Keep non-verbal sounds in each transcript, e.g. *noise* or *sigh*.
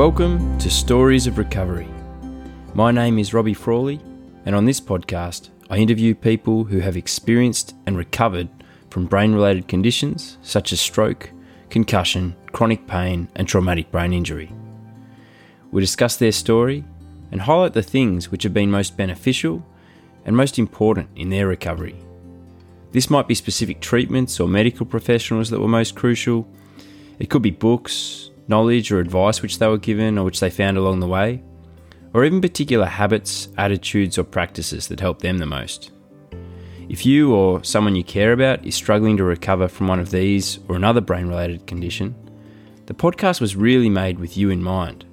Welcome to Stories of Recovery. My name is Robbie Frawley, and on this podcast, I interview people who have experienced and recovered from brain related conditions such as stroke, concussion, chronic pain, and traumatic brain injury. We discuss their story and highlight the things which have been most beneficial and most important in their recovery. This might be specific treatments or medical professionals that were most crucial. It could be books, knowledge, or advice which they were given or which they found along the way, or even particular habits, attitudes, or practices that helped them the most. If you or someone you care about is struggling to recover from one of these or another brain related condition, the podcast was really made with you in mind.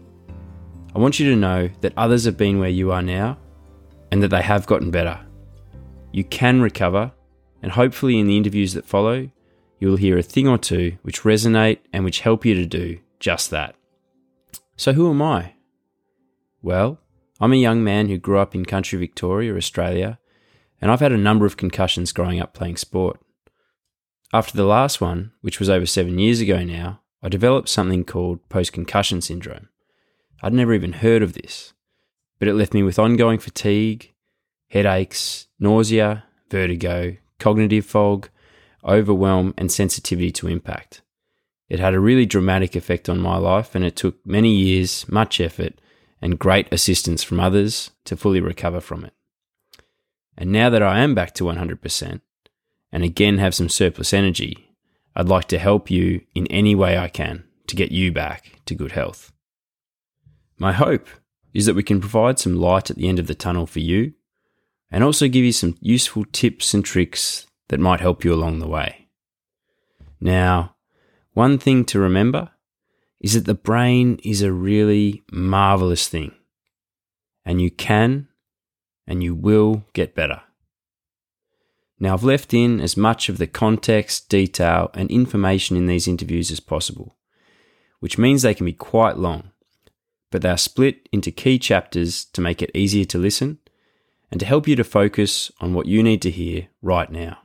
I want you to know that others have been where you are now and that they have gotten better. You can recover, and hopefully, in the interviews that follow, you'll hear a thing or two which resonate and which help you to do just that. So, who am I? Well, I'm a young man who grew up in country Victoria, Australia, and I've had a number of concussions growing up playing sport. After the last one, which was over seven years ago now, I developed something called post concussion syndrome. I'd never even heard of this, but it left me with ongoing fatigue, headaches, nausea, vertigo, cognitive fog, overwhelm, and sensitivity to impact. It had a really dramatic effect on my life, and it took many years, much effort, and great assistance from others to fully recover from it. And now that I am back to 100% and again have some surplus energy, I'd like to help you in any way I can to get you back to good health. My hope is that we can provide some light at the end of the tunnel for you and also give you some useful tips and tricks that might help you along the way. Now, one thing to remember is that the brain is a really marvelous thing, and you can and you will get better. Now, I've left in as much of the context, detail, and information in these interviews as possible, which means they can be quite long, but they are split into key chapters to make it easier to listen and to help you to focus on what you need to hear right now.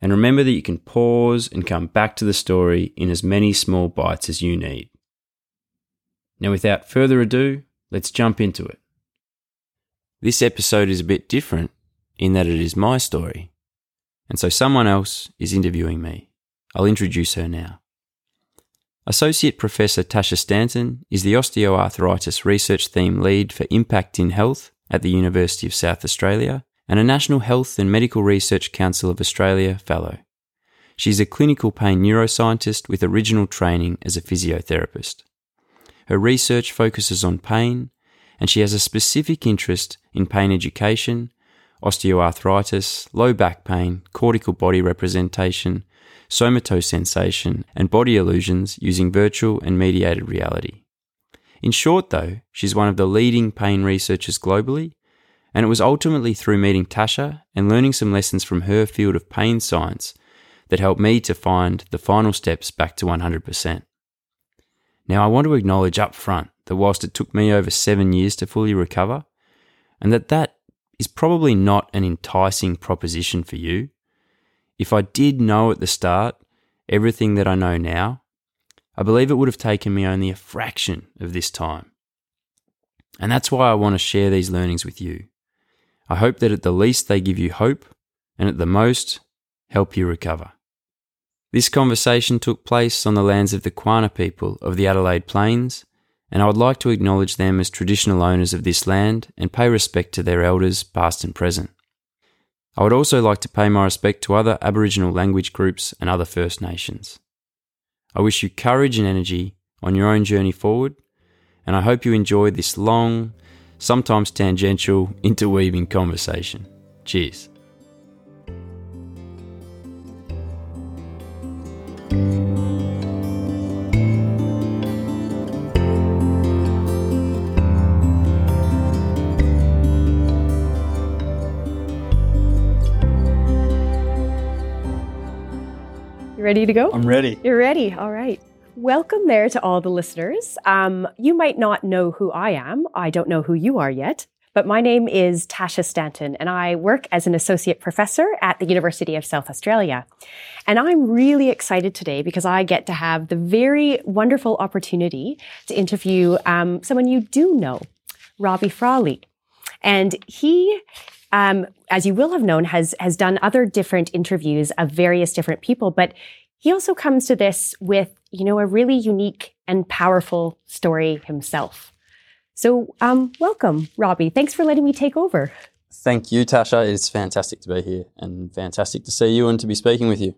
And remember that you can pause and come back to the story in as many small bites as you need. Now, without further ado, let's jump into it. This episode is a bit different in that it is my story, and so someone else is interviewing me. I'll introduce her now. Associate Professor Tasha Stanton is the osteoarthritis research theme lead for Impact in Health at the University of South Australia and a National Health and Medical Research Council of Australia Fellow. She's a clinical pain neuroscientist with original training as a physiotherapist. Her research focuses on pain, and she has a specific interest in pain education, osteoarthritis, low back pain, cortical body representation, somatosensation, and body illusions using virtual and mediated reality. In short, though, she's one of the leading pain researchers globally, and it was ultimately through meeting Tasha and learning some lessons from her field of pain science that helped me to find the final steps back to 100%. Now, I want to acknowledge up front that whilst it took me over seven years to fully recover, and that that is probably not an enticing proposition for you, if I did know at the start everything that I know now, I believe it would have taken me only a fraction of this time. And that's why I want to share these learnings with you. I hope that at the least they give you hope, and at the most, help you recover. This conversation took place on the lands of the Kaurna people of the Adelaide Plains, and I would like to acknowledge them as traditional owners of this land and pay respect to their elders, past and present. I would also like to pay my respect to other Aboriginal language groups and other First Nations. I wish you courage and energy on your own journey forward, and I hope you enjoy this long, sometimes tangential, interweaving conversation. Cheers. ready to go? I'm ready. You're ready. All right. Welcome there to all the listeners. Um, you might not know who I am. I don't know who you are yet, but my name is Tasha Stanton, and I work as an associate professor at the University of South Australia. And I'm really excited today because I get to have the very wonderful opportunity to interview um, someone you do know, Robbie Frawley. And he um, as you will have known, has has done other different interviews of various different people, but he also comes to this with you know a really unique and powerful story himself. So, um, welcome, Robbie. Thanks for letting me take over. Thank you, Tasha. It's fantastic to be here and fantastic to see you and to be speaking with you.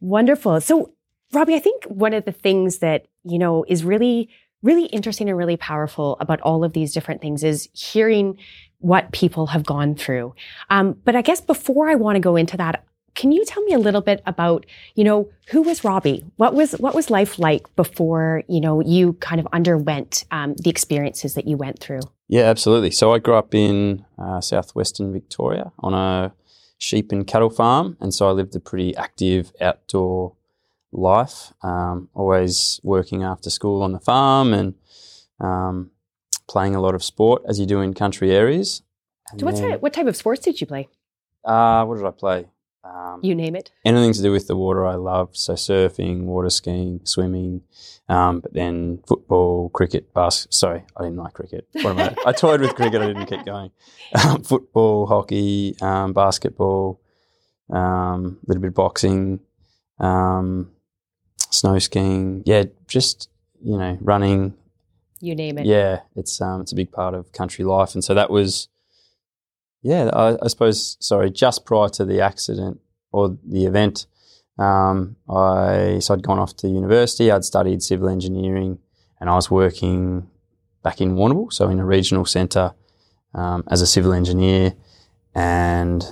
Wonderful. So, Robbie, I think one of the things that you know is really really interesting and really powerful about all of these different things is hearing what people have gone through. Um, but I guess before I want to go into that, can you tell me a little bit about, you know, who was Robbie? What was what was life like before, you know, you kind of underwent um, the experiences that you went through? Yeah, absolutely. So I grew up in uh, southwestern Victoria on a sheep and cattle farm, and so I lived a pretty active outdoor life. Um, always working after school on the farm and um, playing a lot of sport as you do in country areas. so what, type, what type of sports did you play? Uh, what did I play? Um, you name it. Anything to do with the water, I love. So surfing, water skiing, swimming, um, but then football, cricket, basketball. Sorry, I didn't like cricket. What am I? I toyed with cricket. I didn't keep going. *laughs* Um, football, hockey, um, basketball, a um, little bit of boxing, um, snow skiing. Yeah, just you know, running, you name it. Yeah, it's um, it's a big part of country life, and so that was, yeah, I, I suppose. Sorry, just prior to the accident or the event, um, I so I'd gone off to university. I'd studied civil engineering, and I was working back in Warrnambool, so in a regional centre um, as a civil engineer, and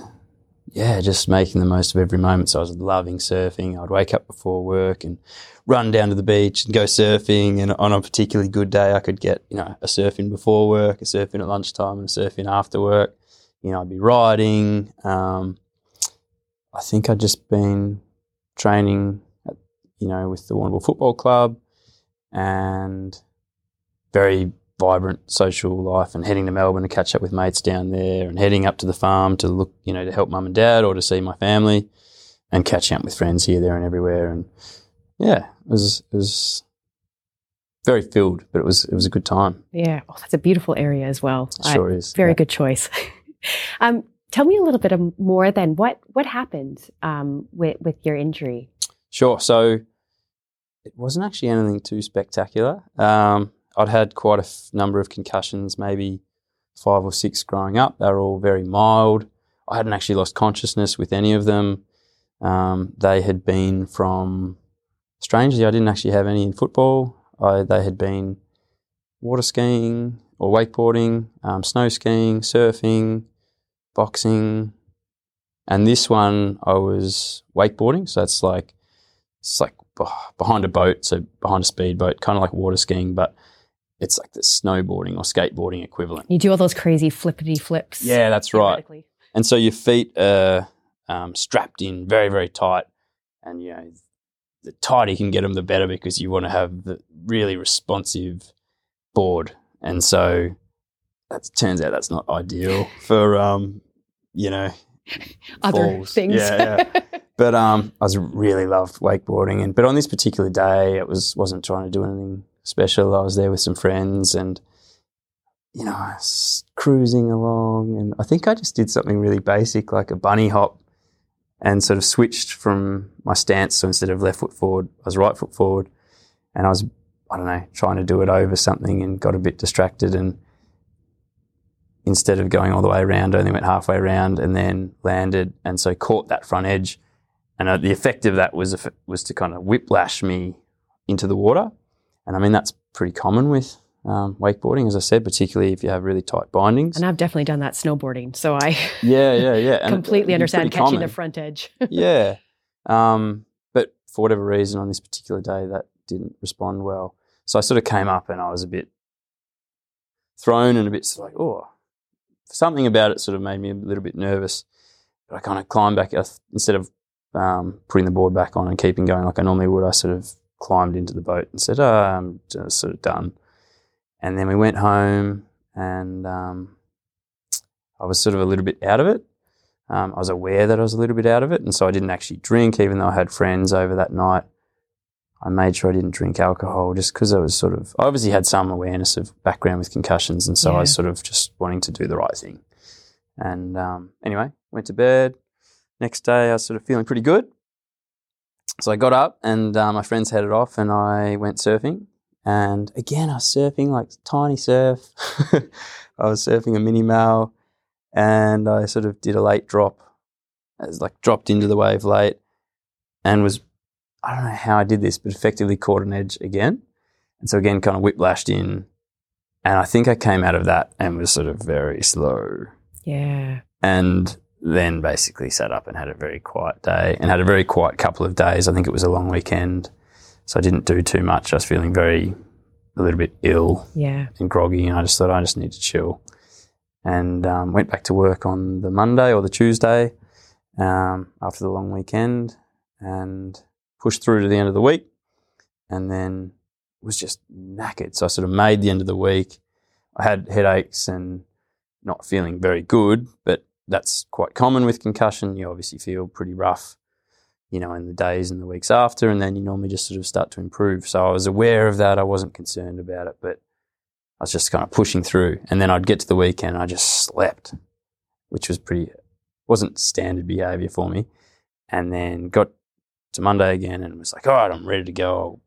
yeah, just making the most of every moment. So I was loving surfing. I'd wake up before work and run down to the beach and go surfing. And on a particularly good day, I could get, you know, a surfing before work, a surfing at lunchtime, and a surfing after work. You know, I'd be riding. Um, I think I'd just been training, at, you know, with the Warrnambool Football Club and very vibrant social life and heading to Melbourne to catch up with mates down there and heading up to the farm to look, you know, to help mum and dad or to see my family and catching up with friends here, there and everywhere. And yeah, it was, it was very filled, but it was, it was a good time. Yeah. Oh, that's a beautiful area as well. It sure I, is. Very yeah. good choice. *laughs* um, tell me a little bit more then what, what happened um, with, with your injury? Sure. So it wasn't actually anything too spectacular. Um, I'd had quite a f- number of concussions, maybe five or six growing up. They were all very mild. I hadn't actually lost consciousness with any of them. Um, they had been from, strangely, I didn't actually have any in football. I, they had been water skiing or wakeboarding, um, snow skiing, surfing, boxing, and this one I was wakeboarding. So it's like it's like behind a boat, so behind a speedboat, kind of like water skiing, but it's like the snowboarding or skateboarding equivalent. You do all those crazy flippity flips. Yeah, that's right. And so your feet are um, strapped in very, very tight, and you know the tighter you can get them, the better because you want to have the really responsive board. And so that turns out that's not ideal for um, you know *laughs* other falls. things. Yeah, yeah. *laughs* but um, I was really loved wakeboarding, and but on this particular day, it was wasn't trying to do anything special. I was there with some friends and, you know, I was cruising along. And I think I just did something really basic, like a bunny hop, and sort of switched from my stance. So instead of left foot forward, I was right foot forward. And I was, I don't know, trying to do it over something and got a bit distracted. And instead of going all the way around, I only went halfway around and then landed. And so caught that front edge. And uh, the effect of that was, was to kind of whiplash me into the water. And I mean, that's pretty common with um, wakeboarding, as I said, particularly if you have really tight bindings. And I've definitely done that snowboarding, so I *laughs* yeah, yeah, yeah, completely understand catching common. the front edge. *laughs* yeah, um, but for whatever reason, on this particular day, that didn't respond well. So I sort of came up and I was a bit thrown and a bit sort of like, oh, something about it sort of made me a little bit nervous. But I kind of climbed back instead of um, putting the board back on and keeping going like I normally would. I sort of climbed into the boat and said, oh, I'm sort of done. And then we went home and um, I was sort of a little bit out of it. Um, I was aware that I was a little bit out of it, and so I didn't actually drink, even though I had friends over that night. I made sure I didn't drink alcohol just because I was sort of, I obviously had some awareness of background with concussions, and so I was sort of just wanting to do the right thing. And um, anyway, went to bed. Next day, I was sort of feeling pretty good. So I got up, and uh, my friends headed off, and I went surfing. And again, I was surfing like tiny surf. *laughs* I was surfing a mini mal, and I sort of did a late drop. I was like dropped into the wave late, and was I don't know how I did this, but effectively caught an edge again. And so again, kind of whiplashed in, and I think I came out of that and was sort of very slow Yeah. and then basically sat up and had a very quiet day and had a very quiet couple of days. I think it was a long weekend, so I didn't do too much. I was feeling very, a little bit ill Yeah. and groggy, and I just thought I just need to chill. And um, went back to work on the Monday or the Tuesday um, after the long weekend and pushed through to the end of the week and then was just knackered. So I sort of made the end of the week. I had headaches and not feeling very good, but that's quite common with concussion. You obviously feel pretty rough, you know, in the days and the weeks after, and then you normally just sort of start to improve. So I was aware of that. I wasn't concerned about it, but I was just kind of pushing through. And then I'd get to the weekend and I just slept, which was pretty, wasn't standard behavior for me. And then got to Monday again and was like, all right, I'm ready to go. I'll,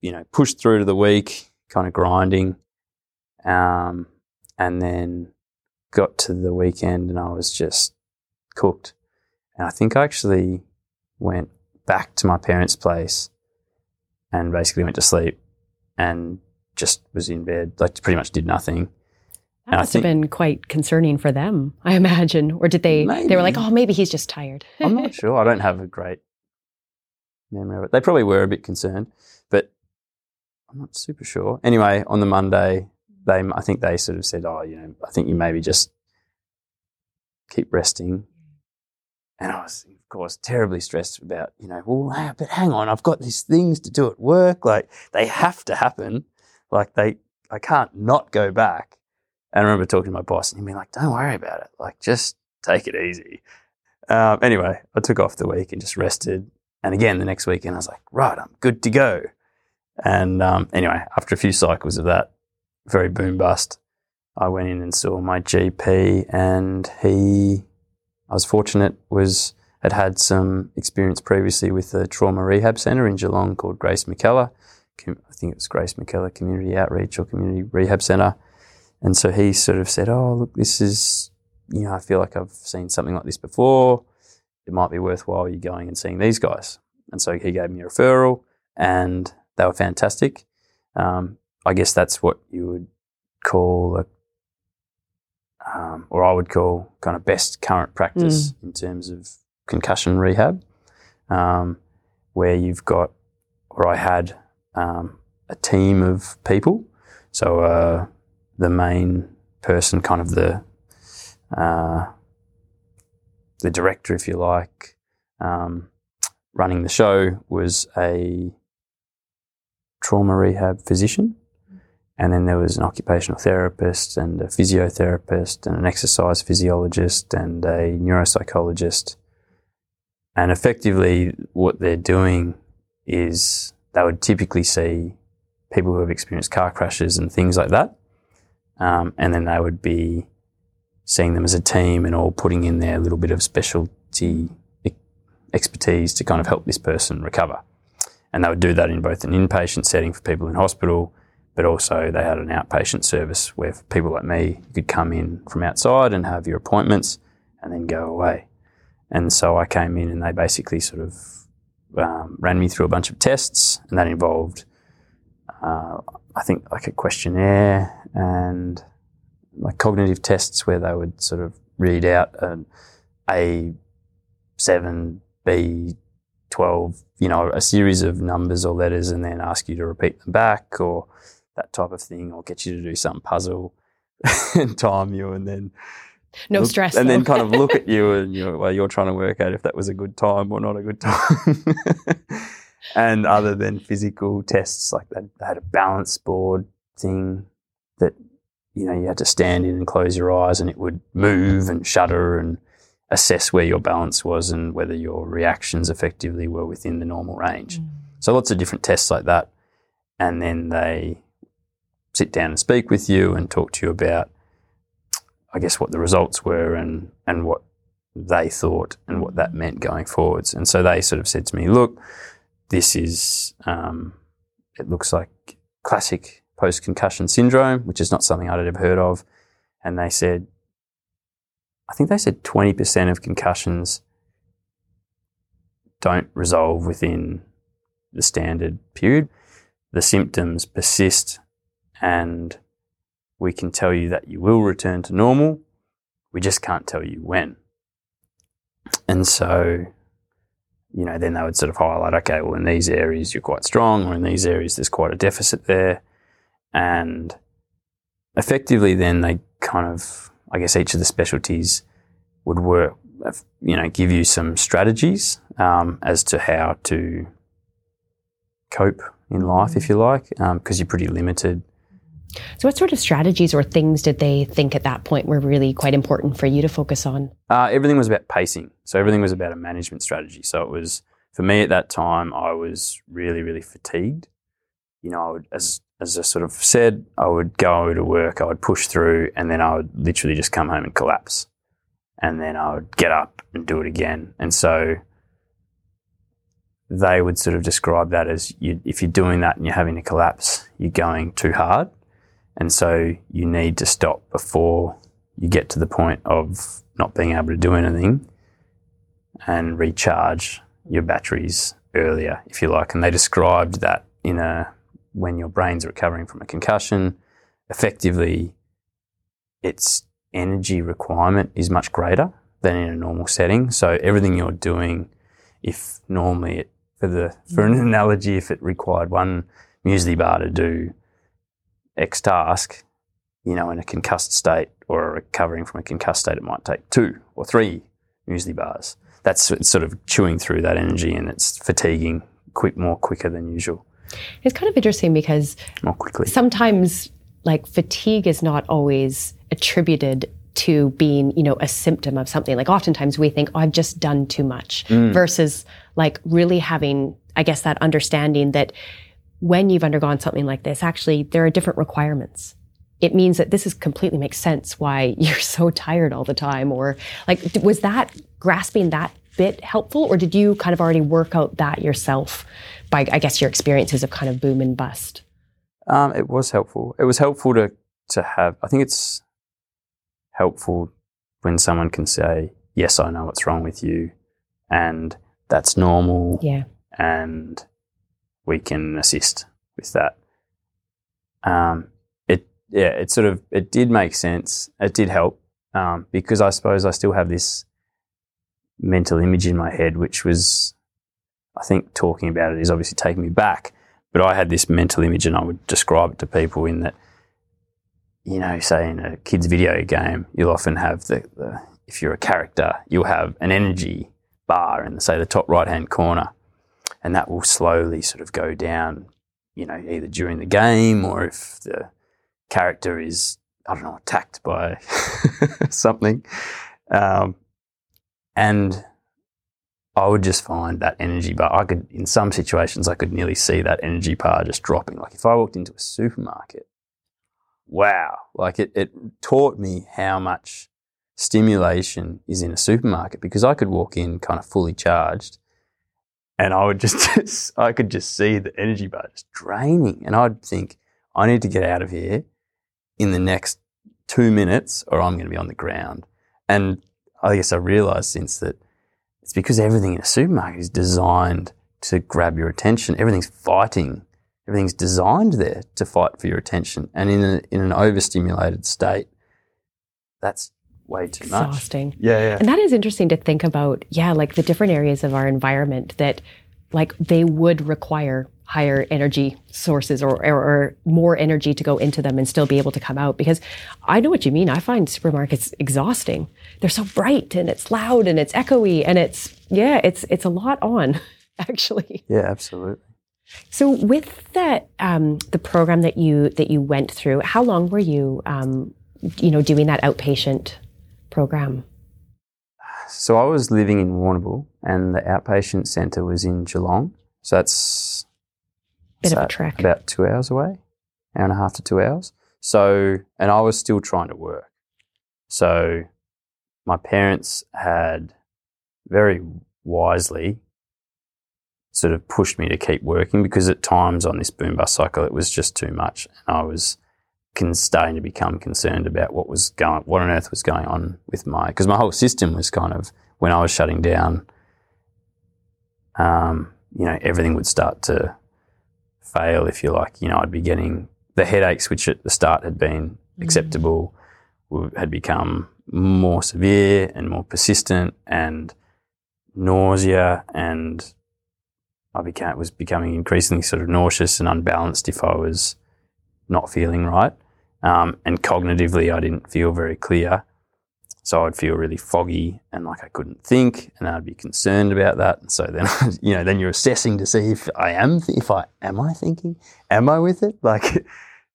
you know, push through to the week, kind of grinding. Um, and then got to the weekend and I was just cooked. And I think I actually went back to my parents' place and basically went to sleep and just was in bed, like pretty much did nothing. That And must have been quite concerning for them, I imagine. Or did they? They were like, "Oh, maybe he's just tired." I'm not *laughs* sure. I don't have a great memory of it. They probably were a bit concerned, but I'm not super sure. Anyway, on the Monday, they I think they sort of said, "Oh, you know, I think you maybe just keep resting." And I was, of course, terribly stressed about, you know, well, but hang on, I've got these things to do at work. Like they have to happen. Like they, I can't not go back. And I remember talking to my boss and him being like, "Don't worry about it. Like just take it easy." Um, anyway, I took off the week and just rested. And again, the next weekend, I was like, right, I'm good to go. And um, anyway, after a few cycles of that, very boom bust, I went in and saw my GP, and he, I was fortunate, was had had some experience previously with a trauma rehab centre in Geelong called Grace McKellar. I think it was Grace McKellar Community Outreach or Community Rehab Centre. And so he sort of said, "Oh, look, this is you know, I feel like I've seen something like this before. It might be worthwhile you going and seeing these guys. And so he gave me a referral, and they were fantastic. Um, I guess that's what you would call a, um, or I would call kind of best current practice in terms of concussion rehab, um, where you've got, or I had um, a team of people. So uh, the main person, kind of the uh, the director, if you like, um, running the show was a trauma rehab physician. And then there was an occupational therapist and a physiotherapist and an exercise physiologist and a neuropsychologist. And effectively, what they're doing is they would typically see people who have experienced car crashes and things like that. Um, and then they would be seeing them as a team and all putting in their little bit of specialty expertise to kind of help this person recover. And they would do that in both an inpatient setting for people in hospital, but also they had an outpatient service where people like me, could come in from outside and have your appointments and then go away. And so I came in and they basically sort of um, ran me through a bunch of tests, and that involved, uh, I think, like a questionnaire and like cognitive tests where they would sort of read out an A seven, B twelve, you know, a series of numbers or letters, and then ask you to repeat them back or that type of thing, or get you to do some puzzle *laughs* and time you, and then No look- stress. and then kind of look at you and *laughs* you're well, you're trying to work out if that was a good time or not a good time. *laughs* and other than physical tests, like they had a balance board thing that you know, you had to stand in and close your eyes and it would move and shudder and assess where your balance was and whether your reactions effectively were within the normal range. Mm. So lots of different tests like that. And then they sit down and speak with you and talk to you about, I guess, what the results were and, and what they thought and what that meant going forwards. And so they sort of said to me, look, this is, um, it looks like classic post concussion syndrome, which is not something I'd ever heard of. And they said, I think they said 20% of concussions don't resolve within the standard period. The symptoms persist, and we can tell you that you will return to normal. We just can't tell you when. And so, you know, then they would sort of highlight, okay, well, in these areas you're quite strong, or in these areas there's quite a deficit there. And effectively, then they kind of, I guess, each of the specialties would work, you know, give you some strategies um, as to how to cope in life, if you like, because um, you're pretty limited. So, what sort of strategies or things did they think at that point were really quite important for you to focus on? Uh, everything was about pacing. So, everything was about a management strategy. So, it was for me at that time, I was really, really fatigued. You know, I would, as as I sort of said, I would go to work, I would push through, and then I would literally just come home and collapse. And then I would get up and do it again. And so they would sort of describe that as you, if you're doing that and you're having a collapse, you're going too hard. And so you need to stop before you get to the point of not being able to do anything and recharge your batteries earlier, if you like. And they described that in a when your brain's recovering from a concussion, effectively its energy requirement is much greater than in a normal setting. So everything you're doing, if normally it, for the for an mm. analogy, if it required one muesli bar to do X task, you know, in a concussed state or recovering from a concussed state, it might take two or three muesli bars. That's sort of chewing through that energy and it's fatiguing quick more quicker than usual. It's kind of interesting because more quickly. sometimes like fatigue is not always attributed to being, you know, a symptom of something. Like oftentimes we think, oh, I've just done too much mm. versus like really having, I guess, that understanding that when you've undergone something like this, actually there are different requirements. It means that this is completely makes sense why *laughs* you're so tired all the time. Or like, was that grasping that bit helpful or did you kind of already work out that yourself by, I guess, your experiences of kind of boom and bust? Um, it was helpful. It was helpful to, to have, I think it's helpful when someone can say, yes, I know what's wrong with you and that's normal. Yeah. And we can assist with that. Um, it, yeah, it sort of, it did make sense. It did help um, because I suppose I still have this mental image in my head, which was I think talking about it is obviously taking me back. But I had this mental image, and I would describe it to people in that, you know, say in a kid's video game, you'll often have the, the if you're a character, you'll have an energy bar in, the, say, the top right hand corner, and that will slowly sort of go down, you know, either during the game or if the character is, I don't know, attacked by *laughs* something. Um, and I would just find that energy bar. I could, in some situations, I could nearly see that energy bar just dropping. Like if I walked into a supermarket, wow, like it, it taught me how much stimulation is in a supermarket because I could walk in kind of fully charged and I would just, *laughs* I could just see the energy bar just draining. And I'd think, I need to get out of here in the next two minutes or I'm going to be on the ground. And I guess I realized since that it's because everything in a supermarket is designed to grab your attention. Everything's fighting. Everything's designed there to fight for your attention. And in, a, in an overstimulated state, that's way too Exhausting. much. Exhausting. Yeah, yeah. And that is interesting to think about. Yeah, like the different areas of our environment that, like, they would require higher energy sources or, or, or, more energy to go into them and still be able to come out because I know what you mean. I find supermarkets exhausting. They're so bright and it's loud and it's echoey and it's yeah, it's it's a lot on *laughs* actually. Yeah, absolutely. So with that um, the program that you that you went through, how long were you um, you know doing that outpatient program? So I was living in Warrnambool, and the outpatient centre was in Geelong. So that's Bit of a trek. about two hours away, hour and a half to two hours. So, and I was still trying to work. So, my parents had very wisely sort of pushed me to keep working because at times on this boom bust cycle it was just too much, and I was starting to become concerned about what was going, what on earth was going on with my because my whole system was kind of when I was shutting down. Um, you know, everything would start to fail, if you like. You know, I'd be getting the headaches, which at the start had been acceptable, w- had become more severe and more persistent, and nausea, and I became was becoming increasingly sort of nauseous and unbalanced if I was not feeling right, um, and cognitively I didn't feel very clear. So I'd feel really foggy and like I couldn't think, and I'd be concerned about that. And so then, *laughs* you know, then you're assessing to see if I am, if I am I thinking, am I with it, *laughs* like,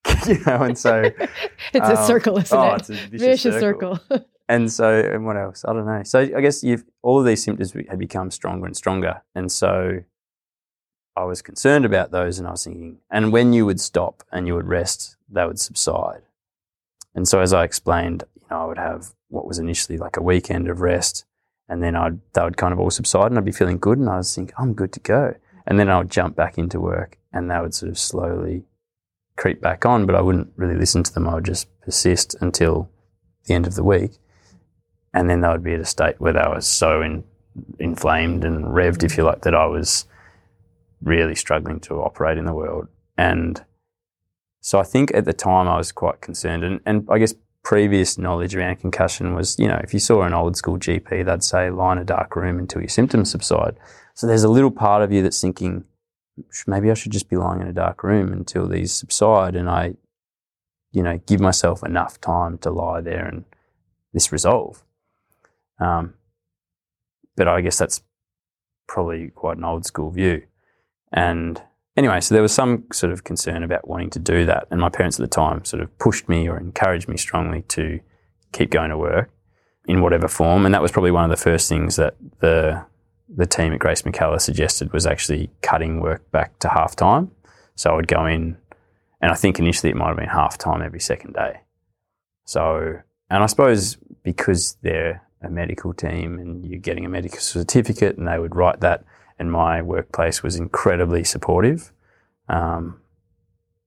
*laughs* you know. And so It's a um, circle, isn't oh, it? it's a vicious, Vicious circle. circle. And so, and what else? I don't know. So I guess you've all of these symptoms had become stronger and stronger, and so I was concerned about those, and I was thinking, and when you would stop and you would rest, they would subside. And so, as I explained, you know, I would have what was initially like a weekend of rest, and then I'd they would kind of all subside, and I'd be feeling good, and I was thinking, I'm good to go. And then I would jump back into work, and they would sort of slowly creep back on, but I wouldn't really listen to them. I would just persist until the end of the week and then they would be at a state where they were so in, inflamed and revved, if you like, that I was really struggling to operate in the world. And so I think at the time I was quite concerned, and, and I guess previous knowledge around concussion was, you know, if you saw an old school GP, they'd say lie in a dark room until your symptoms subside. So there's a little part of you that's thinking, maybe I should just be lying in a dark room until these subside, and I, you know, give myself enough time to lie there and this resolve. Um, but I guess that's probably quite an old school view. And anyway, so there was some sort of concern about wanting to do that. And my parents at the time sort of pushed me or encouraged me strongly to keep going to work in whatever form. And that was probably one of the first things that the the team at Grace McKellar suggested was actually cutting work back to half time. So I would go in, and I think initially it might have been half time every second day. So, and I suppose because they're a medical team and you're getting a medical certificate, and they would write that, and my workplace was incredibly supportive. Um,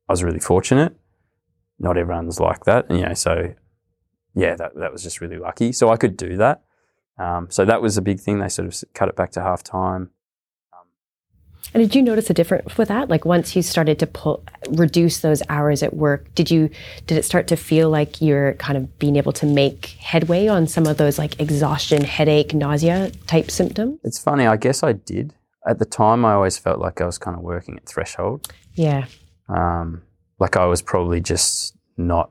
I was really fortunate. Not everyone's like that, you know, so yeah, that that was just really lucky. So I could do that. Um, so that was a big thing. They sort of cut it back to half time. And did you notice a difference with that? Like once you started to pull, reduce those hours at work, did you did it start to feel like you're kind of being able to make headway on some of those like exhaustion, headache, nausea type symptoms? It's funny. I guess I did. At the time, I always felt like I was kind of working at threshold. Yeah. Um, like I was probably just not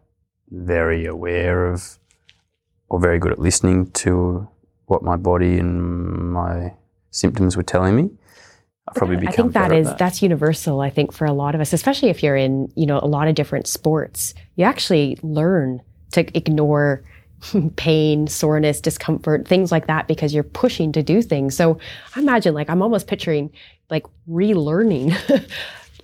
very aware of or very good at listening to what my body and my symptoms were telling me. I probably I become think that is that's universal. I think for a lot of us, especially if you're in you know a lot of different sports, you actually learn to ignore *laughs* pain, soreness, discomfort, things like that because you're pushing to do things. So I imagine like I'm almost picturing like relearning. *laughs*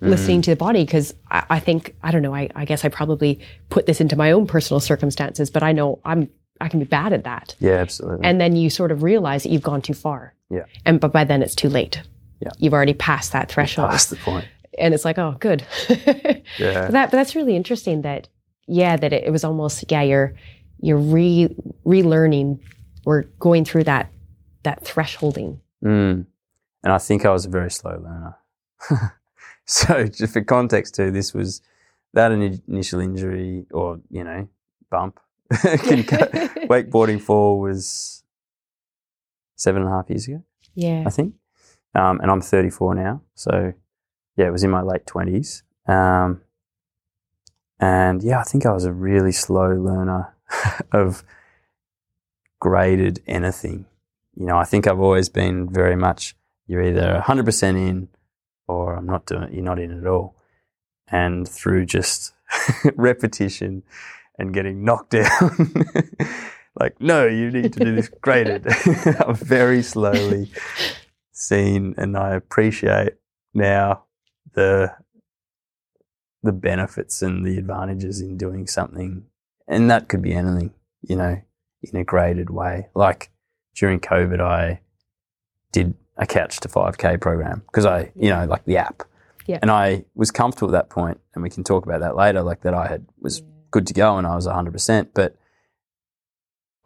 Mm. listening to the body because I, I think i don't know I, I guess i probably put this into my own personal circumstances but i know i'm i can be bad at that Yeah, absolutely. and then you sort of realize that you've gone too far Yeah. and but by then it's too late Yeah. you've already passed that threshold Past the point. and it's like oh good *laughs* Yeah. But that but that's really interesting that yeah that it, it was almost yeah you're you're re relearning or going through that that thresholding Mm. And I think I was a very slow learner. *laughs* so, just for context, too, this was that ini- initial injury or, you know, bump. *laughs* Wakeboarding fall was seven and a half years ago, yeah I think. Um, and I'm 34 now. So, yeah, it was in my late 20s. Um, and yeah, I think I was a really slow learner *laughs* of graded anything. You know, I think I've always been very much you're either 100% in or I'm not doing you're not in at all. And through just *laughs* repetition and getting knocked *laughs* down, like, no, you need to do this graded. I'm very slowly seen, and I appreciate now the the benefits and the advantages in doing something, and that could be anything, you know, in a graded way. Like during COVID, I did a couch to 5K program because I, you know, like the app. Yeah. And I was comfortable at that point, and we can talk about that later. Like that, I had was good to go, and I was 100. percent But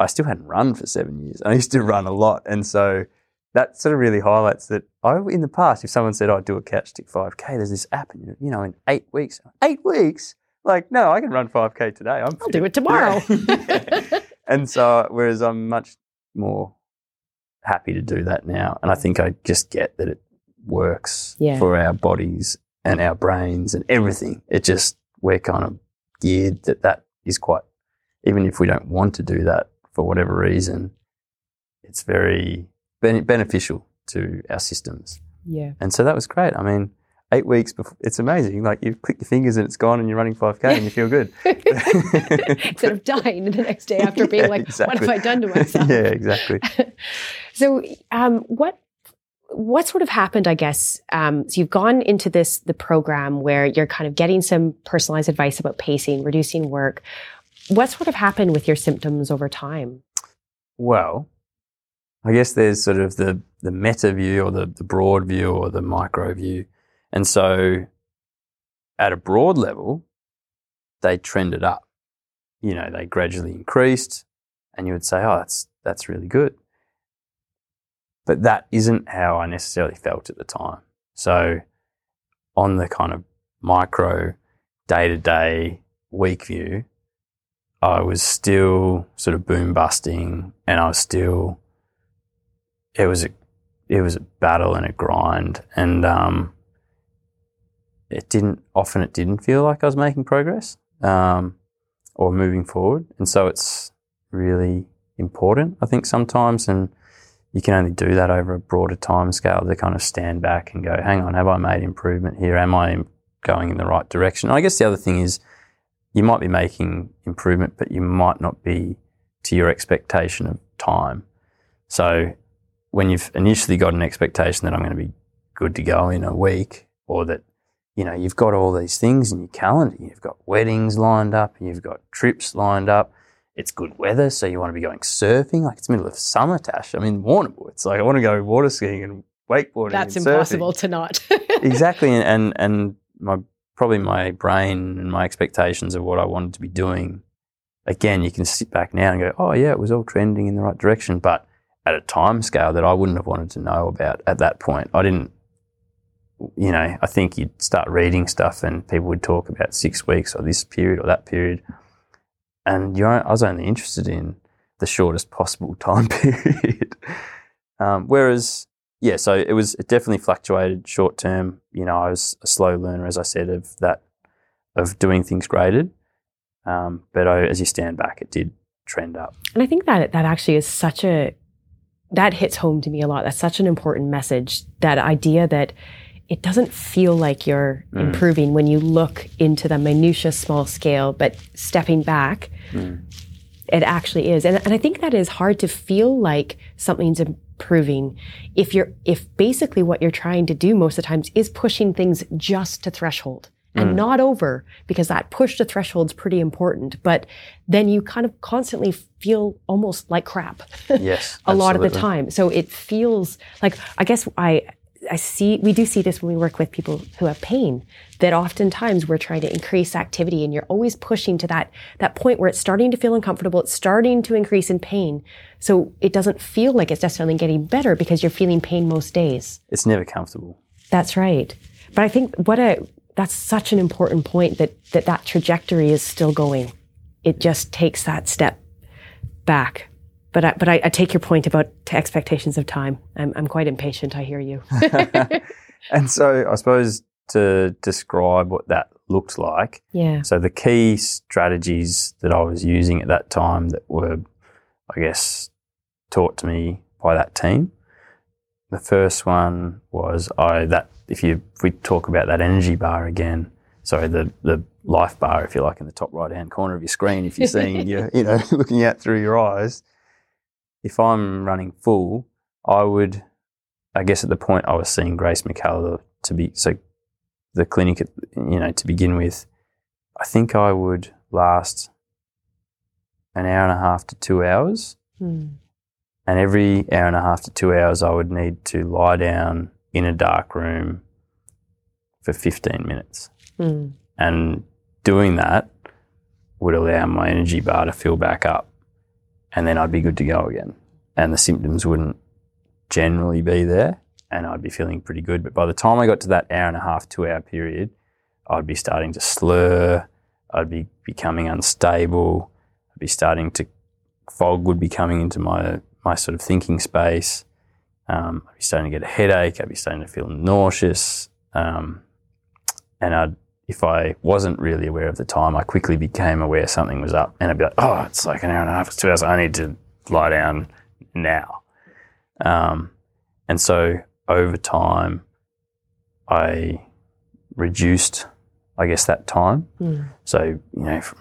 I still hadn't run for seven years. I used to run a lot, and so that sort of really highlights that I, in the past, if someone said, "I'd do a couch stick 5K," there's this app, and you know, in eight weeks, eight weeks, like, no, I can run 5K today. I'm I'll do it tomorrow. Yeah. *laughs* and so, whereas I'm much more happy to do that now, and I think I just get that it works Yeah. for our bodies and our brains and everything. It just we're kind of geared that that is quite, even if we don't want to do that for whatever reason, it's very ben- beneficial to our systems. yeah. And so that was great. I mean, eight weeks before, it's amazing. Like you click your fingers and it's gone and you're running 5K and you feel good. *laughs* Instead of dying the next day after being Yeah, like, what have I done to myself? *laughs* yeah, exactly. *laughs* So, um, what what sort of happened? I guess um, so. You've gone into this the program where you're kind of getting some personalized advice about pacing, reducing work. What sort of happened with your symptoms over time? Well, I guess there's sort of the, the meta view or the, the broad view or the micro view. And so at a broad level, they trended up. You know, they gradually increased and you would say, oh, that's, that's really good. But that isn't how I necessarily felt at the time. So on the kind of micro day to day week view, I was still sort of boom busting and I was still it was a it was a battle and a grind and um it didn't often it didn't feel like I was making progress um or moving forward and so it's really important I think sometimes and you can only do that over a broader time scale to kind of stand back and go hang on have I made improvement here am I going in the right direction I guess the other thing is you might be making improvement, but you might not be to your expectation of time. So when you've initially got an expectation that I'm going to be good to go in a week, or that you know you've got all these things in your calendar, you've got weddings lined up, you've got trips lined up. It's good weather, so you want to be going surfing. Like it's middle of summer, Tash. I'm in Warrnambool. It's like I want to go water skiing and wakeboarding. That's and impossible surfing to not. *laughs* exactly and, and and my probably my brain and my expectations of what I wanted to be doing again you can sit back now and go oh yeah it was all trending in the right direction but at a time scale that I wouldn't have wanted to know about at that point I didn't you know I think you'd start reading stuff and people would talk about six weeks or this period or that period and I was only interested in the shortest possible *laughs* time period um, whereas yeah, so it was it definitely fluctuated short term. You know, I was a slow learner, as I said, of that of doing things graded. Um, but I, as you stand back, it did trend up. And I think that that actually is such a that hits home to me a lot. That's such an important message. That idea that it doesn't feel like you're Mm. improving when you look into the minutia small scale, but stepping back, Mm. it actually is. And, and I think that is hard to feel like something's improving if you're if basically what you're trying to do most of the times is pushing things just to threshold and Mm. not over because that push to threshold's pretty important. But then you kind of constantly feel almost like crap *laughs* Yes, a lot of the time. So it feels like I guess I I see we do see this when we work with people who have pain that oftentimes we're trying to increase activity and you're always pushing to that that point where it's starting to feel uncomfortable, it's starting to increase in pain. So it doesn't feel like it's necessarily getting better because you're feeling pain most days. It's never comfortable. That's right. But I think what a that's such an important point that that that trajectory is still going. It just takes that step back. But I, but I, I take your point about expectations of time. I'm I'm quite impatient. I hear you. *laughs* *laughs* and so I suppose to describe what that looked like, yeah. So the key strategies that I was using at that time that were, I guess, taught to me by that team the first one was I that if you if we talk about that energy bar again, sorry the the life bar if you like in the top right hand corner of your screen if you're seeing *laughs* you you know *laughs* looking out through your eyes. If I'm running full, I would, I guess at the point I was seeing Grace McKellar to be so the clinic you know to begin with, I think I would last an hour and a half to two hours. Mm. And every hour and a half to two hours, I would need to lie down in a dark room for 15 minutes. Mm. And doing that would allow my energy bar to fill back up. And then I'd be good to go again. And the symptoms wouldn't generally be there. And I'd be feeling pretty good. But by the time I got to that hour and a half, two hour period, I'd be starting to slur. I'd be becoming unstable. I'd be starting to, fog would be coming into my my sort of thinking space. Um, I'd be starting to get a headache. I'd be starting to feel nauseous. Um, and I'd, if I wasn't really aware of the time, I quickly became aware something was up. And I'd be like, oh, it's like an hour and a half, it's two hours. I need to lie down now. Um, and so over time, I reduced, I guess, that time. Mm. So, you know, from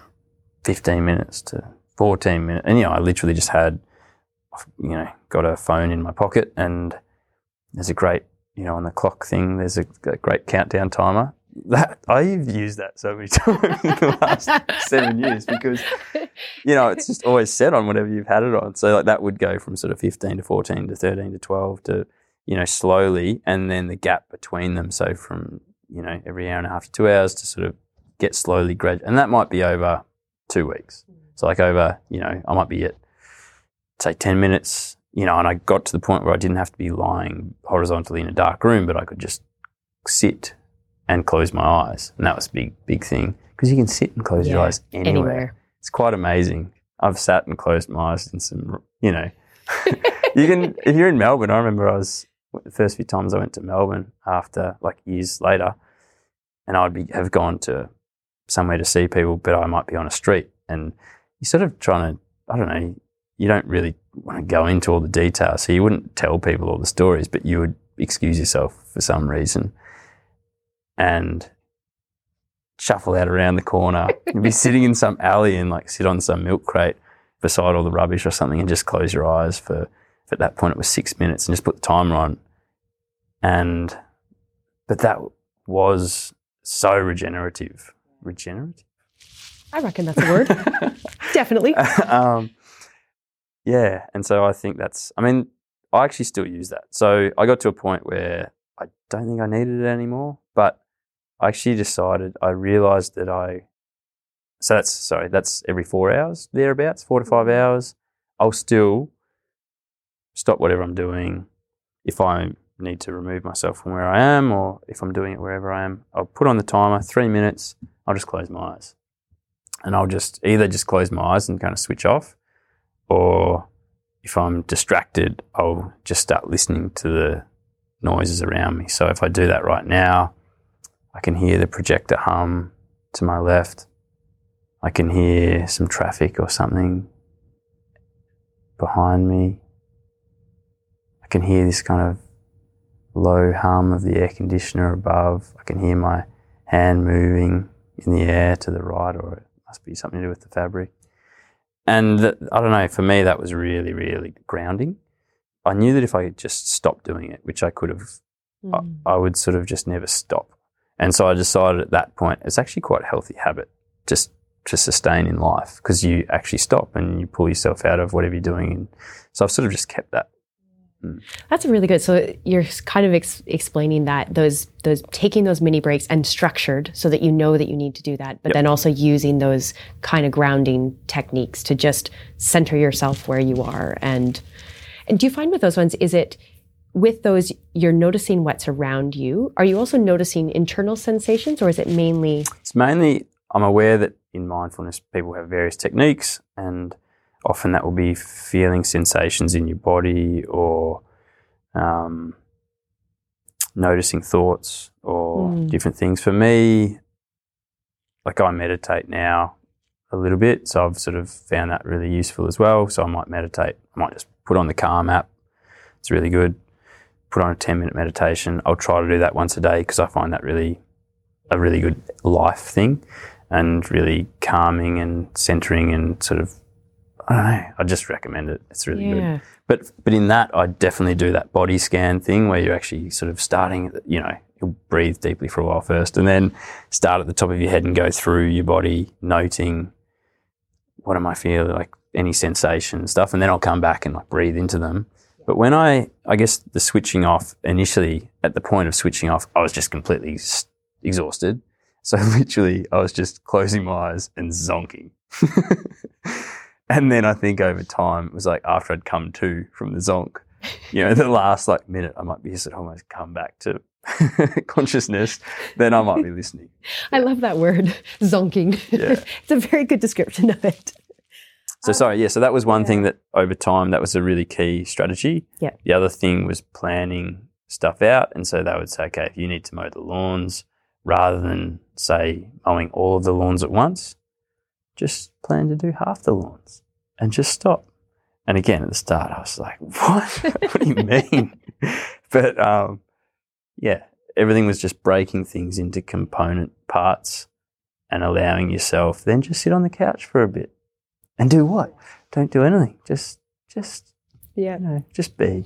15 minutes to 14 minutes. And, you know, I literally just had you know, got a phone in my pocket and there's a great, you know, on the clock thing, there's a, a great countdown timer. *laughs* That I've used that so many *laughs* times in the last seven years because, you know, it's just always set on whatever you've had it on. So like that would go from sort of 15 to 14 to 13 to 12 to, you know, slowly. And then the gap between them. So from, you know, every hour and a half to two hours to sort of get slowly gradual. And that might be over two weeks. Mm. So like over, you know, I might be at say 10 minutes, you know, and I got to the point where I didn't have to be lying horizontally in a dark room, but I could just sit and close my eyes. And that was a big, big thing because you can sit and close Yeah, your eyes anywhere. Anywhere. It's quite amazing. I've sat and closed my eyes in some, you know, *laughs* you can, if you're in Melbourne, I remember I was, the first few times I went to Melbourne after, like years later, and I'd be, have gone to somewhere to see people, but I might be on a street and you're sort of trying to, I don't know, you don't really want to go into all the details. So you wouldn't tell people all the stories, but you would excuse yourself for some reason and shuffle out around the corner. You'd be sitting in some alley and like sit on some milk crate beside all the rubbish or something and just close your eyes for, at that point it was six minutes and just put the timer on. And, but that was so regenerative. Regenerative? I reckon that's a word. *laughs* Definitely. um, yeah, and so I think that's. I mean, I actually still use that. So I got to a point where I don't think I needed it anymore, but I actually decided. I realised that I. So that's sorry. That's every four hours thereabouts, four to five mm-hmm. hours. I'll still stop whatever I'm doing. If I need to remove myself from where I am, or if I'm doing it wherever I am, I'll put on the timer. Three minutes. I'll just close my eyes, and I'll just either just close my eyes and kind of switch off, or if I'm distracted, I'll just start listening to the noises around me. So if I do that right now, I can hear the projector hum to my left. I can hear some traffic or something behind me. I can hear this kind of low hum of the air conditioner above. I can hear my hand moving in the air to the right, or it must be something to do with the fabric. And I don't know, for me, that was really, really grounding. I knew that if I just stopped doing it, which I could have, Mm. I, I would sort of just never stop. And so I decided at that point, it's actually quite a healthy habit just to sustain in life because you actually stop and you pull yourself out of whatever you're doing. And so I've sort of just kept that. Mm. That's really good. So you're kind of ex- explaining that those those taking those mini breaks and structured so that you know that you need to do that, but Yep. then also using those kind of grounding techniques to just center yourself where you are. And and do you find with those ones is it with those you're noticing what's around you? Are you also noticing internal sensations, or is it mainly? It's mainly, I'm aware that in mindfulness, people have various techniques, and often that will be feeling sensations in your body or um, noticing thoughts or Mm. different things. For me, like I meditate now a little bit, so I've sort of found that really useful as well. So I might meditate, I might just put on the Calm app, it's really good. put on a 10 minute meditation. I'll try to do that once a day because I find that really a really good life thing and really calming and centering and sort of I don't know. I just recommend it. It's really Yeah. good. But but in that, I definitely do that body scan thing where you're actually sort of starting. You know, you'll breathe deeply for a while first, and then start at the top of your head and go through your body, noting what am I feeling, like any sensation and stuff, and then I'll come back and like breathe into them. But when I, I guess the switching off initially, at the point of switching off, I was just completely s- exhausted. So *laughs* literally, I was just closing my eyes and zonking. *laughs* and then I think over time, it was like after I'd come to from the zonk, you know, *laughs* the last like minute, I might be just almost come back to *laughs* consciousness. Then I might be listening. *laughs* I love that word, zonking. Yeah. it's a very good description of it. So sorry, yeah. So that was one thing that over time that was a really key strategy. Yeah. The other thing was planning stuff out, and so they would say, okay, if you need to mow the lawns, rather than say mowing all of the lawns at once, just plan to do half the lawns and just stop. And again, at the start, I was like, what? *laughs* what do you *laughs* mean? *laughs* but um, yeah, everything was just breaking things into component parts and allowing yourself then just sit on the couch for a bit and do what? Don't do anything. Just, just, Yeah. you know, just be.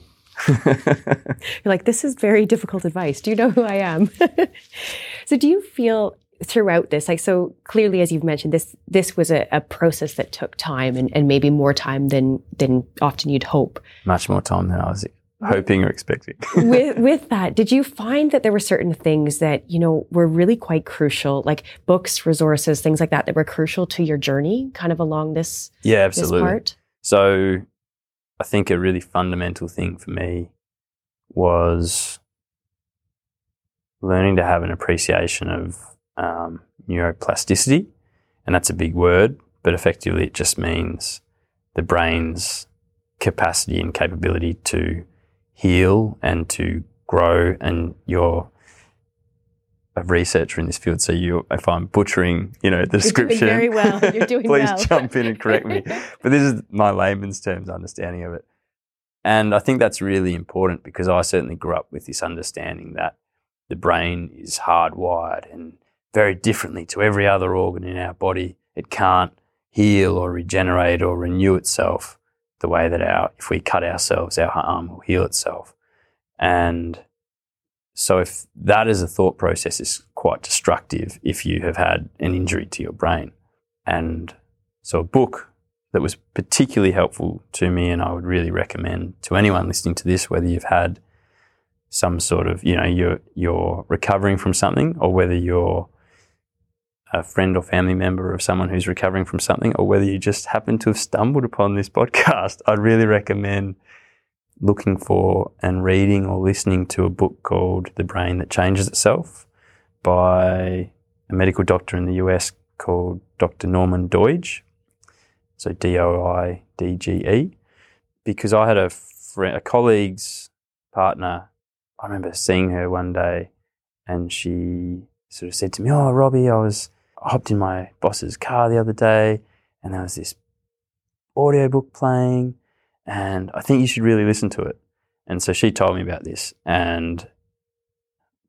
You're like, this is very difficult advice. Do you know who I am? so do you feel throughout this, like so clearly as you've mentioned, this this was a, a process that took time and, and maybe more time than than often you'd hope. Much more time than I was hoping or expecting. *laughs* with with that, did you find that there were certain things that, you know, were really quite crucial, like books, resources, things like that that were crucial to your journey kind of along this yeah, this absolutely. part? So I think a really fundamental thing for me was learning to have an appreciation of um, neuroplasticity. And that's a big word, but effectively it just means the brain's capacity and capability to heal and to grow. And you're a researcher in this field, so you, if I'm butchering, you know, the You're description, very well. You're doing *laughs* please well. jump in and correct me *laughs* but this is my layman's terms understanding of it. And I think that's really important because I certainly grew up with this understanding that the brain is hardwired and very differently to every other organ in our body. It can't heal or regenerate or renew itself the way that our, if we cut ourselves, our arm will heal itself. And so if that as a thought process is quite destructive if you have had an injury to your brain. And so a book that was particularly helpful to me and I would really recommend to anyone listening to this, whether you've had some sort of, you know, you're you're recovering from something or whether you're a friend or family member of someone who's recovering from something, or whether you just happen to have stumbled upon this podcast, *laughs* I'd really recommend looking for and reading or listening to a book called The Brain That Changes Itself by a medical doctor in the US called Dr. Norman Doidge. So D O I D G E. Because I had a, friend, a colleague's partner, I remember seeing her one day and she sort of said to me, Oh, Robbie, I was, I hopped in my boss's car the other day and there was this audiobook playing and I think you should really listen to it. And so she told me about this. And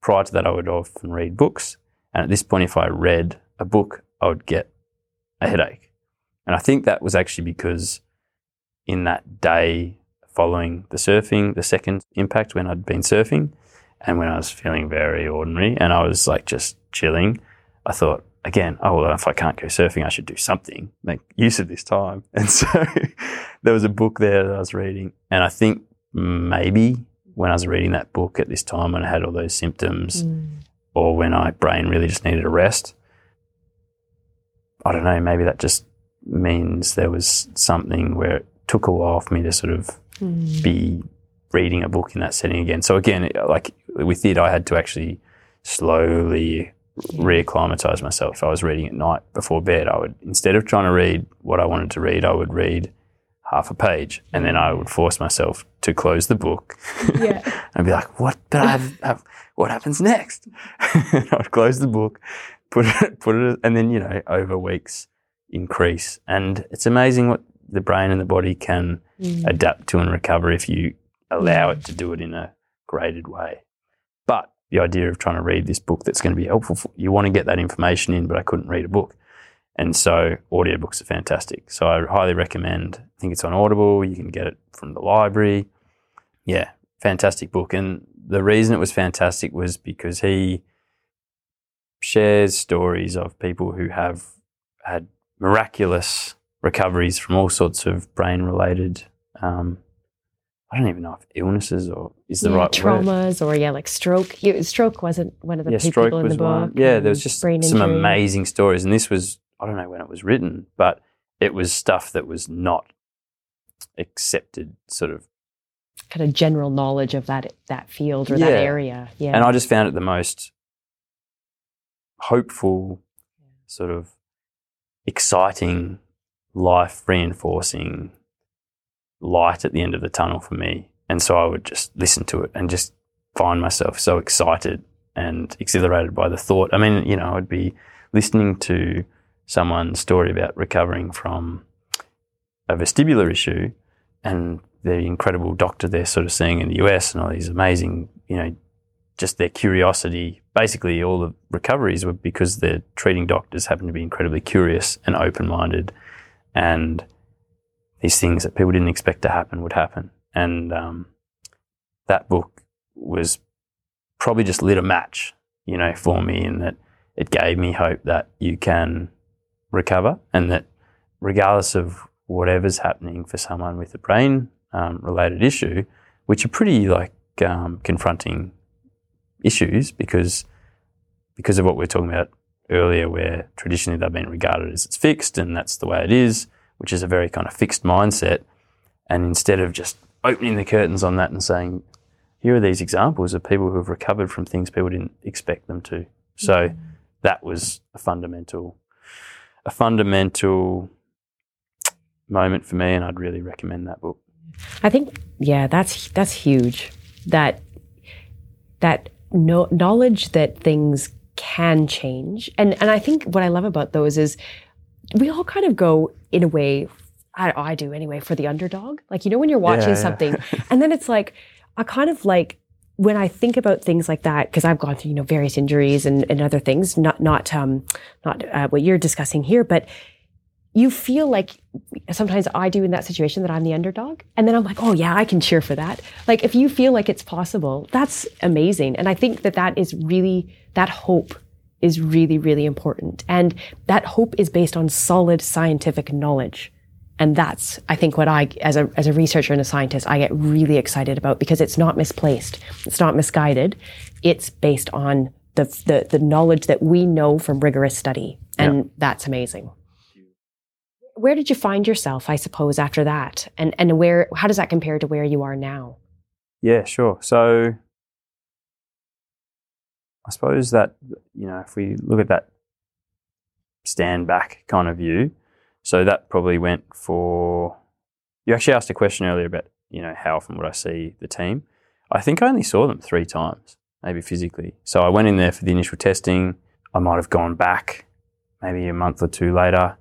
prior to that, I would often read books. And at this point, if I read a book, I would get a headache. And I think that was actually because in that day following the surfing, the second impact when I'd been surfing, and when I was feeling very ordinary and I was like just chilling, I thought, again, oh, well, if I can't go surfing, I should do something, make use of this time. *laughs* And so there was a book there that I was reading. And I think maybe when I was reading that book at this time when I had all those symptoms Mm. or when my brain really just needed a rest, I don't know, maybe that just means there was something where it took a while for me to sort of Mm. be reading a book in that setting again. So again, like with it, I had to actually slowly reacclimatize myself. If I was reading at night before bed, I would instead of trying to read what I wanted to read, I would read half a page, and then I would force myself to close the book. Yeah. *laughs* and be like, "What? But I have, have what happens next?" *laughs* and I'd close the book, put it, put it, and then you know, over weeks, increase. And it's amazing what the brain and the body can Mm. adapt to and recover if you allow it to do it in a graded way. But the idea of trying to read this book that's going to be helpful, for, you want to get that information in, but I couldn't read a book. And so audiobooks are fantastic. So I highly recommend. I think it's on Audible. You can get it from the library. Yeah, fantastic book. And the reason it was fantastic was because he shares stories of people who have had miraculous recoveries from all sorts of brain related um, I don't even know if illnesses or is the yeah, right traumas word. or yeah, like stroke. Stroke wasn't one of the yeah, people in the book. one. Yeah, there was just some injury. amazing stories, and this was I don't know when it was written, but it was stuff that was not accepted, sort of. kind of general knowledge of that that field or that area. Yeah, And I just found it the most hopeful, sort of exciting, life reinforcing light at the end of the tunnel for me. And so I would just listen to it and just find myself so excited and exhilarated by the thought. I mean, you know, I'd be listening to someone's story about recovering from a vestibular issue and the incredible doctor they're sort of seeing in the US and all these amazing, you know, just their curiosity. Basically, all the recoveries were because the treating doctors happened to be incredibly curious and open minded, and these things that people didn't expect to happen would happen. And um, that book was probably just lit a match, you know, for me, in that it gave me hope that you can recover and that regardless of whatever's happening for someone with a brain um, related issue, which are pretty like um, confronting issues because because of what we are talking about earlier, where traditionally they've been regarded as it's fixed and that's the way it is, which is a very kind of fixed mindset. And instead of just opening the curtains on that and saying, here are these examples of people who have recovered from things people didn't expect them to. So that was a fundamental, a fundamental moment for me, and I'd really recommend that book. I think yeah, that's that's huge. That that no, knowledge that things can change, and and I think what I love about those is we all kind of go in a way. I, I do anyway for the underdog. Like you know when you're watching Yeah, yeah. something, *laughs* and then it's like I kind of like when I think about things like that because I've gone through you know various injuries and, and other things. Not not um not uh, what you're discussing here, but you feel like sometimes I do in that situation that I'm the underdog. And then I'm like, oh, yeah, I can cheer for that. Like, if you feel like it's possible, that's amazing. And I think that that is really, that hope is really, really important. And that hope is based on solid scientific knowledge. And that's, I think, what I, as a, as a researcher and a scientist, I get really excited about because it's not misplaced. It's not misguided. It's based on the, the, the knowledge that we know from rigorous study. And that's amazing where did you find yourself i suppose after that and and where how does that compare to where you are now Yeah, sure. So I suppose that, you know, if we look at that stand back kind of view, so that probably went for. You actually asked a question earlier about, you know, how often would I see the team? I think I only saw them three times, maybe physically. So I went in there for the initial testing. I might have gone back maybe a month or two later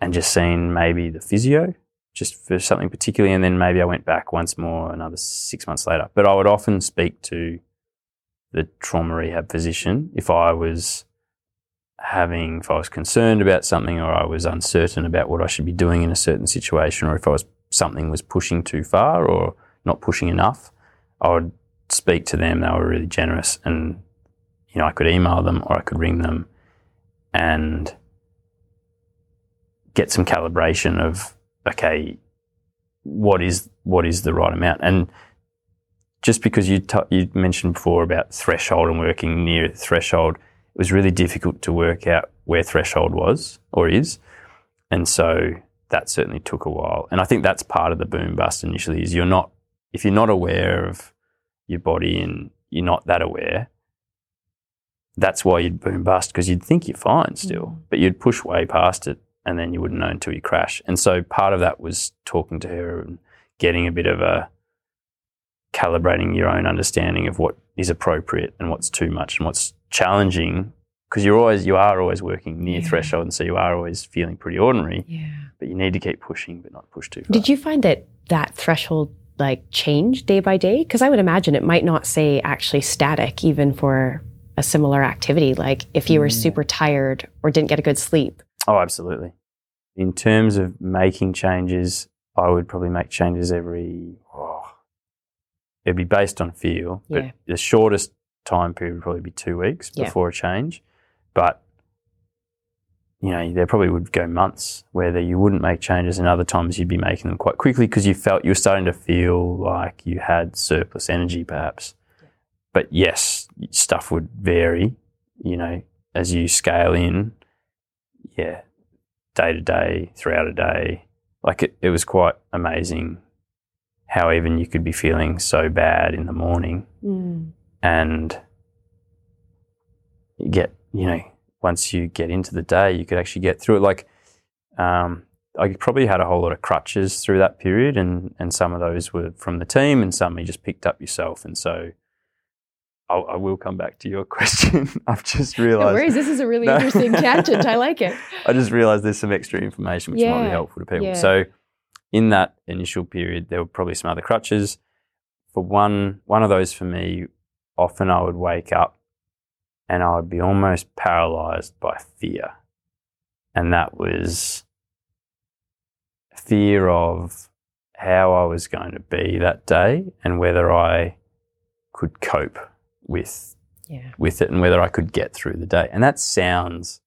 and just seen maybe the physio just for something particularly, and then maybe I went back once more another six months later. But I would often speak to the trauma rehab physician if I was having, if I was concerned about something, or I was uncertain about what I should be doing in a certain situation, or if I was something was pushing too far or not pushing enough. I would speak to them. They were really generous, and you know I could email them or I could ring them, and get some calibration of okay, what is what is the right amount? And just because you t- you mentioned before about threshold and working near threshold, it was really difficult to work out where threshold was or is, and so that certainly took a while. And I think that's part of the boom bust initially is you're not if you're not aware of your body and you're not that aware. That's why you'd boom bust because you'd think you're fine still, mm. but you'd push way past it and then you wouldn't know until you crash. And so part of that was talking to her and getting a bit of a calibrating your own understanding of what is appropriate and what's too much and what's challenging because you're always you are always working near Yeah. threshold and so you are always feeling pretty ordinary yeah but you need to keep pushing but not push too far did you find that that threshold like change day by day? Because I would imagine it might not say actually static even for a similar activity. Like if you were Mm. super tired or didn't get a good sleep. Oh, absolutely. In terms of making changes, I would probably make changes every. Oh, it'd be based on feel, but Yeah. the shortest time period would probably be two weeks Yeah. before a change. But you know, there probably would go months where there you wouldn't make changes, and other times you'd be making them quite quickly because you felt you were starting to feel like you had surplus energy, perhaps. But yes, stuff would vary. You know, as you scale in, yeah, day to day, throughout a day. Like it, it was quite amazing how even you could be feeling so bad in the morning mm. And you get, you know, once you get into the day, you could actually get through it. Like, um, I probably had a whole lot of crutches through that period, and, and some of those were from the team, and some you just picked up yourself. And so I'll, I will come back to your *laughs* question. I've just No realized. worries. This is a really *laughs* No. interesting tangent. I like it. *laughs* I just realised there's some extra information which might be helpful to people. yeah. So, in that initial period, there were probably some other crutches. For one, one of those for me, often I would wake up and I would be almost paralysed by fear, and that was fear of how I was going to be that day and whether I could cope with Yeah. with it and whether I could get through the day. And that sounds,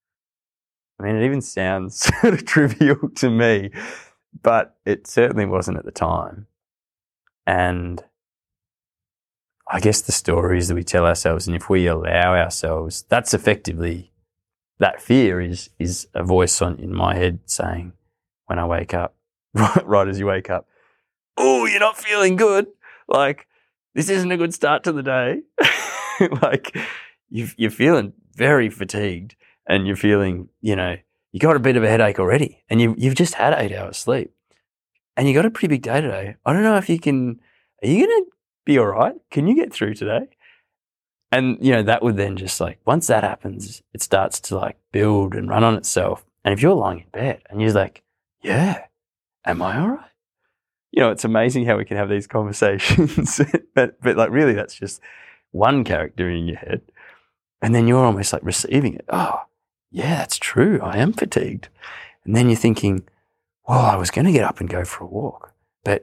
I mean, it even sounds *laughs* sort of trivial to me, but it certainly wasn't at the time. And I guess the stories that we tell ourselves, and if we allow ourselves, that's effectively that fear is is a voice on in my head saying, when I wake up, *laughs* right, right as you wake up, oh, you're not feeling good. Like this isn't a good start to the day. *laughs* like you you're feeling very fatigued, and you're feeling, you know, you got a bit of a headache already, and you you've just had eight hours sleep, and you got a pretty big day today. I don't know if you can. Are you gonna be all right? Can you get through today? And you know that would then just like once that happens, it starts to like build and run on itself. And if you're lying in bed and you're like, "Yeah, am I all right?" You know, it's amazing how we can have these *laughs* conversations, but but like really, that's just one character in your head, and then you're almost like receiving it. Oh, yeah, that's true. I am fatigued, and then you're thinking, "Well, I was going to get up and go for a walk, but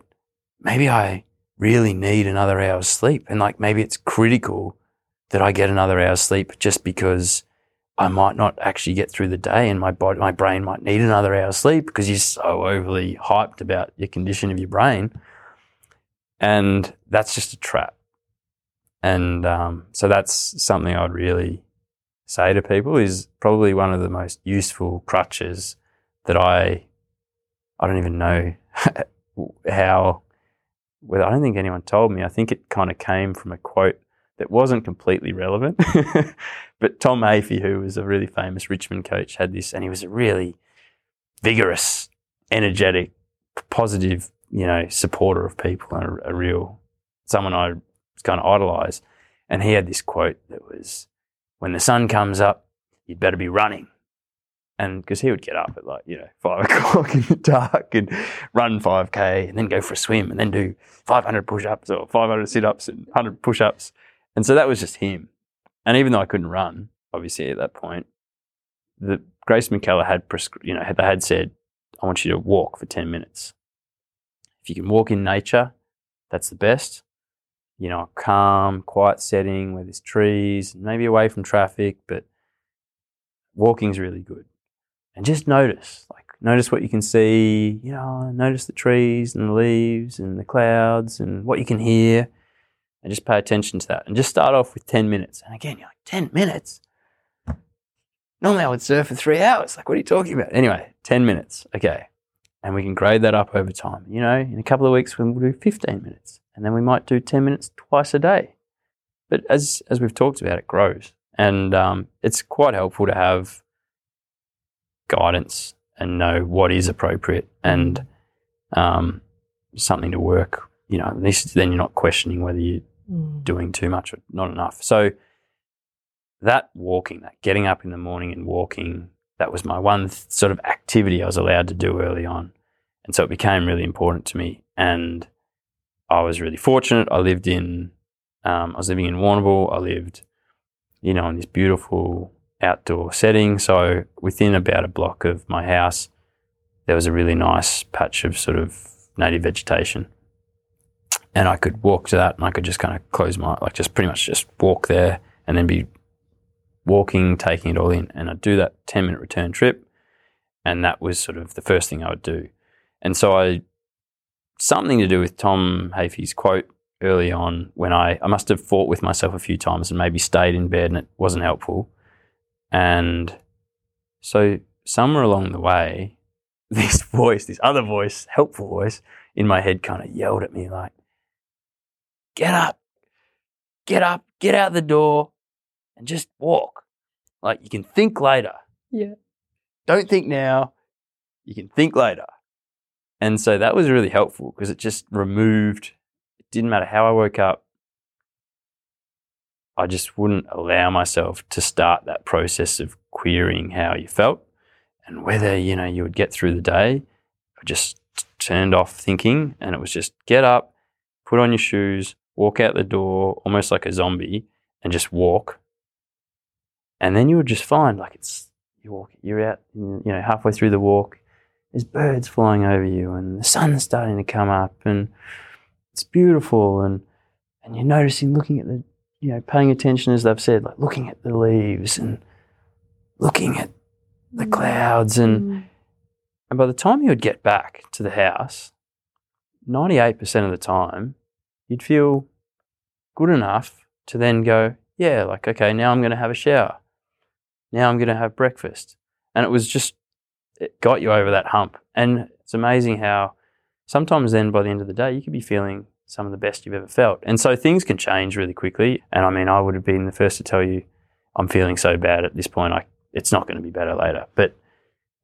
maybe I really need another hour's sleep, and like maybe it's critical that I get another hour's sleep just because." I might not actually get through the day, and my body, my brain might need another hour's sleep because you're so overly hyped about your condition of your brain, and that's just a trap. And um, so that's something I'd really say to people is probably one of the most useful crutches that I I don't even know *laughs* how. Well, I don't think anyone told me. I think it kind of came from a quote that wasn't completely relevant. *laughs* but Tom Hafey, who was a really famous Richmond coach, had this, and he was a really vigorous, energetic, positive, you know, supporter of people and a, a real someone I kind of idolize. And he had this quote that was, "When the sun comes up, you'd better be running." And because he would get up at like you know five *laughs* o'clock in the dark and run five k, and then go for a swim, and then do five hundred push-ups or five hundred sit-ups and hundred push-ups, and so that was just him. And even though I couldn't run, obviously at that point, the Grace McKellar had prescri- you know they had said, "I want you to walk for ten minutes. If you can walk in nature, that's the best. You know, a calm, quiet setting where there's trees, maybe away from traffic, but walking's really good. And just notice, like notice what you can see, you know, notice the trees and the leaves and the clouds and what you can hear. And just pay attention to that. And just start off with 10 minutes. And again, you're like, 10 minutes? Normally I would surf for three hours. Like, what are you talking about? Anyway, 10 minutes. Okay. And we can grade that up over time. You know, in a couple of weeks, we'll do 15 minutes. And then we might do 10 minutes twice a day. But as, as we've talked about, it grows. And um, it's quite helpful to have guidance and know what is appropriate and um, something to work. You know, at least then you're not questioning whether you're doing too much or not enough. So that walking, that getting up in the morning and walking, that was my one th- sort of activity I was allowed to do early on. And so it became really important to me. And I was really fortunate. I lived in, um, I was living in Warrnambool. I lived, you know, in this beautiful outdoor setting. So within about a block of my house, there was a really nice patch of sort of native vegetation. And I could walk to that and I could just kind of close my, like just pretty much just walk there and then be walking, taking it all in. And I'd do that 10 minute return trip. And that was sort of the first thing I would do. And so I, something to do with Tom Hafey's quote early on when I, I must have fought with myself a few times and maybe stayed in bed and it wasn't helpful. And so somewhere along the way, *laughs* this voice, this other voice, helpful voice in my head kind of yelled at me like, get up, get up, get out the door and just walk. Like you can think later. Yeah. Don't think now. You can think later. And so that was really helpful because it just removed, it didn't matter how I woke up. I just wouldn't allow myself to start that process of querying how you felt and whether, you know, you would get through the day. I just turned off thinking and it was just get up, put on your shoes, walk out the door almost like a zombie and just walk. And then you would just find like it's you walk you're out you know halfway through the walk there's birds flying over you and the sun's starting to come up and it's beautiful and and you're noticing looking at the you know paying attention as they've said like looking at the leaves and looking at the clouds and Mm. and by the time you would get back to the house 98% of the time you'd feel good enough to then go yeah like okay now i'm going to have a shower. Now i'm going to have breakfast. And it was just it got you over that hump. And it's amazing how sometimes then by the end of the day you could be feeling some of the best you've ever felt. And so things can change really quickly. And i mean i would have been the first to tell you i'm feeling so bad at this point i it's not going to be better later. But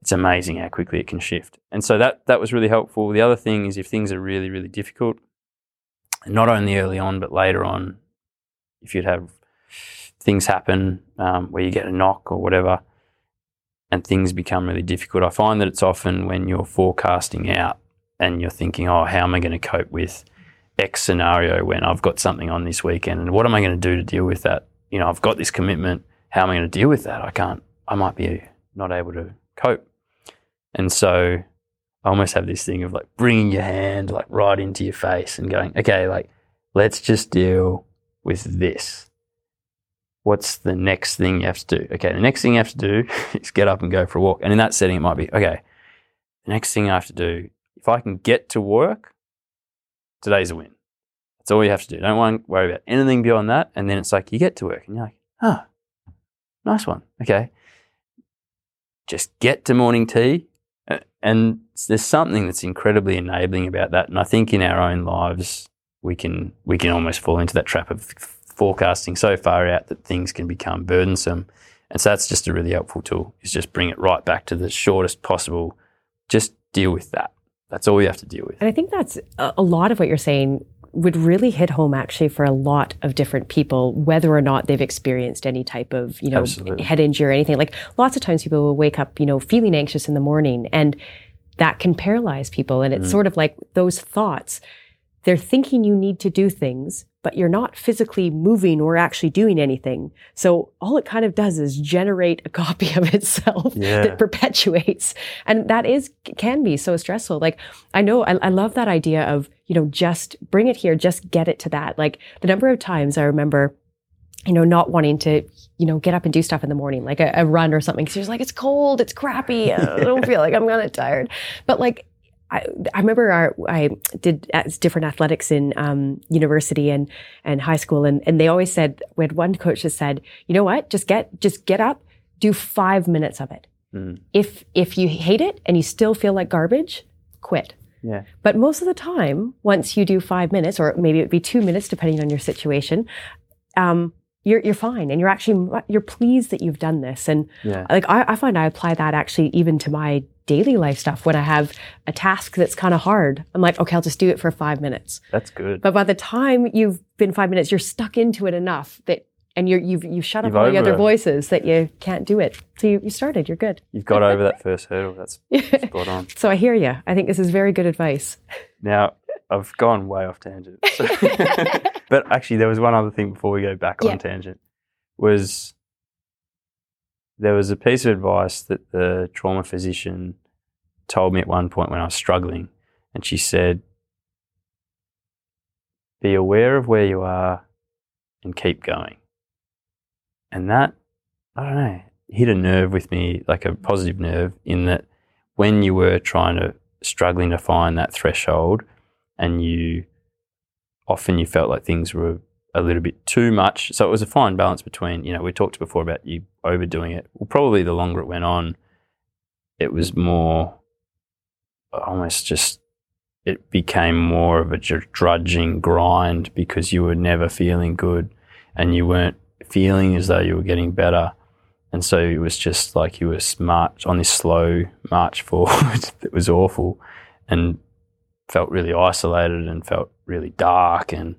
it's amazing how quickly it can shift. And so that that was really helpful. The other thing is if things are really really difficult not only early on but later on if you'd have things happen um, where you get a knock or whatever and things become really difficult i find that it's often when you're forecasting out and you're thinking oh how am i going to cope with x scenario when i've got something on this weekend and what am i going to do to deal with that you know i've got this commitment how am i going to deal with that i can't i might be not able to cope and so I almost have this thing of like bringing your hand like right into your face and going, okay, like let's just deal with this. What's the next thing you have to do? Okay, the next thing you have to do *laughs* is get up and go for a walk. And in that setting, it might be, okay, the next thing I have to do, if I can get to work, today's a win. That's all you have to do. Don't wor- worry about anything beyond that. And then it's like you get to work and you're like, ah, nice one. Okay. Just get to morning tea. And there's something that's incredibly enabling about that. And I think in our own lives, we can we can almost fall into that trap of forecasting so far out that things can become burdensome. And so that's just a really helpful tool. Is just bring it right back to the shortest possible. Just deal with that. That's all we have to deal with. And I think that's a lot of what you're saying would really hit home actually for a lot of different people, whether or not they've experienced any type of, you know, Absolutely. head injury or anything. Like lots of times people will wake up, you know, feeling anxious in the morning and that can paralyze people. And it's mm. sort of like those thoughts. They're thinking you need to do things, but you're not physically moving or actually doing anything. So all it kind of does is generate a *laughs* copy of itself Yeah. that perpetuates. And that is, can be so stressful. Like I know, I, I love that idea of, you know, just bring it here, just get it to that. Like the number of times I remember, you know, not wanting to, you know, get up and do stuff in the morning, like a, a run or something. Cause you're just like, it's cold, it's crappy. I don't *laughs* feel like I'm kind of tired. But like, I, I remember our, I did uh, different athletics in um, university and, and high school. And, and they always said, we had one coach that said, you know what, just get, just get up, do five minutes of it. Mm. If, if you hate it and you still feel like garbage, quit. Yeah. But most of the time, once you do five minutes, or maybe it'd be two minutes, depending on your situation, um, you're you're fine, and you're actually you're pleased that you've done this. And Yeah. like I, I find I apply that actually even to my daily life stuff. When I have a task that's kind of hard, I'm like, okay, I'll just do it for five minutes. That's good. But by the time you've been five minutes, you're stuck into it enough that. And you're, you've you've shut You've up all the other voices that you can't do it. So you, you started. You're good. You've got over *laughs* that first hurdle. That's *laughs* spot on. so I hear you. I think this is very good advice. Now, I've gone way off tangent. *laughs* So- *laughs* but actually, there was one other thing before we go back Yeah. on tangent. Was there was a piece of advice that the trauma physician told me at one point when I was struggling, and she said, "Be aware of where you are, and keep going." And that, I don't know, hit a nerve with me, like a mm-hmm. positive nerve, in that when you were trying to struggling to find that threshold and you often you felt like things were a little bit too much. So it was a fine balance between you know we talked before about you overdoing it. Well probably the longer it went on it was more almost just it became more of a drudging grind because you were never feeling good and you weren't feeling as though you were getting better. And so it was just like you were march on this slow march forward. *laughs* That was awful. And felt really isolated and felt really dark. And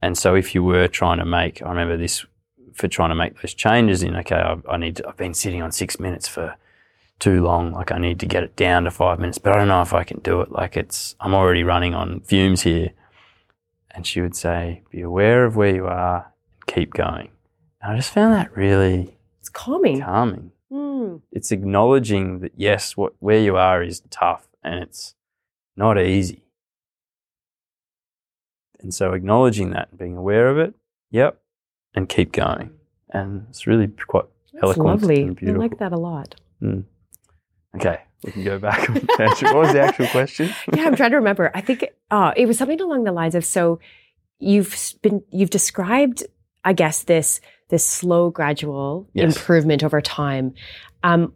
and so if you were trying to make I remember this for trying to make those changes in okay I, I need to, I've been sitting on six minutes for too long. Like I need to get it down to five minutes but I don't know if I can do it. Like it's I'm already running on fumes here. And she would say be aware of where you are and keep going. And I just found that really It's calming. calming. Mm. it's acknowledging that yes, what where you are is tough and it's not easy. And so acknowledging that and being aware of it, yep, and keep going. And it's really quite That's eloquent lovely. and beautiful. I like that a lot. okay. We can go back. *laughs* What was the actual question? yeah, I'm trying to remember. I think uh, it was something along the lines of so you've been you've described, I guess this this slow, gradual Yes. improvement over time. Um,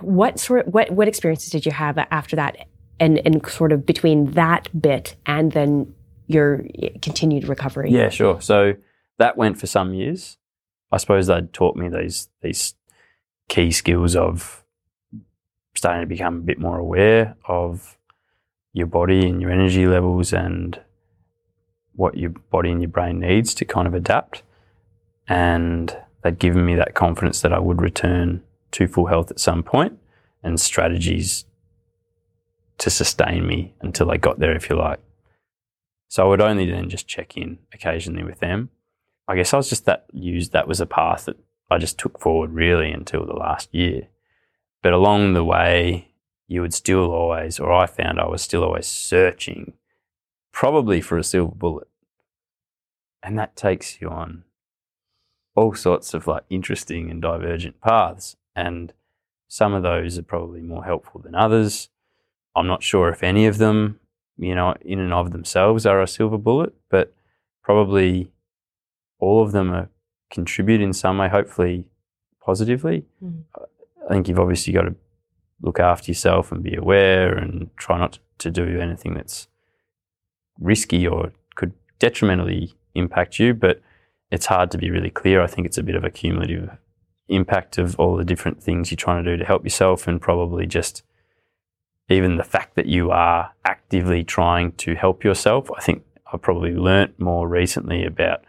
what sort what what experiences did you have after that, and and sort of between that bit and then your continued recovery? Yeah, sure. So that went for some years. I suppose they'd taught me these these key skills of starting to become a bit more aware of your body and your energy levels and what your body and your brain needs to kind of adapt. And they'd given me that confidence that I would return to full health at some point and strategies to sustain me until I got there, if you like. So I would only then just check in occasionally with them. I guess I was just that used that was a path that I just took forward really until the last year. But along the way, you would still always, or I found I was still always searching, probably for a silver bullet. And that takes you on all sorts of like interesting and divergent paths. And some of those are probably more helpful than others. I'm not sure if any of them, you know, in and of themselves are a silver bullet, but probably all of them are contribute in some way, hopefully positively. Mm. I think you've obviously got to look after yourself and be aware and try not to do anything that's risky or could detrimentally impact you. But it's hard to be really clear. I think it's a bit of a cumulative impact of all the different things you're trying to do to help yourself and probably just even the fact that you are actively trying to help yourself. I think I've probably learnt more recently about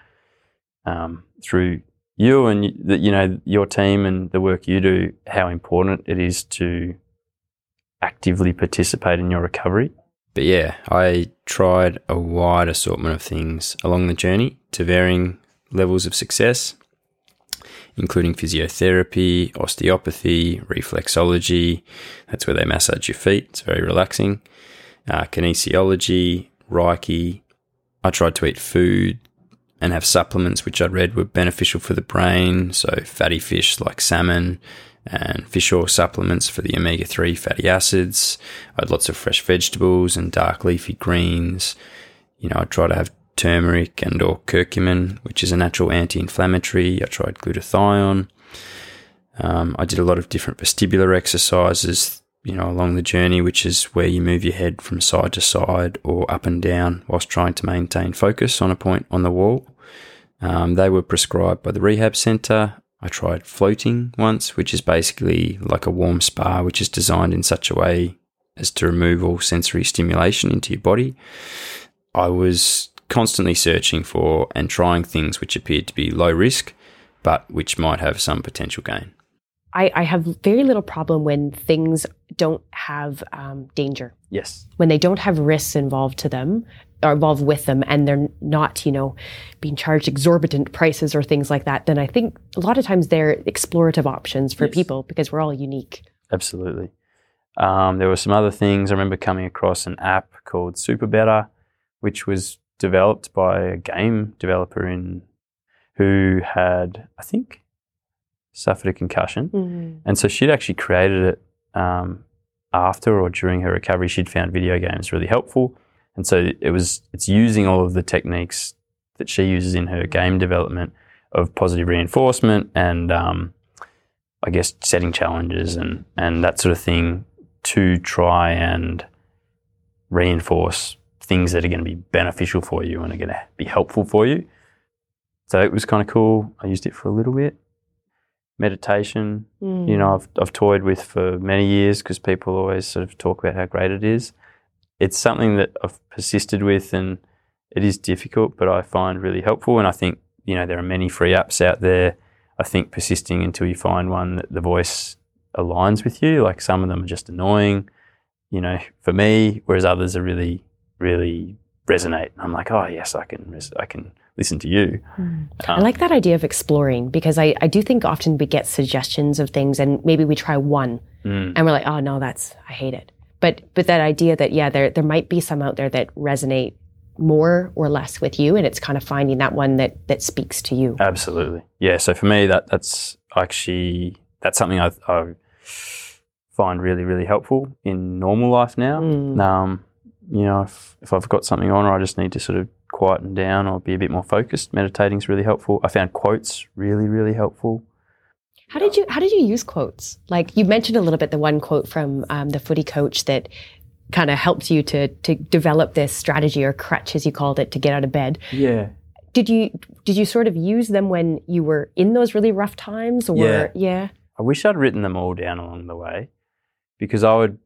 um, through you and that you know your team and the work you do how important it is to actively participate in your recovery. But yeah, I tried a wide assortment of things along the journey to varying levels of success, including physiotherapy, osteopathy, reflexology. That's where they massage your feet. It's very relaxing. Uh, kinesiology, Reiki. I tried to eat food and have supplements which I read were beneficial for the brain. So fatty fish like salmon and fish oil supplements for the omega 3 fatty acids. I had lots of fresh vegetables and dark leafy greens. You know, I try to have turmeric and or curcumin, which is a natural anti-inflammatory. I tried glutathione. Um, I did a lot of different vestibular exercises, you know, along the journey, which is where you move your head from side to side or up and down whilst trying to maintain focus on a point on the wall. Um, they were prescribed by the rehab centre. I tried floating once, which is basically like a warm spa, which is designed in such a way as to remove all sensory stimulation into your body. I was constantly searching for and trying things which appeared to be low risk, but which might have some potential gain. I, I have very little problem when things don't have um, danger. Yes. when they don't have risks involved to them or involved with them and they're not, you know, being charged exorbitant prices or things like that, then I think a lot of times they're explorative options for Yes. people because we're all unique. Absolutely. Um, there were some other things. I remember coming across an app called Super Better, which was developed by a game developer in who had, I think, suffered a concussion, and so she'd actually created it um, after or during her recovery. She'd found video games really helpful, and so it was. It's using all of the techniques that she uses in her game development of positive reinforcement and um, I guess setting challenges and and that sort of thing to try and reinforce things that are going to be beneficial for you and are going to be helpful for you. So it was kind of cool. I used it for a little bit. Meditation, you know, hmm. I've I've toyed with for many years because people always sort of talk about how great it is. It's something that I've persisted with, and it is difficult, but I find really helpful. And I think you know there are many free apps out there. I think persisting until you find one that the voice aligns with you. Like some of them are just annoying, you know, for me, whereas others are really, really resonate. I'm like, oh yes, I can, res- I can listen to you. I like that idea of exploring because I, I do think often we get suggestions of things and maybe we try one Mm. and we're like, oh no, that's I hate it. But but that idea that yeah, there there might be some out there that resonate more or less with you, and it's kind of finding that one that that speaks to you. Absolutely. Yeah. So for me, that that's actually that's something I, I find really really helpful in normal life now. Mm. Um, you know, if, if I've got something on, or I just need to sort of quieten down or be a bit more focused, meditating is really helpful. I found quotes really really helpful. How did you How did you use quotes? Like you mentioned a little bit the one quote from um, the footy coach that kind of helped you to to develop this strategy or crutch, as you called it, to get out of bed. Yeah. Did you did you sort of use them when you were in those really rough times, or Yeah. yeah? I wish I'd written them all down along the way because I would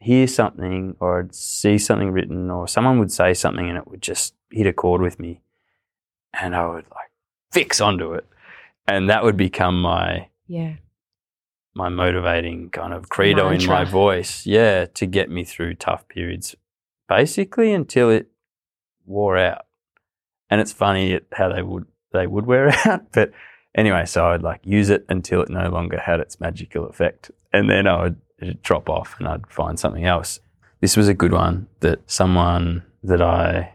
hear something or I'd see something written or someone would say something and it would just hit a chord with me and I would like fix onto it. And that would become my Yeah. my motivating kind of credo in my voice. Yeah, to get me through tough periods. Basically until it wore out. And it's funny how they would they would wear *laughs* out, but anyway, so I'd like use it until it no longer had its magical effect, and then I would it'd drop off and I'd find something else. This was a good one that someone that I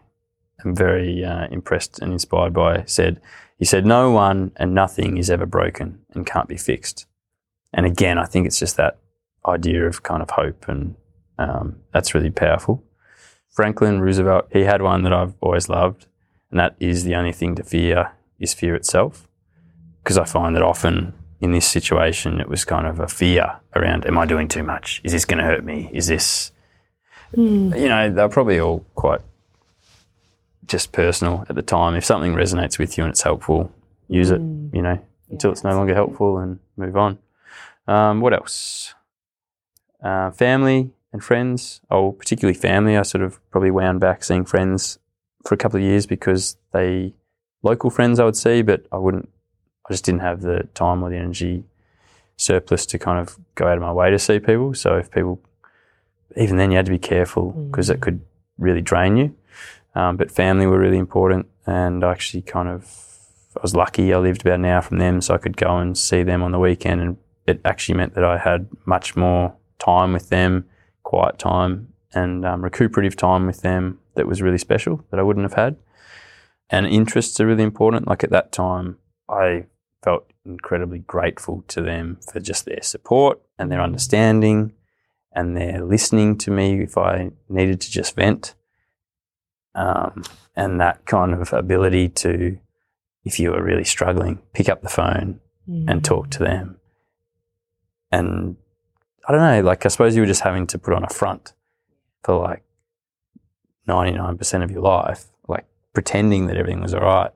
am very uh, impressed and inspired by said. He said, "No one and nothing is ever broken and can't be fixed." And again, I think it's just that idea of kind of hope, and um, that's really powerful. Franklin Roosevelt, he had one that I've always loved, and that is the only thing to fear is fear itself. Because I find that often in this situation, it was kind of a fear around, am I doing too much? Is this going to hurt me? Is this, you know, they're probably all quite just personal at the time. If something resonates with you and it's helpful, use it, you know, until it's no longer helpful and move on. Um, what else? Uh, family and friends. Oh, particularly family. I sort of probably wound back seeing friends for a couple of years because they local friends I would see, but I wouldn't. I just didn't have the time or the energy surplus to kind of go out of my way to see people. So if people, even then, you had to be careful because it could really drain you. Um, but family were really important, and I actually kind of I was lucky. I lived about an hour from them, so I could go and see them on the weekend, and it actually meant that I had much more time with them, quiet time, and um, recuperative time with them that was really special that I wouldn't have had. And interests are really important. Like at that time, I felt incredibly grateful to them for just their support and their understanding and their listening to me if I needed to just vent. Um, and that kind of ability to, if you were really struggling, pick up the phone and talk to them. And I don't know, like I suppose you were just having to put on a front for like 99% of your life, like pretending that everything was all right.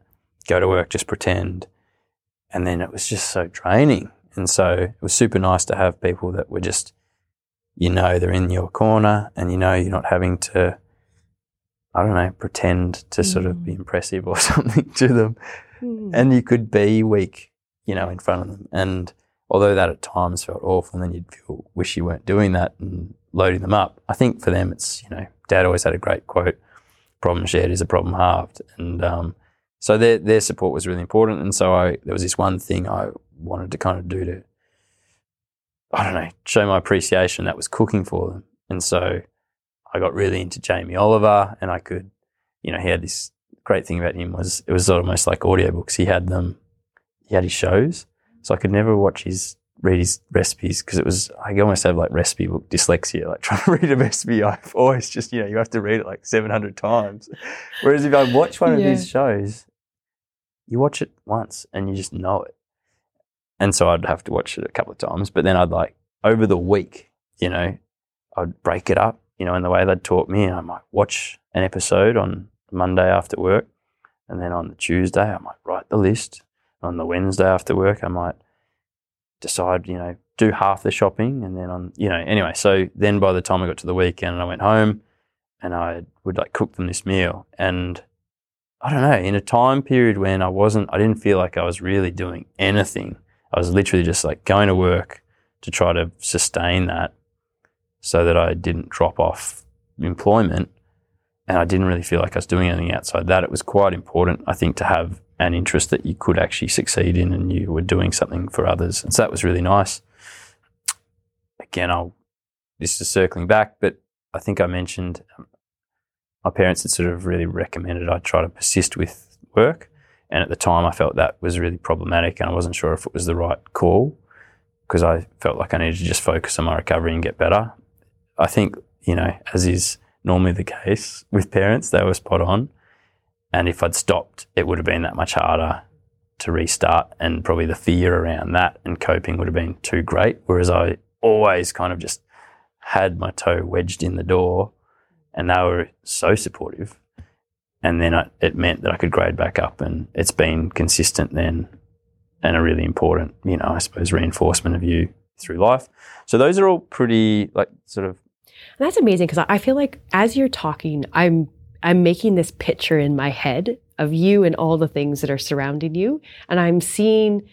Go to work, just pretend. And then it was just so draining. And so it was super nice to have people that were just, you know, they're in your corner and you know you're not having to, I don't know, pretend to sort of be impressive or *laughs* something to them and you could be weak, you know, in front of them. And although that at times felt awful, and then you'd feel wish you weren't doing that and loading them up. I think for them, it's you know, Dad always had a great quote: "Problem shared is a problem halved," and um, so their their support was really important. And so I there was this one thing I wanted to kind of do to I don't know show my appreciation that was cooking for them. And so I got really into Jamie Oliver, and I could, you know, he had this great thing about him was it was almost like audiobooks. He had them, he had his shows, so I could never watch his read his recipes because it was I almost have like recipe book dyslexia. Like *laughs* trying to read a recipe, I've always just you know you have to read it like seven hundred times. Whereas if I watch one of his shows, you watch it once and you just know it. And so I'd have to watch it a couple of times, but then I'd like over the week, you know, I'd break it up, you know, in the way they'd taught me, and I might watch an episode on Monday after work, and then on the Tuesday I might write the list. On the Wednesday after work, I might decide, you know, do half the shopping, and then on, you know, anyway. So then by the time I got to the weekend, and I went home, and I would like cook them this meal, and I don't know, in a time period when I wasn't, I didn't feel like I was really doing anything. I was literally just like going to work to try to sustain that so that I didn't drop off employment. And I didn't really feel like I was doing anything outside that. It was quite important, I think, to have an interest that you could actually succeed in and you were doing something for others. And so that was really nice. Again, I'll, this is circling back, but I think I mentioned um, my parents had sort of really recommended I try to persist with work. And at the time, I felt that was really problematic and I wasn't sure if it was the right call because I felt like I needed to just focus on my recovery and get better. I think, you know, as is normally the case with parents, they were spot on. And if I'd stopped, it would have been that much harder to restart. And probably the fear around that and coping would have been too great. Whereas I always kind of just had my toe wedged in the door and they were so supportive. And then I, it meant that I could grade back up, and it's been consistent then and a really important, you know, I suppose, reinforcement of you through life. So those are all pretty, like, sort of, And that's amazing because I feel like as you're talking, I'm I'm making this picture in my head of you and all the things that are surrounding you, and I'm seeing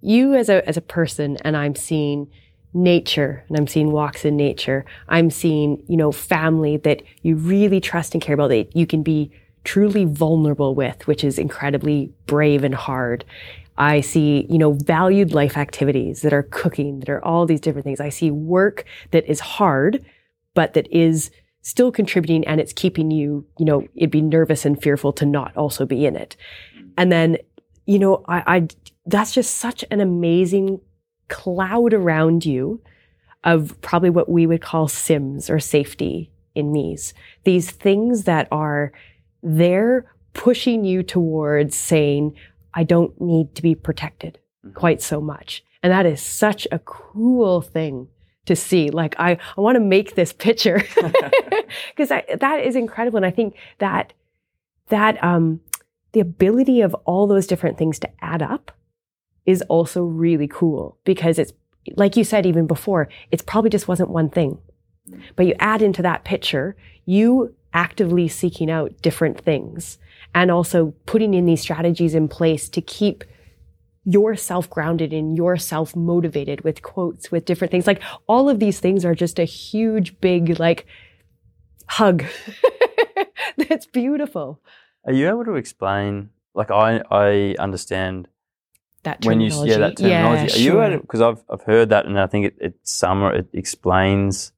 you as a as a person, and I'm seeing nature, and I'm seeing walks in nature. I'm seeing you know family that you really trust and care about that you can be truly vulnerable with, which is incredibly brave and hard. I see, you know, valued life activities that are cooking, that are all these different things. I see work that is hard, but that is still contributing and it's keeping you, you know, it'd be nervous and fearful to not also be in it. And then, you know, I, I that's just such an amazing cloud around you of probably what we would call sims or safety in me's. These things that are there pushing you towards saying, I don't need to be protected quite so much. And that is such a cool thing to see. Like I, I want to make this picture *laughs* *laughs* because that is incredible. And I think that that um, the ability of all those different things to add up is also really cool because it's like you said even before, it's probably just wasn't one thing. Mm. But you add into that picture, you actively seeking out different things and also putting in these strategies in place to keep yourself grounded and yourself motivated with quotes, with different things. Like all of these things are just a huge, big, like hug. *laughs* That's beautiful. are you able to explain, like, I, I understand That when you, yeah, that terminology. are you sure. able because I've, I've heard that and I think it, it summer, it explains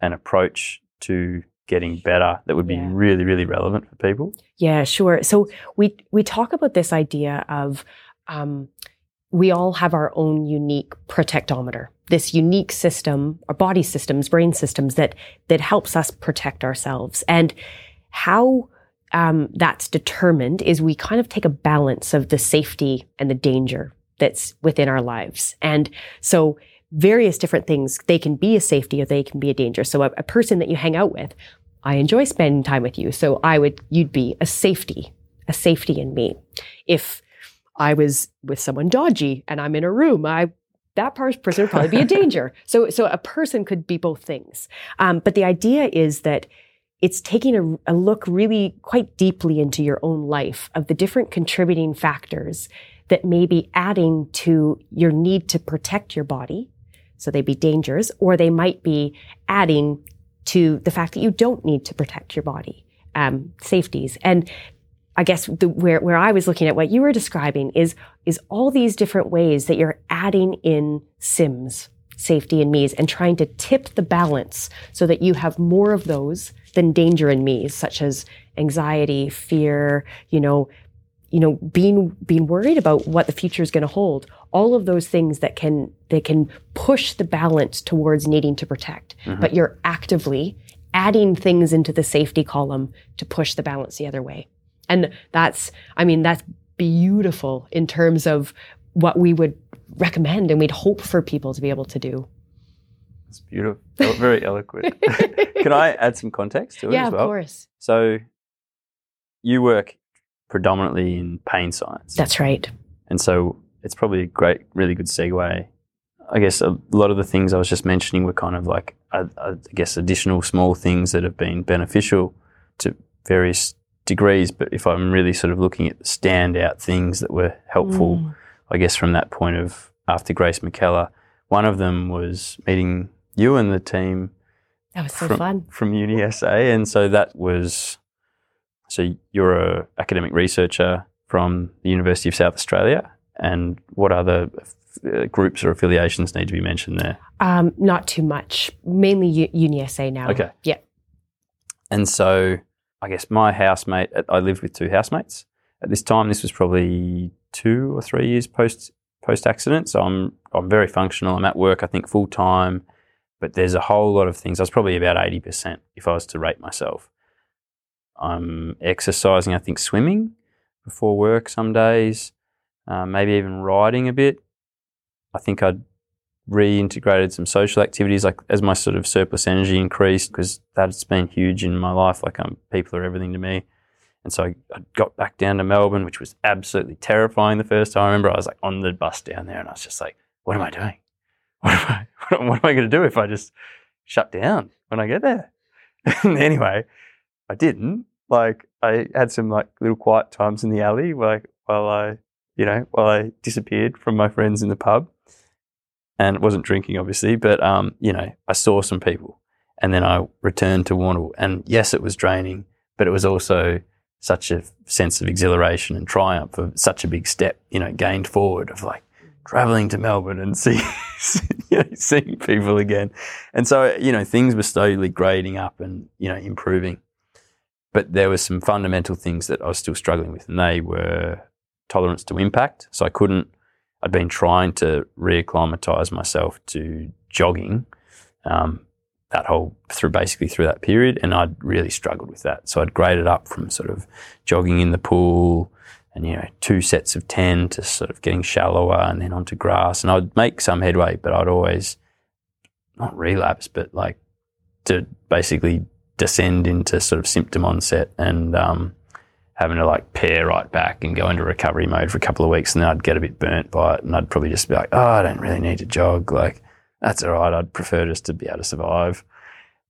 an approach to getting better that would be Yeah. really, really relevant for people. Yeah, sure. So we we talk about this idea of um, we all have our own unique protectometer, this unique system, our body systems, brain systems that that helps us protect ourselves. And how um, that's determined is we kind of take a balance of the safety and the danger that's within our lives. And so various different things, they can be a safety or they can be a danger. So a, a person that you hang out with, I enjoy spending time with you. So I would, you'd be a safety, a safety in me. If I was with someone dodgy and I'm in a room, I, that person would probably be a *laughs* danger. So, so a person could be both things. Um, but the idea is that it's taking a, a look really quite deeply into your own life of the different contributing factors that may be adding to your need to protect your body, So they'd be dangers, or they might be adding to the fact that you don't need to protect your body, um, safeties. And I guess the, where, where I was looking at what you were describing is, is all these different ways that you're adding in SIMS, safety and me's, and trying to tip the balance so that you have more of those than danger in me, such as anxiety, fear, you know, you know, being being worried about what the future is going to hold. All of those things that can they can push the balance towards needing to protect, mm-hmm. but you're actively adding things into the safety column to push the balance the other way. And that's, I mean, that's beautiful in terms of what we would recommend and we'd hope for people to be able to do. It's beautiful. Very eloquent. *laughs* Can I add some context to it yeah, as well? Yeah, of course. So you work predominantly in pain science. That's right. And so it's probably a great, really good segue. I guess a lot of the things I was just mentioning were kind of like, I, I guess, additional small things that have been beneficial to various degrees. But if I'm really sort of looking at the standout things that were helpful, mm. I guess, from that point of after Grace McKellar, one of them was meeting you and the team. That was so from, fun. From UniSA. And so that was so you're a academic researcher from the University of South Australia, and what other uh, groups or affiliations need to be mentioned there? Um, not too much. Mainly U- UniSA now. Okay. Yeah. And so I guess my housemate, I lived with two housemates at this time. This was probably two or three years post post accident. So I'm I'm very functional. I'm at work. I think full time, but there's a whole lot of things. I was probably about eighty percent if I was to rate myself. I'm exercising, I think swimming before work some days, uh, maybe even riding a bit. I think I'd reintegrated some social activities like as my sort of surplus energy increased because that's been huge in my life. Like um, people are everything to me. And so I, I, got back down to Melbourne, which was absolutely terrifying the first time. I remember I was like on the bus down there and I was just like, what am I doing? What am I, *laughs* what am I going to do if I just shut down when I get there? *laughs* anyway, I didn't. Like I had some like little quiet times in the alley, like while I, you know, while I disappeared from my friends in the pub, and wasn't drinking obviously, but um, you know, I saw some people, and then I returned to Warrnambool, and yes, it was draining, but it was also such a sense of exhilaration and triumph of such a big step, you know, gained forward of like traveling to Melbourne and see, *laughs* you know, seeing people again. And so, you know, things were slowly grading up and, you know, improving. But there were some fundamental things that I was still struggling with, and they were tolerance to impact. So I couldn't, I'd been trying to reacclimatize myself to jogging um, that whole, through basically through that period, and I'd really struggled with that. So I'd graded up from sort of jogging in the pool and, you know, two sets of 10 to sort of getting shallower and then onto grass. And I'd make some headway, but I'd always, not relapse, but like to basically descend into sort of symptom onset and um, having to like pare right back and go into recovery mode for a couple of weeks. And then I'd get a bit burnt by it and I'd probably just be like, oh, I don't really need to jog. Like, that's all right. I'd prefer just to be able to survive.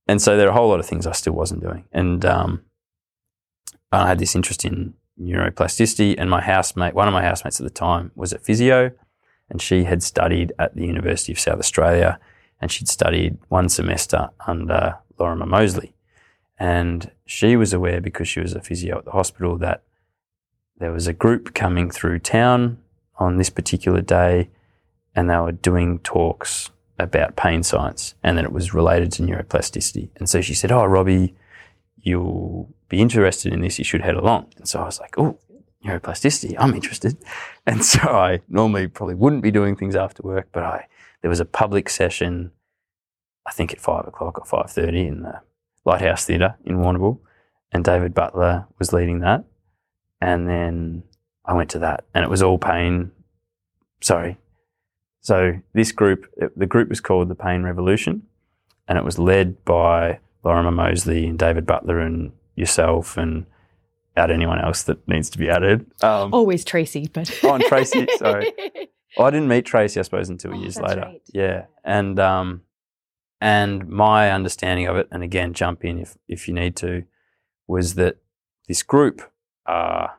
And so there are a whole lot of things I still wasn't doing. And um, I had this interest in neuroplasticity. And my housemate, one of my housemates at the time, was a physio. And she had studied at the University of South Australia. And she'd studied one semester under Lorimer Moseley. And she was aware because she was a physio at the hospital that there was a group coming through town on this particular day and they were doing talks about pain science and that it was related to neuroplasticity. And so she said, Oh, Robbie, you'll be interested in this. You should head along. And so I was like, Oh, neuroplasticity, I'm interested. And so I normally probably wouldn't be doing things after work, but I there was a public session, I think at five o'clock or five thirty in the Lighthouse Theatre in Warrnambool, and David Butler was leading that. And then I went to that, and it was all pain. Sorry. So this group, the group was called the Pain Revolution, and it was led by Lorimer Moseley and David Butler and yourself and add anyone else that needs to be added. Um, Always Tracy, but oh, and Tracy. Sorry, *laughs* oh, I didn't meet Tracy, I suppose, until oh, years later. Right. Yeah, and um, and my understanding of it, and again, jump in if, if you need to, was that this group are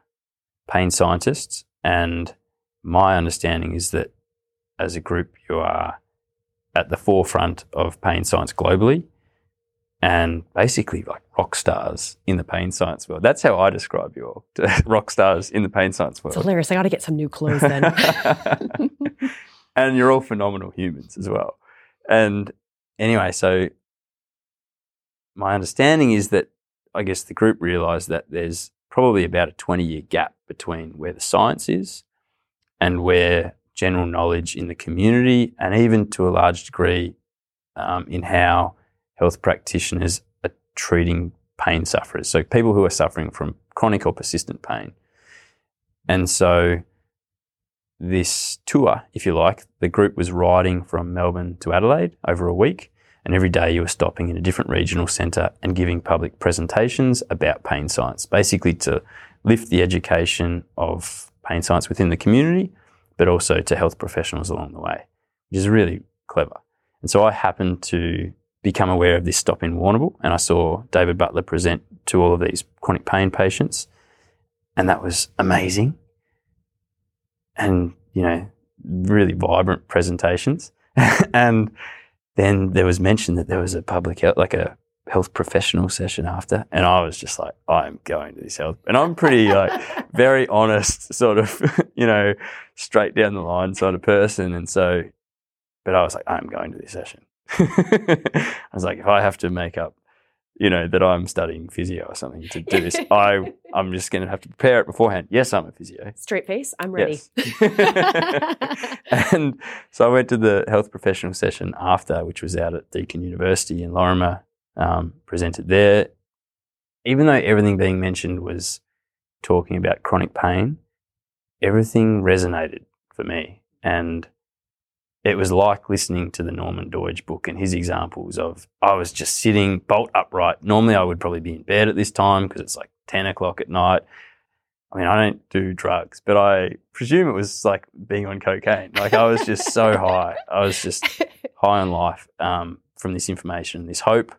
pain scientists. And my understanding is that as a group, you are at the forefront of pain science globally and basically like rock stars in the pain science world. That's how I describe you all *laughs* rock stars in the pain science world. It's hilarious. I got to get some new clothes then. *laughs* and you're all phenomenal humans as well. And anyway, so my understanding is that I guess the group realized that there's probably about a 20 year gap between where the science is and where general knowledge in the community, and even to a large degree um, in how health practitioners are treating pain sufferers. So, people who are suffering from chronic or persistent pain. And so, this tour, if you like, the group was riding from Melbourne to Adelaide over a week. And every day you were stopping in a different regional centre and giving public presentations about pain science, basically to lift the education of pain science within the community, but also to health professionals along the way, which is really clever. And so I happened to become aware of this stop in Warrnambool and I saw David Butler present to all of these chronic pain patients. And that was amazing. And, you know, really vibrant presentations. *laughs* and then there was mention that there was a public health, like a health professional session after, and I was just like, I'm going to this health, and I'm pretty like *laughs* very honest, sort of, *laughs* you know, straight down the line sort of person, and so, but I was like, I'm going to this session. *laughs* I was like, if I have to make up you know, that I'm studying physio or something to do this. *laughs* I I'm just going to have to prepare it beforehand. Yes, I'm a physio. Straight face. I'm ready. Yes. *laughs* and so I went to the health professional session after, which was out at Deakin University in Lorimer. Um, presented there. Even though everything being mentioned was talking about chronic pain, everything resonated for me, and it was like listening to the Norman Doidge book and his examples of I was just sitting bolt upright. Normally, I would probably be in bed at this time because it's like 10 o'clock at night. I mean, I don't do drugs, but I presume it was like being on cocaine. Like I was just so *laughs* high. I was just high on life um, from this information, this hope,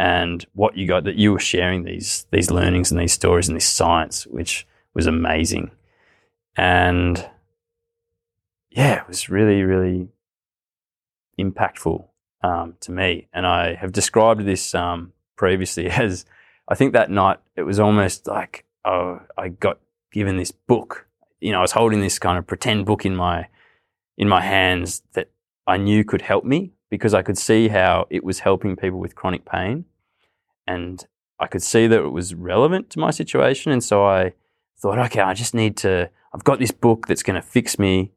and what you got that you were sharing these these learnings and these stories and this science, which was amazing. And yeah, it was really, really impactful um, to me. And I have described this um, previously *laughs* as I think that night it was almost like oh, I got given this book. You know, I was holding this kind of pretend book in my in my hands that I knew could help me because I could see how it was helping people with chronic pain, and I could see that it was relevant to my situation. And so I thought, okay, I just need to. I've got this book that's going to fix me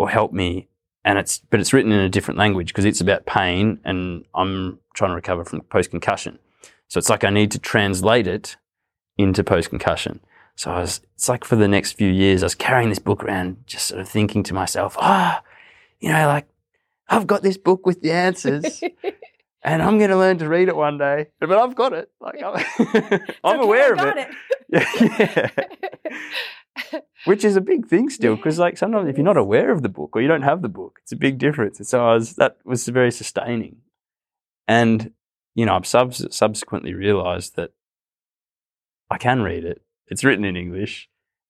or help me and it's but it's written in a different language because it's about pain and I'm trying to recover from post concussion. So it's like I need to translate it into post concussion. So I was, it's like for the next few years, I was carrying this book around, just sort of thinking to myself, ah, oh, you know, like I've got this book with the answers. *laughs* and I'm going to learn to read it one day, but I've got it. Like *laughs* I'm, *laughs* I'm aware of it. it. yeah. *laughs* which is a big thing still because like sometimes if you're not aware of the book or you don't have the book it's a big difference. And so i was that was very sustaining. And you know i've sub- subsequently realized that i can read it. It's written in english.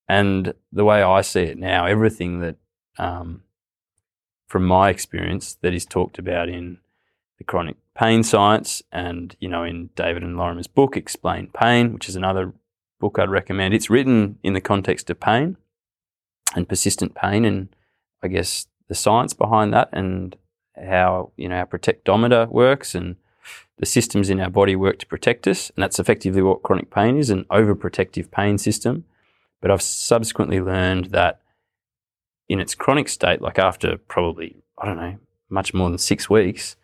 And the way i see it now everything that um, from my experience that is talked about in the chronic pain science and you know in david and lorimer's book explain pain which is another book I'd recommend. It's written in the context of pain and persistent pain, and I guess the science behind that, and how you know our protectometer works, and the systems in our body work to protect us, and that's effectively what chronic pain is an overprotective pain system. But I've subsequently learned that in its chronic state, like after probably I don't know much more than six weeks,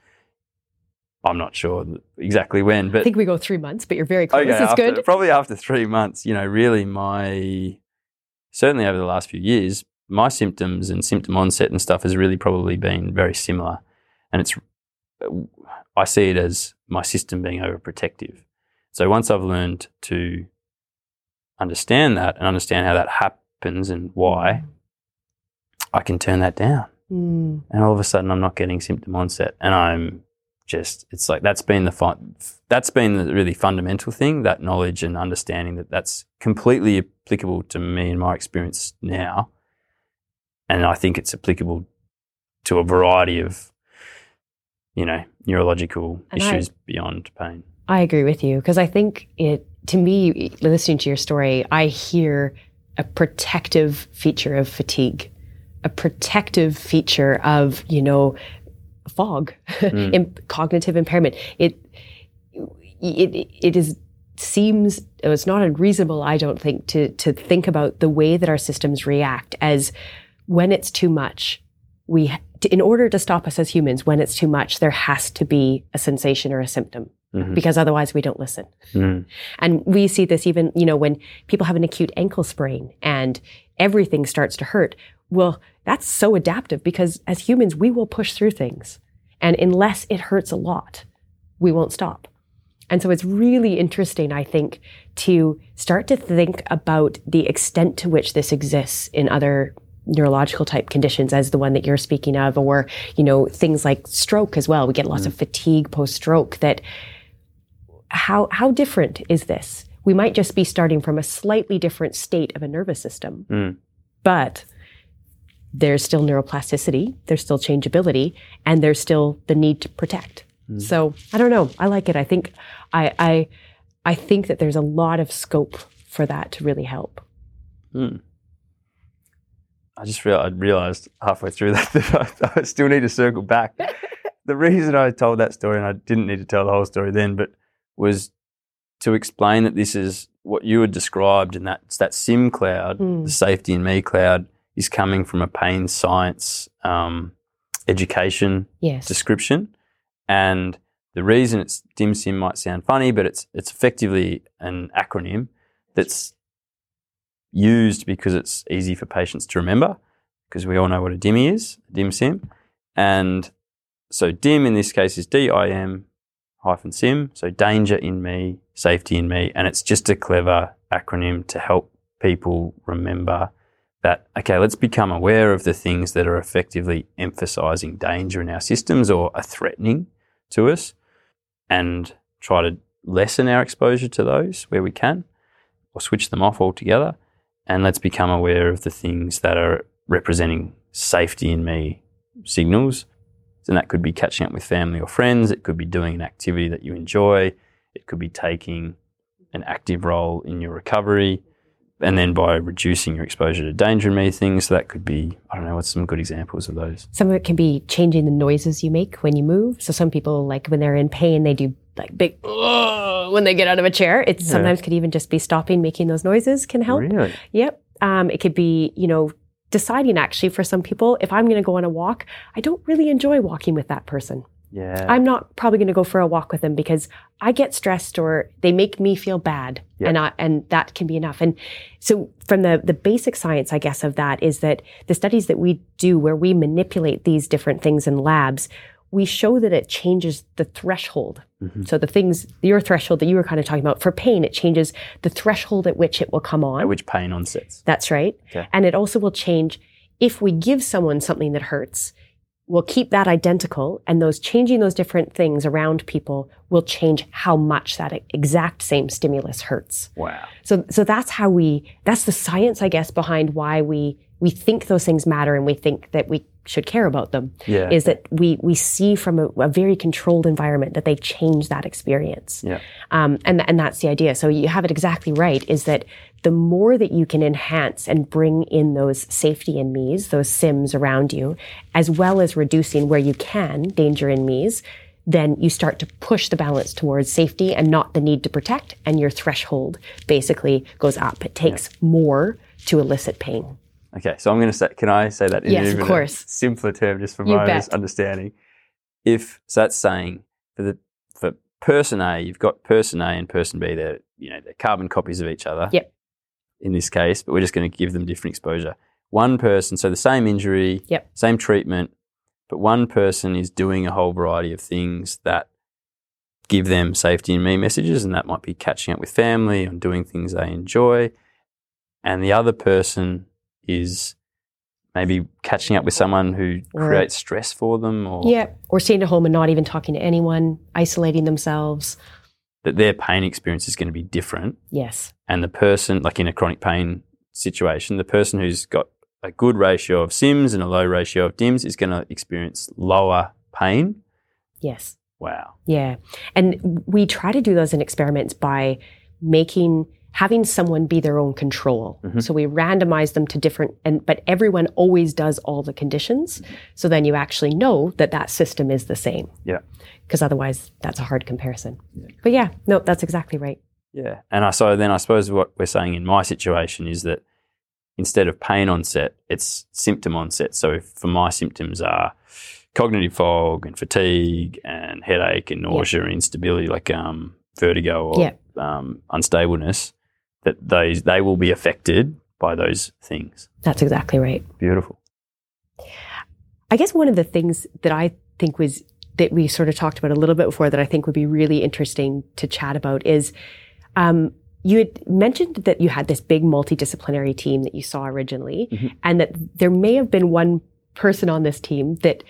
I'm not sure exactly when, but I think we go three months, but you're very close. Okay, it's after, good. Probably after three months, you know, really my certainly over the last few years, my symptoms and symptom onset and stuff has really probably been very similar, and it's I see it as my system being overprotective. So once I've learned to understand that and understand how that happens and why, I can turn that down. Mm. And all of a sudden, I'm not getting symptom onset, and I'm just it's like that's been the fun, that's been the really fundamental thing that knowledge and understanding that that's completely applicable to me and my experience now and i think it's applicable to a variety of you know, neurological And I- issues beyond pain. I agree with you because I think it, to me, listening to your story, I hear a protective feature of fatigue, a protective feature of, you know, fog, *laughs* im- cognitive impairment. It, it, it is seems it's not unreasonable, I don't think, to to think about the way that our systems react as when it's too much. We, to, in order to stop us as humans, when it's too much, there has to be a sensation or a symptom Mhm. because otherwise we don't listen. Mm. And we see this even, you know, when people have an acute ankle sprain and everything starts to hurt. Well, that's so adaptive because as humans, we will push through things. And unless it hurts a lot, we won't stop. And so it's really interesting, I think, to start to think about the extent to which this exists in other neurological type conditions as the one that you're speaking of, or, you know, things like stroke as well. We get lots of fatigue post stroke that how how different is this? We might just be starting from a slightly different state of a nervous system, Mm. but there's still neuroplasticity, there's still changeability, and there's still the need to protect. So I don't know. I like it. I think I I I think that there's a lot of scope for that to really help. Mm. I just real I realized halfway through *laughs* that that I, I still need to circle back. *laughs* the reason I told that story, and I didn't need to tell the whole story then, but was to explain that this is what you had described, and that's that sim cloud, Mm. the safety in me cloud, is coming from a pain science um, education Yes. description. And the reason it's DIMSIM might sound funny, but it's it's effectively an acronym that's used because it's easy for patients to remember, because we all know what a DIMI is, DIMSIM. And so DIM in this case is D-I-M hyphen SIM, so danger in me, safety in me, and it's just a clever acronym to help people remember that, okay, let's become aware of the things that are effectively emphasizing danger in our systems or are threatening to us and try to lessen our exposure to those where we can or switch them off altogether. And let's become aware of the things that are representing safety in me signals. And that could be catching up with family or friends. It could be doing an activity that you enjoy. It could be taking an active role in your recovery and then by reducing your exposure to danger and me things, that could be, I don't know, what's some good examples of those? Some of it can be changing the noises you make when you move. So some people, like when they're in pain, they do like big when they get out of a chair. It sometimes could even just be stopping making those noises can help. Really? Yep. Um, it could be, you know, deciding actually for some people, if I'm going to go on a walk, I don't really enjoy walking with that person. Yeah. I'm not probably going to go for a walk with them because I get stressed or they make me feel bad, Yeah. and I, and that can be enough. And so, from the the basic science, I guess, of that is that the studies that we do where we manipulate these different things in labs, we show that it changes the threshold. Mhm. So the things your threshold that you were kind of talking about for pain, it changes the threshold at which it will come on. At which pain onsets. That's right. Okay. And it also will change if we give someone something that hurts, we'll keep that identical and those changing those different things around people will change how much that exact same stimulus hurts. Wow. So so that's how we that's the science I guess behind why we we think those things matter and we think that we should care about them Yeah. is that we we see from a, a very controlled environment that they change that experience. Yeah. Um, and and that's the idea. So you have it exactly right. Is that the more that you can enhance and bring in those safety in me's, those sims around you, as well as reducing where you can danger in me's, then you start to push the balance towards safety and not the need to protect, and your threshold basically goes up. It takes more to elicit pain. Okay, so I'm going to say, can I say that in Yes, of course. simpler term, just for You my understanding? If so, that's saying for the for person A, you've got person A and person B. They're you know they're carbon copies of each other. Yep. In this case, but we're just going to give them different exposure. One person, so the same injury, Yep. same treatment, but one person is doing a whole variety of things that give them safety in me messages, and that might be catching up with family and doing things they enjoy. And the other person is maybe catching up with someone who Or- creates stress for them or Yeah. Or staying at home and not even talking to anyone, isolating themselves. That their pain experience is going to be different. Yes. And the person, like in a chronic pain situation, the person who's got a good ratio of SIMS and a low ratio of DIMS is going to experience lower pain Yes. Wow. Yeah. And we try to do those in experiments by making having someone be their own control. Mhm. So we randomize them to different and but everyone always does all the conditions. So then you actually know that that system is the same. Yeah. Because otherwise that's a hard comparison. But yeah, no, that's exactly right. Yeah. And I so then I suppose what we're saying in my situation is that instead of pain onset, it's symptom onset. So if for my symptoms are cognitive fog and fatigue and headache and nausea and instability, like um, vertigo or Yeah. um, unstableness, that those they will be affected by those things. That's exactly right. Beautiful. I guess one of the things that I think was that we sort of talked about a little bit before that I think would be really interesting to chat about is um, you had mentioned that you had this big multidisciplinary team that you saw originally, Mhm. and that there may have been one person on this team that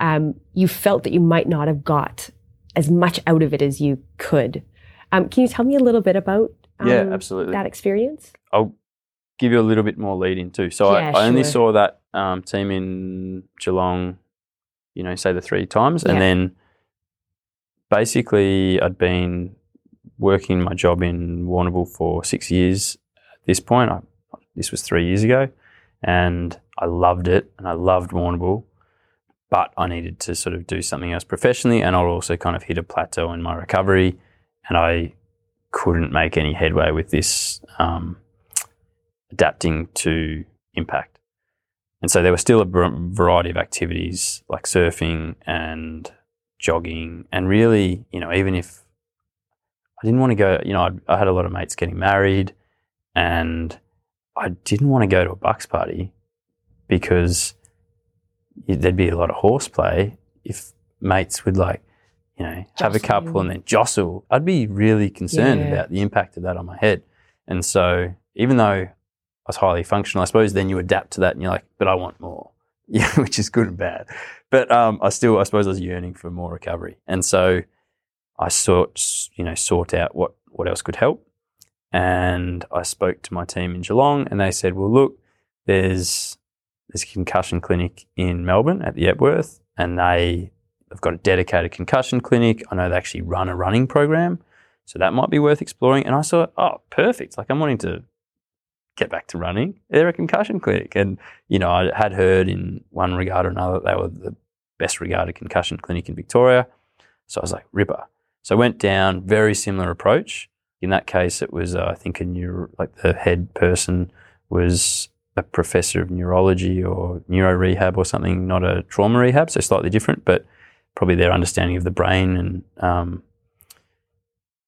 um, you felt that you might not have got as much out of it as you could. Um, can you tell me a little bit about um, yeah, absolutely. that experience? I'll give you a little bit more lead in too. So Yeah, I, I only saw that um, team in Geelong, you know, say the three times. Yeah. And then basically I'd been working my job in Warrnambool for six years at this point. I, this was three years ago. And I loved it and I loved Warrnambool. But I needed to sort of do something else professionally. And I also kind of hit a plateau in my recovery. And I couldn't make any headway with this um, adapting to impact. And so there were still a var- variety of activities like surfing and jogging. And really, you know, even if I didn't want to go, you know, I'd, I had a lot of mates getting married and I didn't want to go to a bucks party because there'd be a lot of horseplay if mates would like, you know, have a Jostle couple and then jostle. I'd be really concerned Yeah. about the impact of that on my head. And so even though I was highly functional, I suppose then you adapt to that and you're like, but I want more. *laughs* Yeah, which is good and bad. But um, I still, I suppose I was yearning for more recovery. And so I sought, you know, sought out what, what else could help. And I spoke to my team in Geelong and they said, well, look, there's there's a concussion clinic in Melbourne at the Epworth and they have got a dedicated concussion clinic. I know they actually run a running program. So that might be worth exploring. And I thought, oh, perfect. Like I'm wanting to get back to running. They're a concussion clinic. And, you know, I had heard in one regard or another, they were the best regarded concussion clinic in Victoria. So I was like, ripper. So I went down, very similar approach. In that case, it was, uh, I think, a neuro, like the head person was a professor of neurology or neuro rehab or something, not a trauma rehab, so slightly different, but probably their understanding of the brain and um,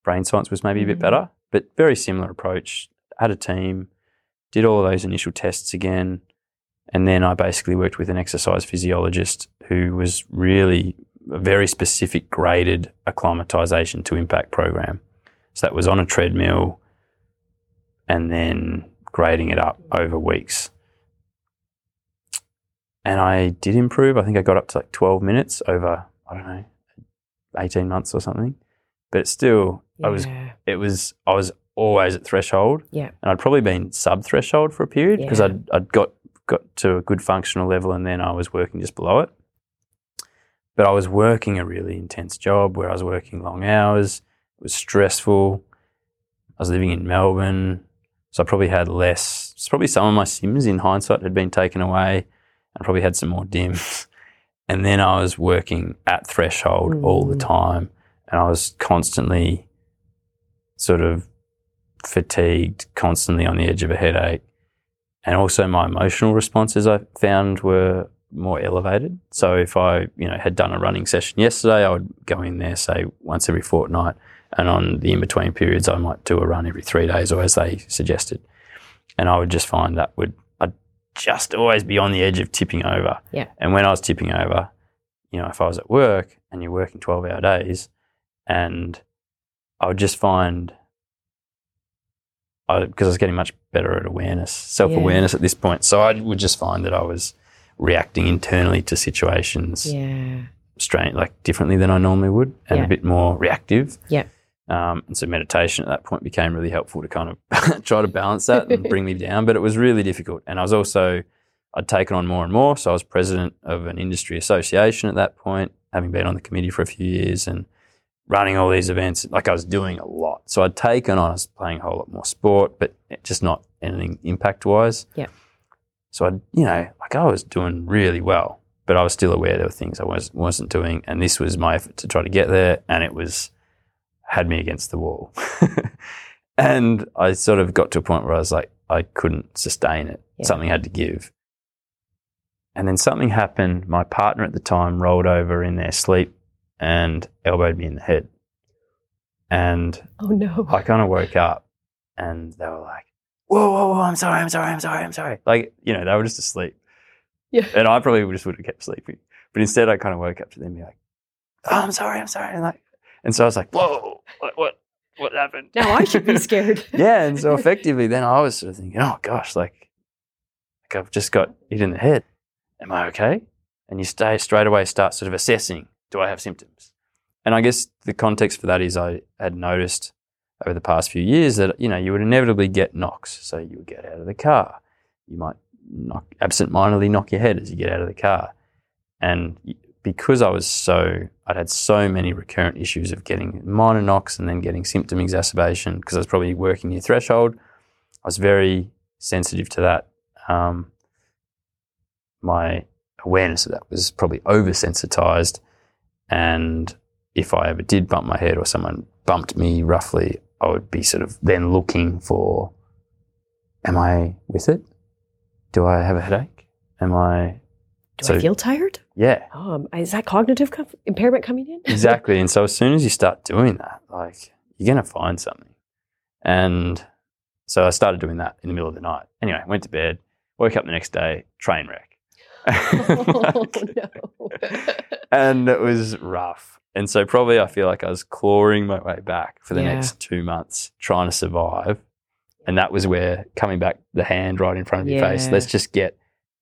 brain science was maybe a bit Mhm. better, but very similar approach. Had a team, did all of those initial tests again, and then I basically worked with an exercise physiologist who was really a very specific graded acclimatization to impact program. So that was on a treadmill and then grading it up over weeks. And I did improve. I think I got up to like 12 minutes over, I don't know, 18 months or something. But still, I was, it was, I was always at threshold. Yeah. And I'd probably been sub threshold for a period because Yeah. I'd, I'd got, got to a good functional level and then I was working just below it. But I was working a really intense job where I was working long hours. It was stressful. I was living in Melbourne. So I probably had less, probably some of my sims in hindsight had been taken away. and probably had some more *laughs* dims. And then I was working at threshold all the Mm. time. And I was constantly sort of fatigued, constantly on the edge of a headache. And also my emotional responses I found were more elevated. So if I, you know, had done a running session yesterday, I would go in there, say once every fortnight. And on the in between periods, I might do a run every three days or as they suggested. And I would just find that I'd just always be on the edge of tipping over. Yeah. And when I was tipping over, you know, if I was at work and you're working 12 hour days and I would just find, I because I, was getting much better at awareness, self awareness at this point. So I would just find that I was reacting internally to situations Yeah. strange, like differently than I normally would, and Yeah. a bit more reactive. Yeah. Um, and so meditation at that point became really helpful to kind of *laughs* try to balance that and bring me down. But it was really difficult, and I was also I'd taken on more and more. So I was president of an industry association at that point, having been on the committee for a few years and running all these events. Like I was doing a lot. So I'd taken on, I was playing a whole lot more sport, but just not anything impact wise. Yeah. So I, you know, like I was doing really well, but I was still aware there were things I was, wasn't doing. And this was my effort to try to get there. And it was, had me against the wall. *laughs* and I sort of got to a point where I was like, I couldn't sustain it. Yeah. Something had to give. And then something happened. My partner at the time rolled over in their sleep and elbowed me in the head. And Oh no. I kind of woke up and they were like, whoa, whoa, whoa, I'm sorry, I'm sorry, I'm sorry, I'm sorry. Like, you know, they were just asleep. Yeah. And I probably just would have kept sleeping. But instead, I kind of woke up to them and be like, oh, I'm sorry, I'm sorry. And, like, and so I was like, whoa, what, what, what happened? Now I should be *laughs* scared. yeah. And so *laughs* effectively, then I was sort of thinking, oh gosh, like, like I've just got hit in the head. Am I okay? And you stay straight away start sort of assessing, do I have symptoms? And I guess the context for that is I had noticed over the past few years that, you know, you would inevitably get knocks. So you would get out of the car. You might knock, absent-mindedly knock your head as you get out of the car. And because I was so, I'd had so many recurrent issues of getting minor knocks and then getting symptom exacerbation because I was probably working near threshold. I was very sensitive to that. Um, my awareness of that was probably oversensitized. And if I ever did bump my head or someone bumped me roughly, I would be sort of then looking for, am I with it? Do I have a headache? Am I, Do So- I feel tired? Yeah, Um, is that cognitive co- impairment coming in? *laughs* exactly. and so as soon as you start doing that, like you're going to find something. And so I started doing that in the middle of the night. Anyway, went to bed, woke up the next day, train wreck. *laughs* oh no. and it was rough. And so probably I feel like I was clawing my way back for the Yeah. next two months, trying to survive. And that was where coming back, the hand right in front of your face. Let's just get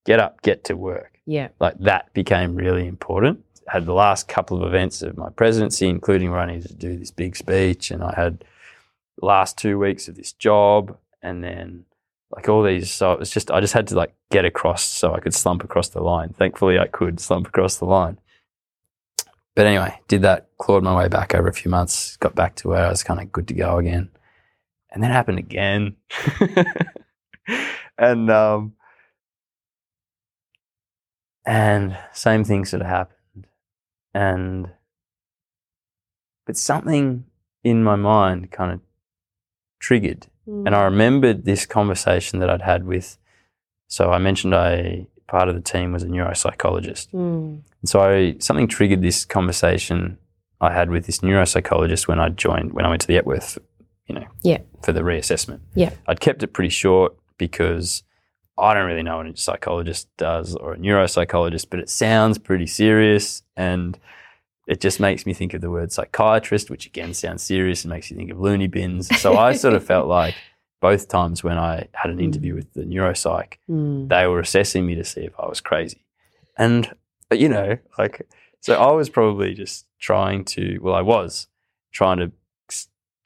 get up, get to work. Yeah. Like that became really important. had the last couple of events of my presidency, including where I needed to do this big speech, and I had last two weeks of this job, and then like all these. So it was just I just had to like get across so I could slump across the line. Thankfully, I could slump across the line. But anyway, did that, clawed my way back over a few months, got back to where I was kind of good to go again, and then happened again, *laughs* and um, and same thing sort of happened, and but something in my mind kind of triggered and I remembered this conversation that I'd had with. So I mentioned I part of the team was a neuropsychologist, Mm. and so I something triggered this conversation I had with this neuropsychologist when I joined when I went to the Epworth, you know, Yeah. for the reassessment. Yeah. I'd kept it pretty short because I don't really know what a psychologist does or a neuropsychologist, but it sounds pretty serious and. It just makes me think of the word psychiatrist, which again sounds serious and makes you think of loony bins. So I sort of felt *laughs* like both times when I had an interview mm. with the neuropsych, Mm. they were assessing me to see if I was crazy. And, uh, you know, like, so I was probably just trying to, well, I was trying to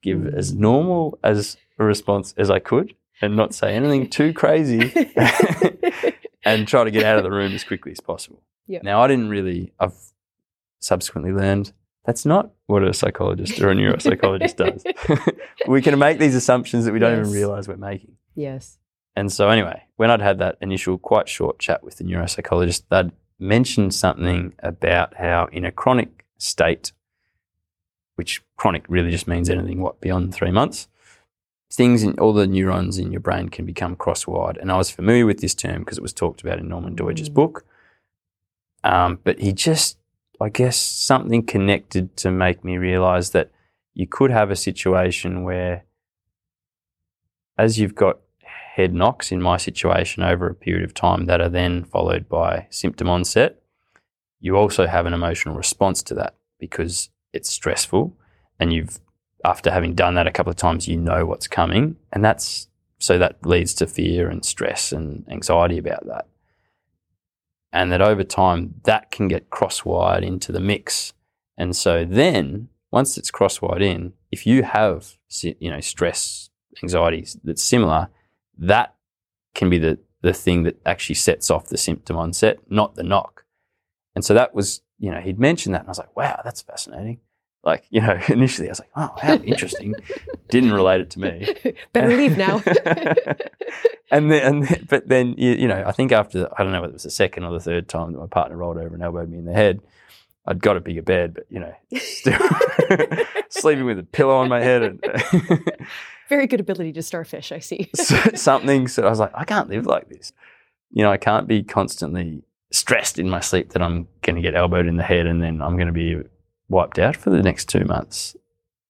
give mm. as normal as a response as I could and not say anything too crazy *laughs* and try to get out of the room as quickly as possible. Yeah. Now, I didn't really, I've subsequently learned that's not what a psychologist or a neuropsychologist does. *laughs* we can make these assumptions that we don't even realize we're making. yes. And so, anyway, when I'd had that initial quite short chat with the neuropsychologist, they'd mentioned something about how in a chronic state, which chronic really just means anything, what, beyond three months, things in all the neurons in your brain can become cross-wired. And I was familiar with this term because it was talked about in Norman Doidge's Mm. book. Um, but he just, I guess, something connected to make me realize that you could have a situation where, as you've got head knocks in my situation over a period of time that are then followed by symptom onset, you also have an emotional response to that because it's stressful and you've after having done that a couple of times you know what's coming and that's so that leads to fear and stress and anxiety about that and that over time that can get cross-wired into the mix and so then once it's cross-wired in if you have you know stress anxiety that's similar that can be the the thing that actually sets off the symptom onset, not the knock. And so that was, you know, he'd mentioned that, and I was like, wow, that's fascinating. Like, you know, *laughs* initially I was like, oh, how interesting. Didn't relate it to me. *laughs* Better leave now. *laughs* and then, and then, but then, you, you know, I think after, I don't know whether it was the second or the third time that my partner rolled over and elbowed me in the head, I'd got a bigger bed, but, you know, still sleeping with a pillow on my head. And Very good ability to starfish, I see. something, so I was like, I can't live like this. You know, I can't be constantly stressed in my sleep that I'm going to get elbowed in the head and then I'm going to be wiped out for the next two months.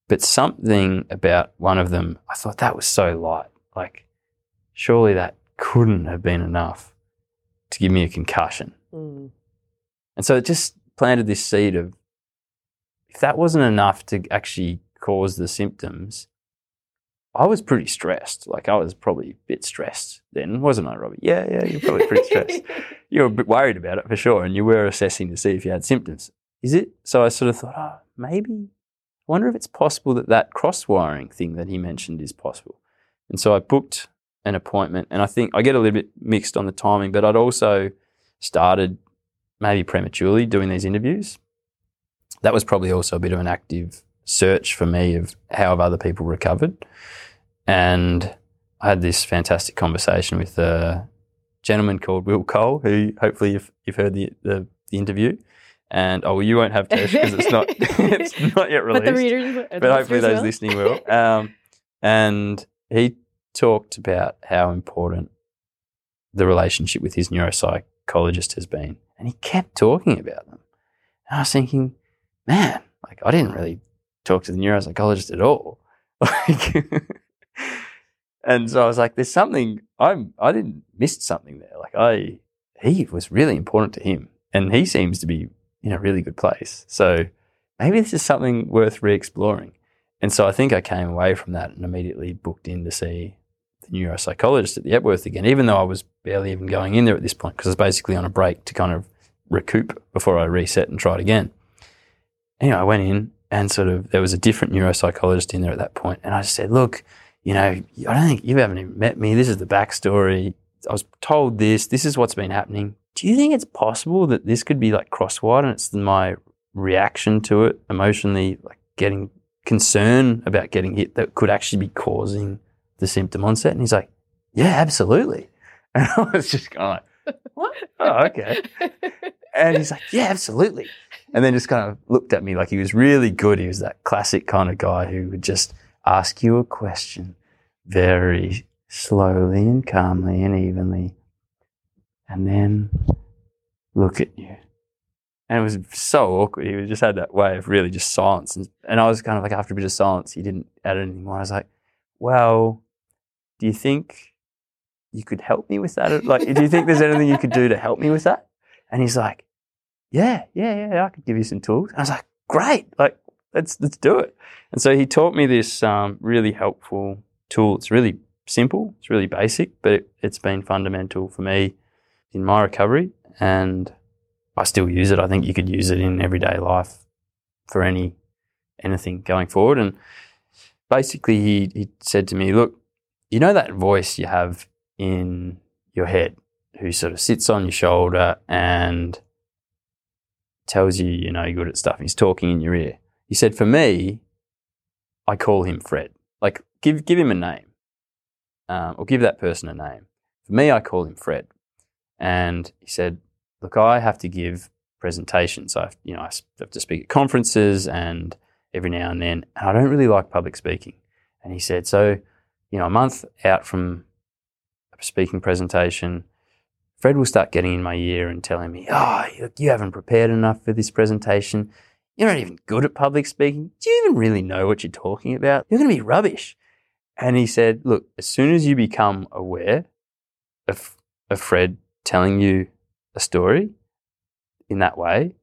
But something about one of them, I thought that was so light. Like, surely that couldn't have been enough to give me a concussion. Mm. And so it just planted this seed of if that wasn't enough to actually cause the symptoms, I was pretty stressed. Like I was probably a bit stressed then, wasn't I, Robbie? Yeah, yeah, you're probably pretty stressed. *laughs* you were a bit worried about it for sure, and you were assessing to see if you had symptoms. Is it? So I sort of thought, oh, maybe. I wonder if it's possible that that cross wiring thing that he mentioned is possible. And so I booked an appointment, and I think I get a little bit mixed on the timing, but I'd also started maybe prematurely doing these interviews. That was probably also a bit of an active search for me of how have other people recovered. And I had this fantastic conversation with a gentleman called Will Cole, who hopefully you've, you've heard the, the, the interview. And oh, well, you won't have Tesh because it's not *laughs* *laughs* it's not yet released. But the readers, but hopefully those will. listening will. *laughs* Um, and he talked about how important the relationship with his neuropsychologist has been, and he kept talking about them. And I was thinking, man, like I didn't really talk to the neuropsychologist at all. Like, and so I was like, there's something I'm I didn't miss something there. Like I he was really important to him, and he seems to be in a really good place. So maybe this is something worth re-exploring. And so I think I came away from that and immediately booked in to see the neuropsychologist at the Epworth again, even though I was barely even going in there at this point because I was basically on a break to kind of recoup before I reset and tried again. Anyway, I went in and sort of there was a different neuropsychologist in there at that point, and I said, "Look, you know, I don't think you haven't even met me. This is the backstory. I was told this. This is what's been happening. Do you think it's possible that this could be like cross-wired and it's my reaction to it emotionally, like getting concern about getting hit that could actually be causing the symptom onset?" And he's like, "Yeah, absolutely." *laughs* And I was just kind of like, "What? *laughs* Oh, okay." And he's like, "Yeah, absolutely." And then just kind of looked at me like he was really good. He was that classic kind of guy who would just ask you a question very slowly and calmly and evenly, and then look at you. And it was so awkward. He just had that way of really just silence. And, and I was kind of like, after a bit of silence, he didn't add it anymore. I was like, well, do you think you could help me with that? Like, do you think there's anything you could do to help me with that? And he's like, yeah, yeah, yeah, I could give you some tools. And I was like, great, like let's let's do it. And so he taught me this um, really helpful tool. It's really simple, it's really basic, but it, it's been fundamental for me in my recovery, and I still use it. I think you could use it in everyday life for any anything going forward. And basically, he he said to me, look, you know that voice you have in your head who sort of sits on your shoulder and tells you, you know, you're good at stuff. He's talking in your ear. He said, for me, I call him Fred. Like, give, give him a name um, or give that person a name. For me, I call him Fred. And he said, look, I have to give presentations. I, you know, I have to speak at conferences and every now and then. And I don't really like public speaking. And he said, so, you know, a month out from a speaking presentation, Fred will start getting in my ear and telling me, oh, you haven't prepared enough for this presentation. You're not even good at public speaking. Do you even really know what you're talking about? You're going to be rubbish. And he said, look, as soon as you become aware of, of Fred telling you a story in that way,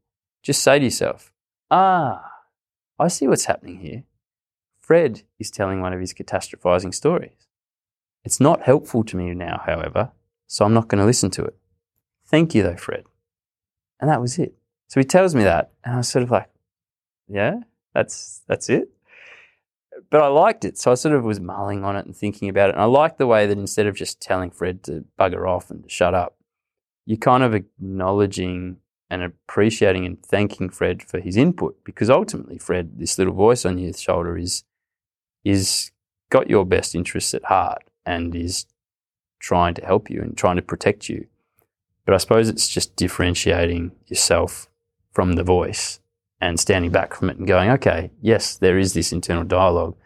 just say to yourself, ah, I see what's happening here. Fred is telling one of his catastrophizing stories. It's not helpful to me now, however, so I'm not going to listen to it. Thank you, though, Fred. And that was it. So he tells me that, and I was sort of like, yeah, that's that's it. but I liked it. So I sort of was mulling on it and thinking about it. And I liked the way that instead of just telling Fred to bugger off and to shut up, you're kind of acknowledging and appreciating and thanking Fred for his input because ultimately, Fred, this little voice on your shoulder is is got your best interests at heart and is trying to help you and trying to protect you. But I suppose it's just differentiating yourself from the voice and standing back from it and going, okay, yes, there is this internal dialogue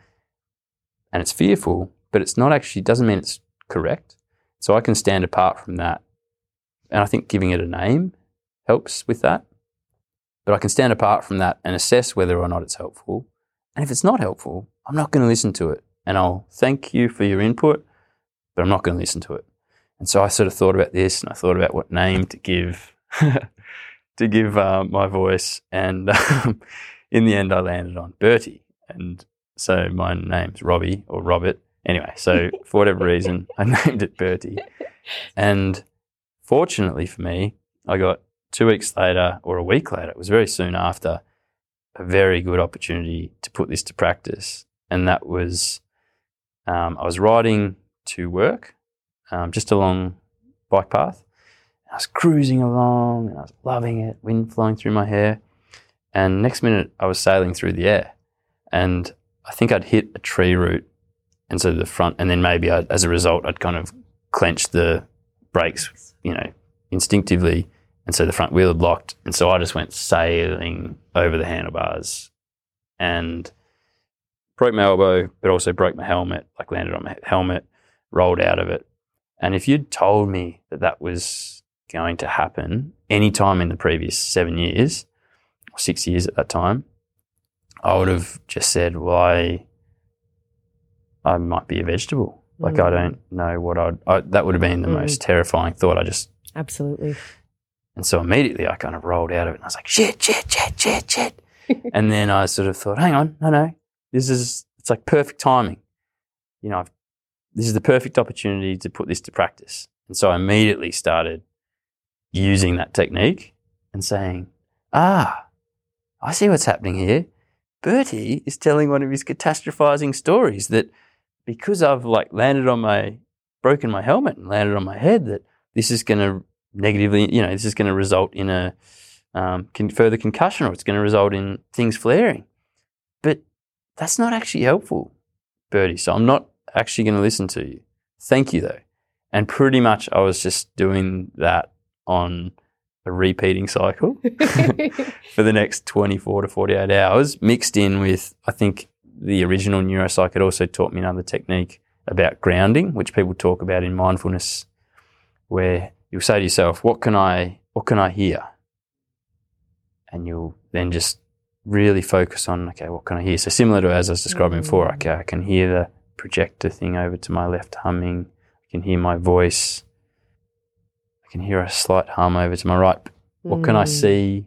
and it's fearful, but it's not actually, doesn't mean it's correct. So I can stand apart from that. And I think giving it a name helps with that. But I can stand apart from that and assess whether or not it's helpful. And if it's not helpful, I'm not going to listen to it. And I'll thank you for your input, but I'm not going to listen to it. And so I sort of thought about this and I thought about what name to give *laughs* to give uh, my voice. And um, in the end, I landed on Bertie. And so my name's Robbie or Robert. Anyway, so for whatever reason, I *laughs* named it Bertie. And fortunately for me, I got two weeks later or a week later, it was very soon after, a very good opportunity to put this to practice. And that was, um, I was riding to work um, just along bike path. I was cruising along and I was loving it, wind flowing through my hair. And next minute, I was sailing through the air. And I think I'd hit a tree root. And so the front, and then maybe I'd, as a result, I'd kind of clenched the brakes, you know, instinctively and so the front wheel had locked. And so I just went sailing over the handlebars and broke my elbow, but also broke my helmet, like landed on my helmet, rolled out of it. And if you'd told me that that was going to happen any time in the previous seven years, or six years at that time, I would have just said, well, I, I might be a vegetable. Like, mm. I don't know what I'd, I, that would have been the mm. most terrifying thought. I just. Absolutely. And so immediately I kind of rolled out of it and I was like, shit, shit, shit, shit, shit. *laughs* and then I sort of thought, hang on, no, no, this is, it's like perfect timing. You know, I've, this is the perfect opportunity to put this to practice. And so I immediately started using that technique and saying, ah, I see what's happening here. Bertie is telling one of his catastrophizing stories that because I've like landed on my, broken my helmet and landed on my head, that this is going to negatively, you know, this is going to result in a um, con- further concussion or it's going to result in things flaring. But that's not actually helpful, Bertie. So I'm not actually going to listen to you. Thank you, though. And pretty much I was just doing that on a repeating cycle *laughs* *laughs* for the next 24 to 48 hours, mixed in with, I think, the original neuropsych had also taught me another technique about grounding, which people talk about in mindfulness, where you'll say to yourself, what can I, what can I hear? And you'll then just really focus on, okay, what can I hear? So similar to as I was describing mm-hmm. before, okay, I can hear the projector thing over to my left humming. I can hear my voice. I can hear a slight hum over to my right. What mm. can I mm. see?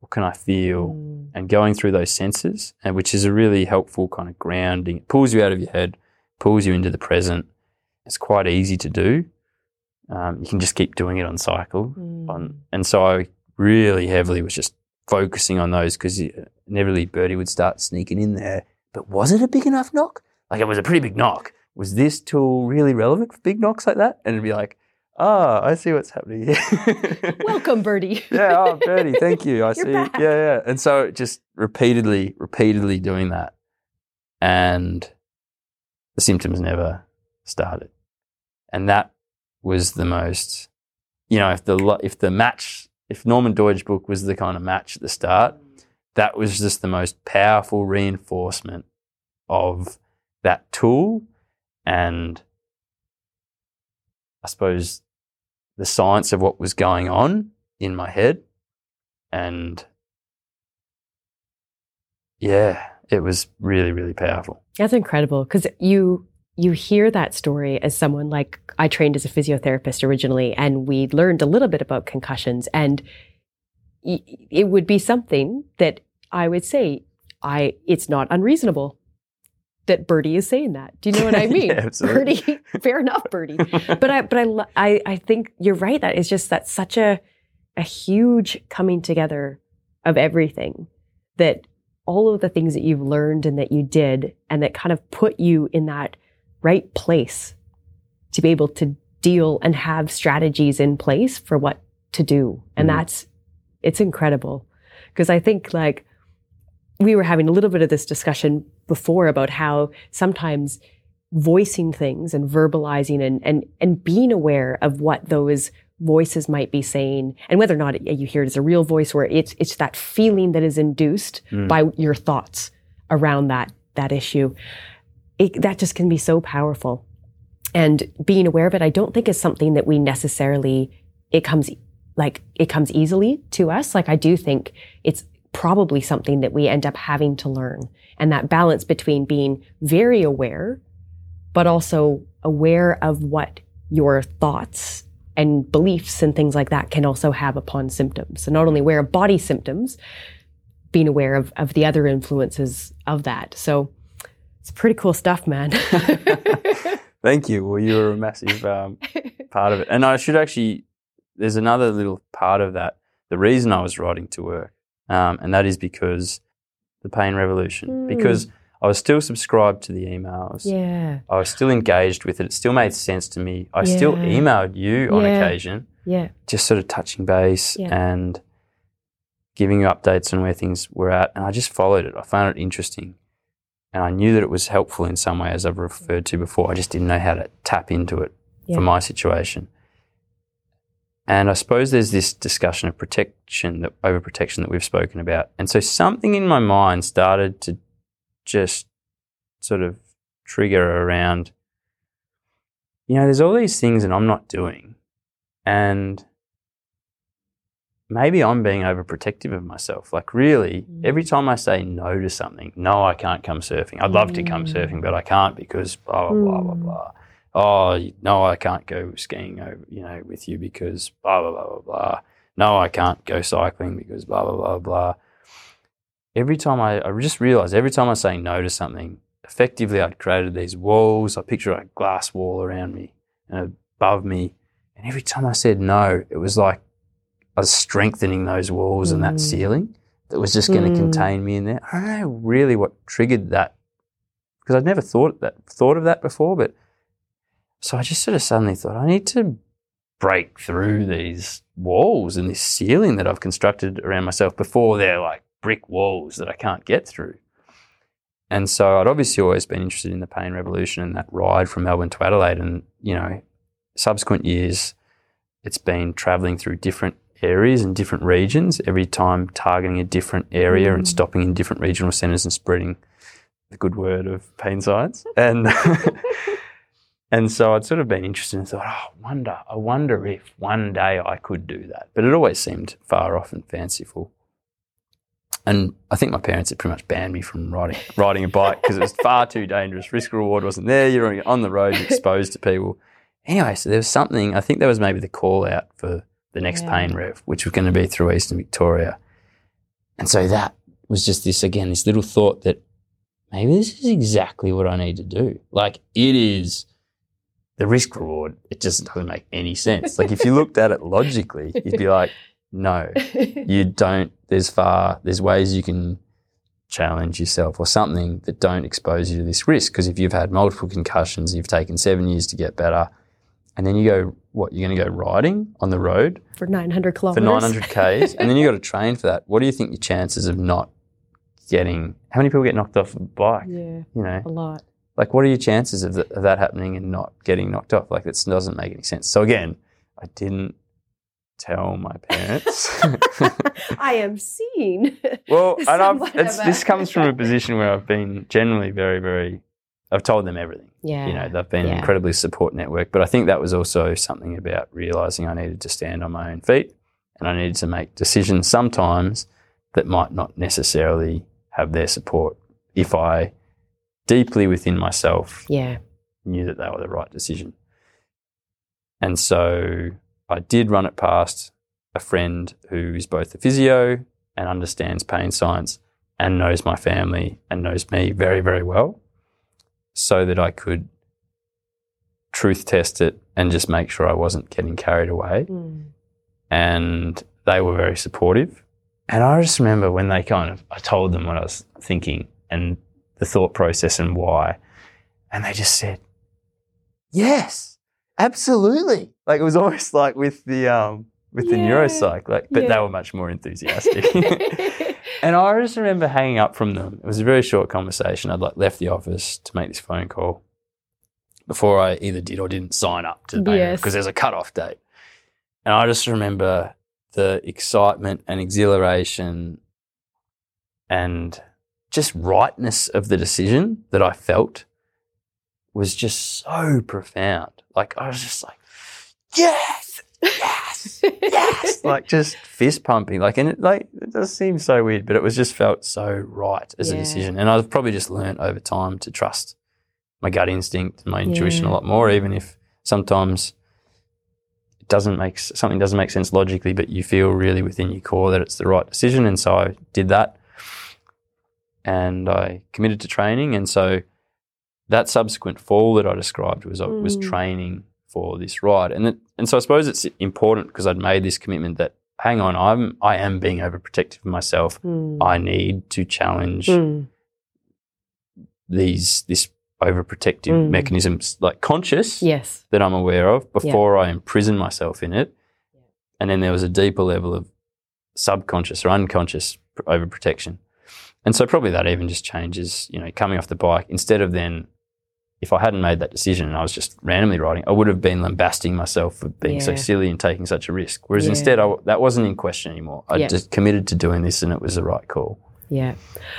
What can I feel? Mm. And going through those senses, and which is a really helpful kind of grounding. It pulls you out of your head, pulls you into the present. It's quite easy to do. Um, you can just keep doing it on cycle. Mm. On, and so I really heavily was just focusing on those because inevitably Bertie would start sneaking in there. But was it a big enough knock? Like it was a pretty big knock. Was this tool really relevant for big knocks like that? And it'd be like, ah, oh, I see what's happening here. *laughs* Welcome, Bertie. yeah, oh, Bertie, thank you. I *laughs* You're see. Back. Yeah, yeah. And so just repeatedly, repeatedly doing that. And the symptoms never started. And that was the most, you know, if the if the match, if Norman Doidge book was the kind of match at the start, that was just the most powerful reinforcement of that tool and I suppose the science of what was going on in my head. And yeah, it was really, really powerful. That's incredible because you you hear that story as someone like I trained as a physiotherapist originally, and we learned a little bit about concussions, and it would be something that I would say, I it's not unreasonable that Bertie is saying that. Do you know what I *laughs* mean? yeah, Bertie, *laughs* fair enough, Bertie. but I but I, I I think you're right. That is just that's such a a huge coming together of everything that all of the things that you've learned and that you did and that kind of put you in that right place to be able to deal and have strategies in place for what to do. And Mhm. that's, it's incredible. Because I think like we were having a little bit of this discussion before about how sometimes voicing things and verbalizing and, and, and being aware of what those voices might be saying and whether or not you hear it as a real voice or it's, it's that feeling that is induced Mm. by your thoughts around that, that issue. It, that just can be so powerful. And being aware of it, I don't think is something that we necessarily, it comes like, it comes easily to us. Like I do think it's probably something that we end up having to learn. And that balance between being very aware, but also aware of what your thoughts and beliefs and things like that can also have upon symptoms. So not only aware of body symptoms, being aware of, of the other influences of that. So it's pretty cool stuff, man. *laughs* Thank you. Well, you were a massive um, *laughs* part of it. And I should actually, there's another little part of that. The reason I was writing to work, um, and that is because the pain revolution, Mm. because I was still subscribed to the emails. yeah. I was still engaged with it. It still made sense to me. I still emailed you on Yeah. occasion, Yeah. just sort of touching base Yeah. and giving you updates on where things were at. And I just followed it. I found it interesting. And I knew that it was helpful in some way, as I've referred to before. I just didn't know how to tap into it Yeah. for my situation. And I suppose there's this discussion of protection, that overprotection that we've spoken about. And so something in my mind started to just sort of trigger around, you know, there's all these things that I'm not doing. And maybe I'm being overprotective of myself. Like, really, Mm. every time I say no to something, no, I can't come surfing. I'd love to come Mm. surfing, but I can't because blah, blah, blah, blah, Mm. blah. Oh, no, I can't go skiing over, you know, with you because blah, blah, blah, blah, blah. No, I can't go cycling because blah, blah, blah, blah. Every time I, I just realized every time I say no to something, effectively I'd created these walls. I picture a glass wall around me and above me. And every time I said no, it was like I was strengthening those walls and that Mm. ceiling that was just going to Mm. contain me in there. I don't know really what triggered that because I'd never thought that thought of that before. But so I just sort of suddenly thought I need to break through these walls and this ceiling that I've constructed around myself before they're like brick walls that I can't get through. And so I'd obviously always been interested in the pain revolution and that ride from Melbourne to Adelaide. And, you know, subsequent years, it's been traveling through different areas and different regions, every time targeting a different area and Mm. stopping in different regional centres and spreading the good word of pain science. And *laughs* *laughs* and so I'd sort of been interested and thought, oh, I wonder, I wonder if one day I could do that. But it always seemed far off and fanciful. And I think my parents had pretty much banned me from riding *laughs* riding a bike because it was far too dangerous. Risk reward wasn't there. You're on the road, you're exposed to people. Anyway, so there was something. I think there was maybe the call out for the next Yeah. pain rev, which was going to be through Eastern Victoria. And so that was just this again, this little thought that maybe this is exactly what I need to do. Like it is the risk reward. It just doesn't make any sense. Like if you looked at it logically, you'd be like, no, *laughs* you don't there's far there's ways you can challenge yourself or something that don't expose you to this risk because if you've had multiple concussions you've taken seven years to get better and then you go what you're going to go riding on the road for 900 kilometers. for 900 k's and then you've got to train for that what do you think your chances of not getting how many people get knocked off a bike Yeah, you know a lot. Like what are your chances of, th- of that happening and not getting knocked off like it doesn't make any sense so again i didn't tell my parents *laughs* I am seen. Well, *laughs* and I've, it's, this comes from a *laughs* position where I've been generally very, very. I've told them everything. Yeah. You know, they've been yeah. an incredibly support network. But I think that was also something about realizing I needed to stand on my own feet, and I needed to make decisions sometimes that might not necessarily have their support. If I deeply within myself Yeah. knew that they were the right decision. And so I did run it past a friend who is both a physio and understands pain science and knows my family and knows me very, very well so that I could truth test it and just make sure I wasn't getting carried away. Mm. And they were very supportive. And I just remember when they kind of, I told them what I was thinking and the thought process and why. And they just said, yes, absolutely. Like it was almost like with the, um, with the neuropsych, like, but they were much more enthusiastic. *laughs* and I just remember hanging up from them. It was a very short conversation. I'd like left the office to make this phone call before I either did or didn't sign up to because Yes. there's a cutoff date. And I just remember the excitement and exhilaration and just rightness of the decision that I felt was just so profound. Like I was just like, yes, yes, yes, *laughs* like just fist pumping. Like, and it like it does seem so weird, but it was just felt so right as a decision. And I've probably just learned over time to trust my gut instinct and my intuition Yeah. a lot more, even if sometimes it doesn't make something doesn't make sense logically, but you feel really within your core that it's the right decision. And so I did that, and I committed to training. And so that subsequent fall that I described was was Mm. training for this ride, and it, and so I suppose it's important because I'd made this commitment that hang on, I'm I am being overprotective of myself. Mm. I need to challenge Mm. these this overprotective Mm. mechanisms, like conscious Yes. that I'm aware of before I imprison myself in it. And then there was a deeper level of subconscious or unconscious pr- overprotection. And so probably that even just changes, you know, coming off the bike, instead of then, if I hadn't made that decision and I was just randomly riding, I would have been lambasting myself for being so silly and taking such a risk. Whereas Yeah. instead, I that wasn't in question anymore. I Yeah. just committed to doing this and it was the right call. Yeah.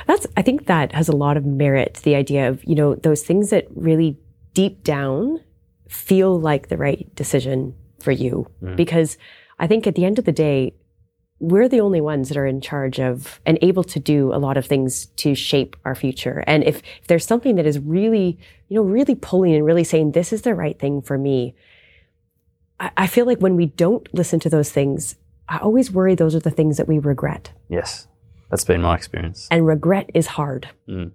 That's I think that has a lot of merit, the idea of, you know, those things that really deep down feel like the right decision for you. Mm. Because I think at the end of the day, we're the only ones that are in charge of and able to do a lot of things to shape our future. And if, if there's something that is really, you know, really pulling and really saying, this is the right thing for me, I, I feel like when we don't listen to those things, I always worry those are the things that we regret Yes, that's been my experience. and regret is hard. Mm.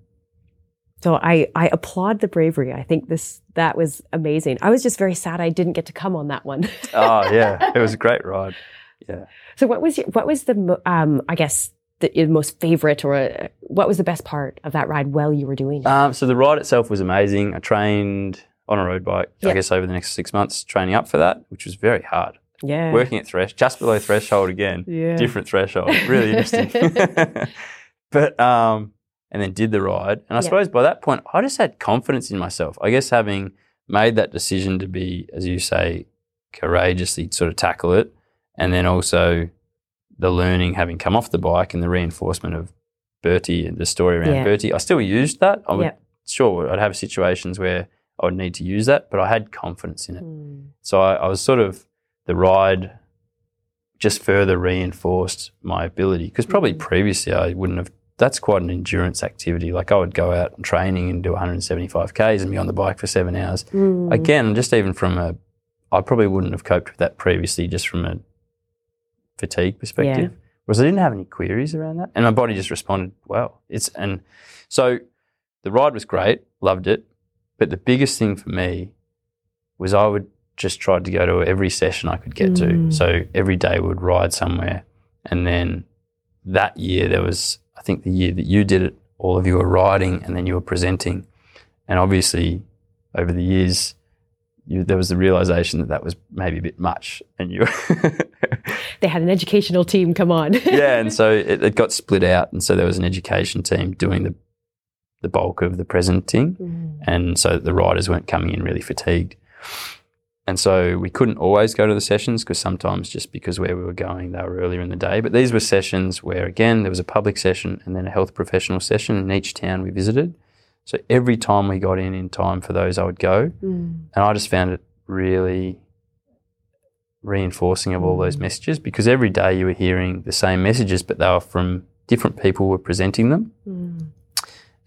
So I, I applaud the bravery. I think this that was amazing. I was just very sad I didn't get to come on that one. oh, yeah. *laughs* It was a great ride. Yeah. so what was your, what was the um I guess the your most favorite or uh, what was the best part of that ride while you were doing it? Um, so the ride itself was amazing. I trained on a road bike, Yeah. I guess, over the next six months, training up for that, which was very hard. yeah. Working at thresh, just below threshold again, yeah. different threshold, *laughs* really interesting. *laughs* but um, and then did the ride, and I Yeah. suppose by that point, I just had confidence in myself. I guess having made that decision to be, as you say, courageously sort of tackle it, and then also the learning having come off the bike and the reinforcement of Bertie and the story around Yeah. Bertie, I still used that. I would Yeah. sure I'd have situations where I would need to use that, but I had confidence in it. Mm. So I, I was sort of the ride just further reinforced my ability because probably Mm. previously I wouldn't have. That's quite an endurance activity. Like I would go out and training and do 175 k's and be on the bike for seven hours. Mm. Again, just even from a, I probably wouldn't have coped with that previously, just from a fatigue perspective. Whereas I didn't have any queries around that, and my body just responded well. It's and so the ride was great, loved it, but the biggest thing for me was I would just try to go to every session I could get to. Mm. So every day we would ride somewhere, and then that year there was, I think, the year that you did it, all of you were riding, and then you were presenting, and obviously over the years. You, there was the realization that that was maybe a bit much, and you *laughs* They had an educational team come on. *laughs* yeah, and so it, it got split out, and so there was an education team doing the the bulk of the presenting, Mm. and so the riders weren't coming in really fatigued, and so we couldn't always go to the sessions because sometimes just because where we were going they were earlier in the day, but these were sessions where again there was a public session and then a health professional session in each town we visited. So every time we got in in time for those, I would go, Mm. and I just found it really reinforcing of all those Mm. messages because every day you were hearing the same messages, but they were from different people who were presenting them. Mm.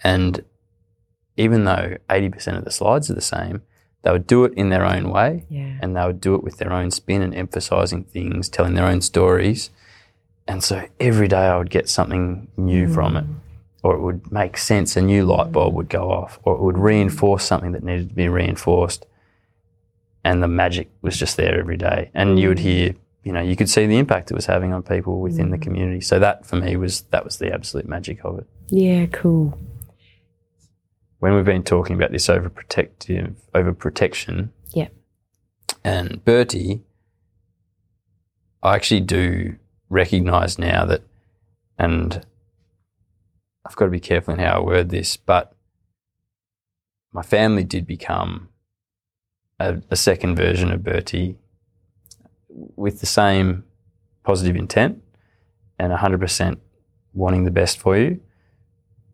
And even though 80% of the slides are the same, they would do it in their own way Yeah. and they would do it with their own spin and emphasizing things, telling their own stories. And so every day I would get something new from it, or it would make sense. A new light bulb would go off, or it would reinforce something that needed to be reinforced. And the magic was just there every day. And you would hear you know, you could see the impact it was having on people within the mm. community. So that for me was that was the absolute magic of it. Yeah, cool. When we've been talking about this overprotective overprotection Yeah. and Bertie, I actually do recognize now that, and I've got to be careful in how I word this, but my family did become a, a second version of Bertie with the same positive intent and 100% wanting the best for you.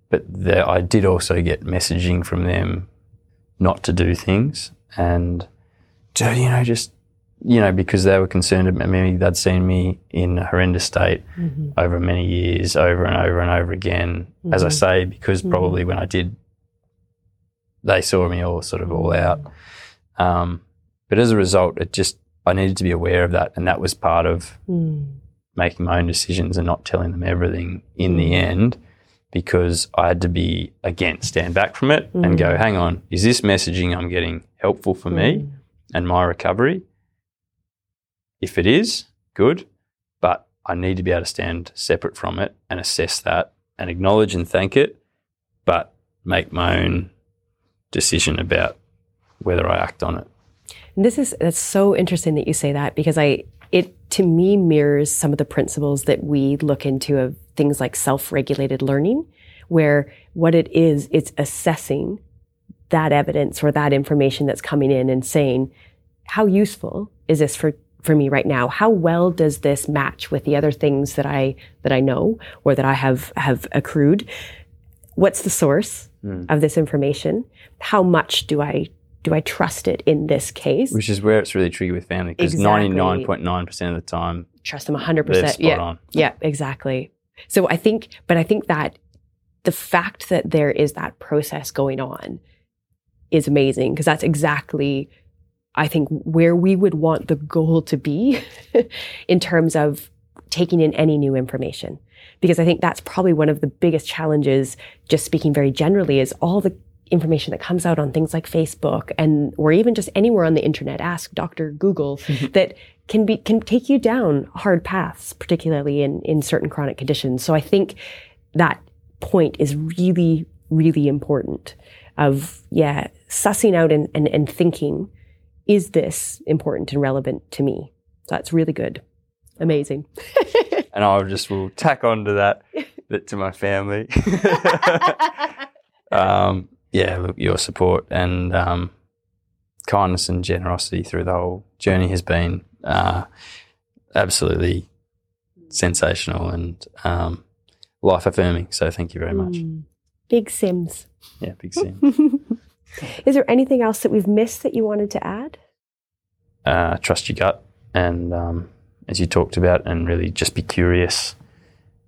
But I did also get messaging from them not to do things and, to, you know, just, you know, because they were concerned about me, they'd seen me in a horrendous state Mm-hmm. over many years, over and over and over again. As I say, because probably when I did, they saw me all sort of all out. Um, but as a result, it just I needed to be aware of that, and that was part of Mm. making my own decisions and not telling them everything in the end, because I had to be again stand back from it and go, hang on, is this messaging I'm getting helpful for me and my recovery? If it is, good, but I need to be able to stand separate from it and assess that and acknowledge and thank it, but make my own decision about whether I act on it. And this is that's so interesting that you say that because I it to me mirrors some of the principles that we look into of things like self-regulated learning where what it is it's assessing that evidence or that information that's coming in and saying how useful is this for for me right now how well does this match with the other things that I that I know or that I have have accrued what's the source hmm. of this information how much do I do I trust it in this case Which is where it's really tricky with family because Exactly. 99.9% of the time trust them 100%. they're spot yeah. on. Yeah, exactly. So I think, but I think that the fact that there is that process going on is amazing because that's exactly, I think, where we would want the goal to be *laughs* in terms of taking in any new information. Because I think that's probably one of the biggest challenges, just speaking very generally, is all the information that comes out on things like Facebook and or even just anywhere on the internet, ask Dr. Google, *laughs* that can be can take you down hard paths, particularly in, in certain chronic conditions. So I think that point is really, really important of yeah, sussing out and, and, and thinking, is this important and relevant to me? So that's really good. Amazing. *laughs* And I just will tack on to that, *laughs* that to my family. *laughs* um, yeah, look, your support and um, kindness and generosity through the whole journey has been uh, absolutely sensational and um, life affirming. So thank you very much. Mm. Big Sims. Yeah, big sim. Is there anything else that we've missed that you wanted to add? uh, trust your gut and um, as you talked about and really just be curious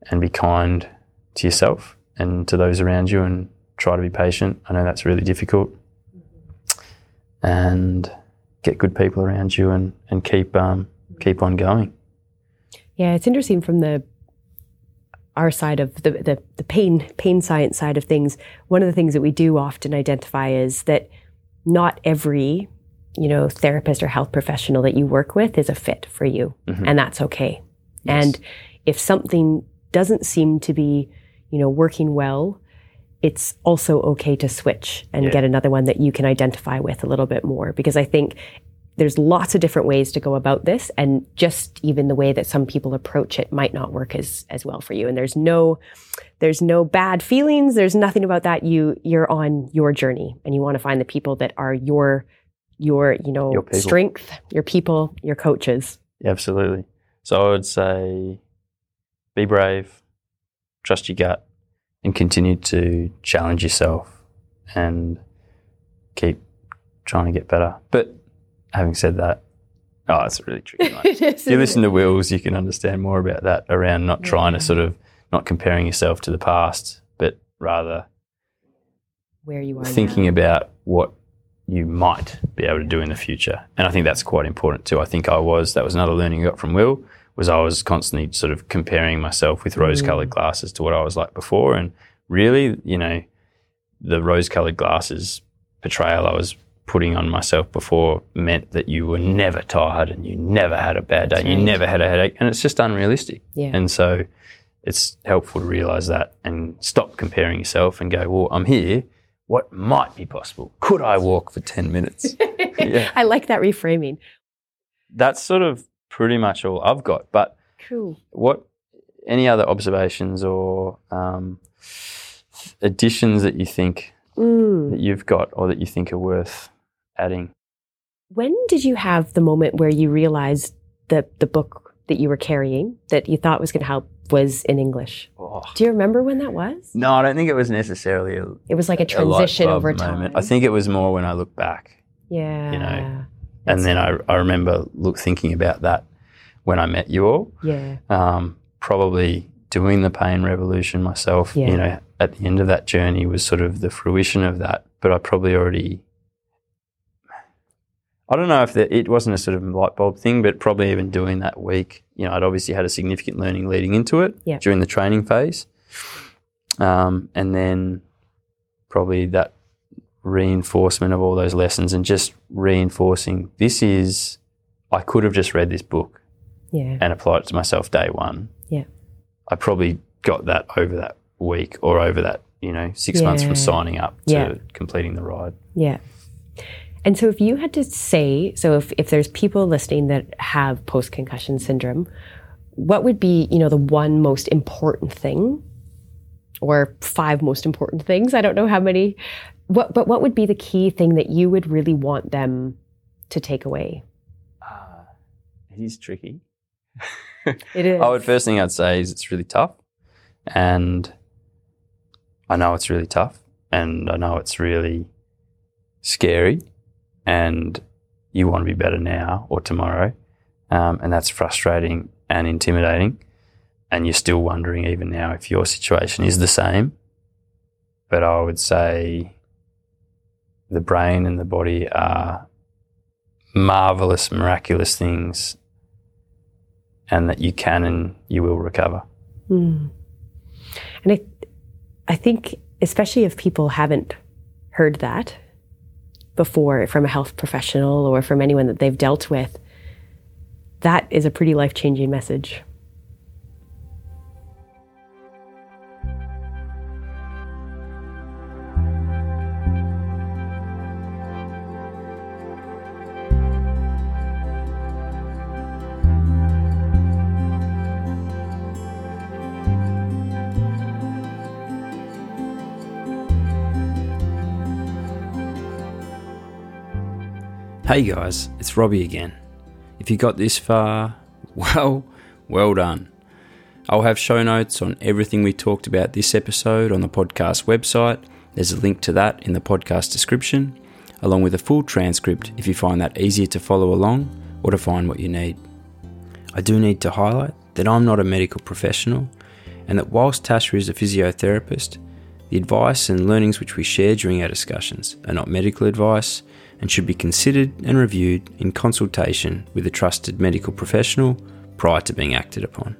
and be kind to yourself and to those around you and try to be patient. I know that's really difficult. And get good people around you and, and keep um, keep on going. Yeah, it's interesting from the our side of the, the the pain pain science side of things. One of the things that we do often identify is that not every you know therapist or health professional that you work with is a fit for you, mm-hmm. and that's okay. And if something doesn't seem to be you know working well, it's also okay to switch and Yeah. get another one that you can identify with a little bit more because I think there's lots of different ways to go about this and just even the way that some people approach it might not work as as well for you. And there's no there's no bad feelings. There's nothing about that. You you're on your journey and you want to find the people that are your your you know Your strength your people your coaches. Absolutely. So i would say be brave trust your gut and continue to challenge yourself and keep trying to get better. But having said that oh it's a really tricky *laughs* one if you listen to Wills, you can understand more about that around not trying to sort of not comparing yourself to the past, but rather where you are thinking now. about what you might be able to do in the future. And I think that's quite important too. I think I was, that was another learning I got from Will, was I was constantly sort of comparing myself with mm. rose colored glasses to what I was like before. And really, you know, the rose colored glasses portrayal I was putting on myself before meant that you were never tired and you never had a bad day, That's you never had a headache, and it's just unrealistic. Yeah. And so it's helpful to realize that and stop comparing yourself and go, well, I'm here. What might be possible? Could I walk for 10 minutes? *laughs* yeah. I like that reframing. That's sort of pretty much all I've got. But Cool. what, any other observations or um, additions that you think Mm. that you've got or that you think are worth adding? When did you have the moment where you realized that the book that you were carrying that you thought was going to help was in English? Oh. Do you remember when that was? No, I don't think it was necessarily a, It was like a a transition bulb over time. moment. I think it was more when I look back. yeah. you know, And then I, I remember look thinking about that when I met you all. yeah. Um, probably doing the pain revolution myself. Yeah. You know, at the end of that journey was sort of the fruition of that. But I probably already. I don't know if the, it wasn't a sort of light bulb thing, but probably even doing that week, you know, I'd obviously had a significant learning leading into it Yeah. during the training phase. Um, and then probably that reinforcement of all those lessons and just reinforcing this is, I could have just read this book Yeah. and applied it to myself day one. Yeah. I probably got that over that week or over that, you know, six months from signing up to Yeah. completing the ride. Yeah. And so if you had to say, so if, if there's people listening that have post concussion syndrome, what would be, you know, the one most important thing or five most important things? I don't know how many. What but what would be the key thing that you would really want them to take away? Uh, it is tricky. It is. *laughs* I would first thing I'd say is it's really tough, and I know it's really tough, and I know it's really scary, and you want to be better now or tomorrow, um, and that's frustrating and intimidating, and you're still wondering even now if your situation is the same. But I would say the brain and the body are marvelous, miraculous things and that you can and you will recover. Mm. And I, I think, especially if people haven't heard that before from a health professional or from anyone that they've dealt with, that is a pretty life changing message. Hey guys, it's Robbie again. If you got this far, *laughs* well, well done. I'll have show notes on everything we talked about this episode on the podcast website. There's a link to that in the podcast description, along with a full transcript if you find that easier to follow along or to find what you need. I do need to highlight that I'm not a medical professional and that whilst Tasha is a physiotherapist, the advice and learnings which we share during our discussions are not medical advice and should be considered and reviewed in consultation with a trusted medical professional prior to being acted upon.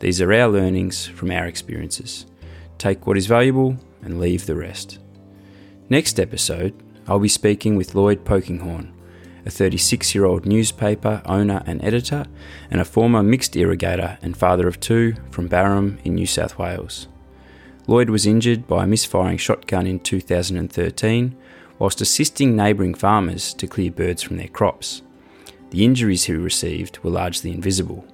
These are our learnings from our experiences. Take what is valuable and leave the rest. Next episode, I'll be speaking with Lloyd Polkinghorne, a 36 year old newspaper owner and editor, and a former mixed irrigator and father of two from Barham in New South Wales. Lloyd was injured by a misfiring shotgun in 2013 whilst assisting neighbouring farmers to clear birds from their crops. The injuries he received were largely invisible,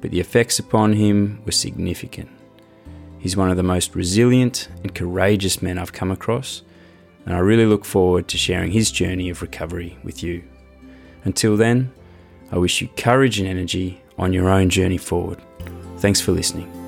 but the effects upon him were significant. He's one of the most resilient and courageous men I've come across, and I really look forward to sharing his journey of recovery with you. Until then, I wish you courage and energy on your own journey forward. Thanks for listening.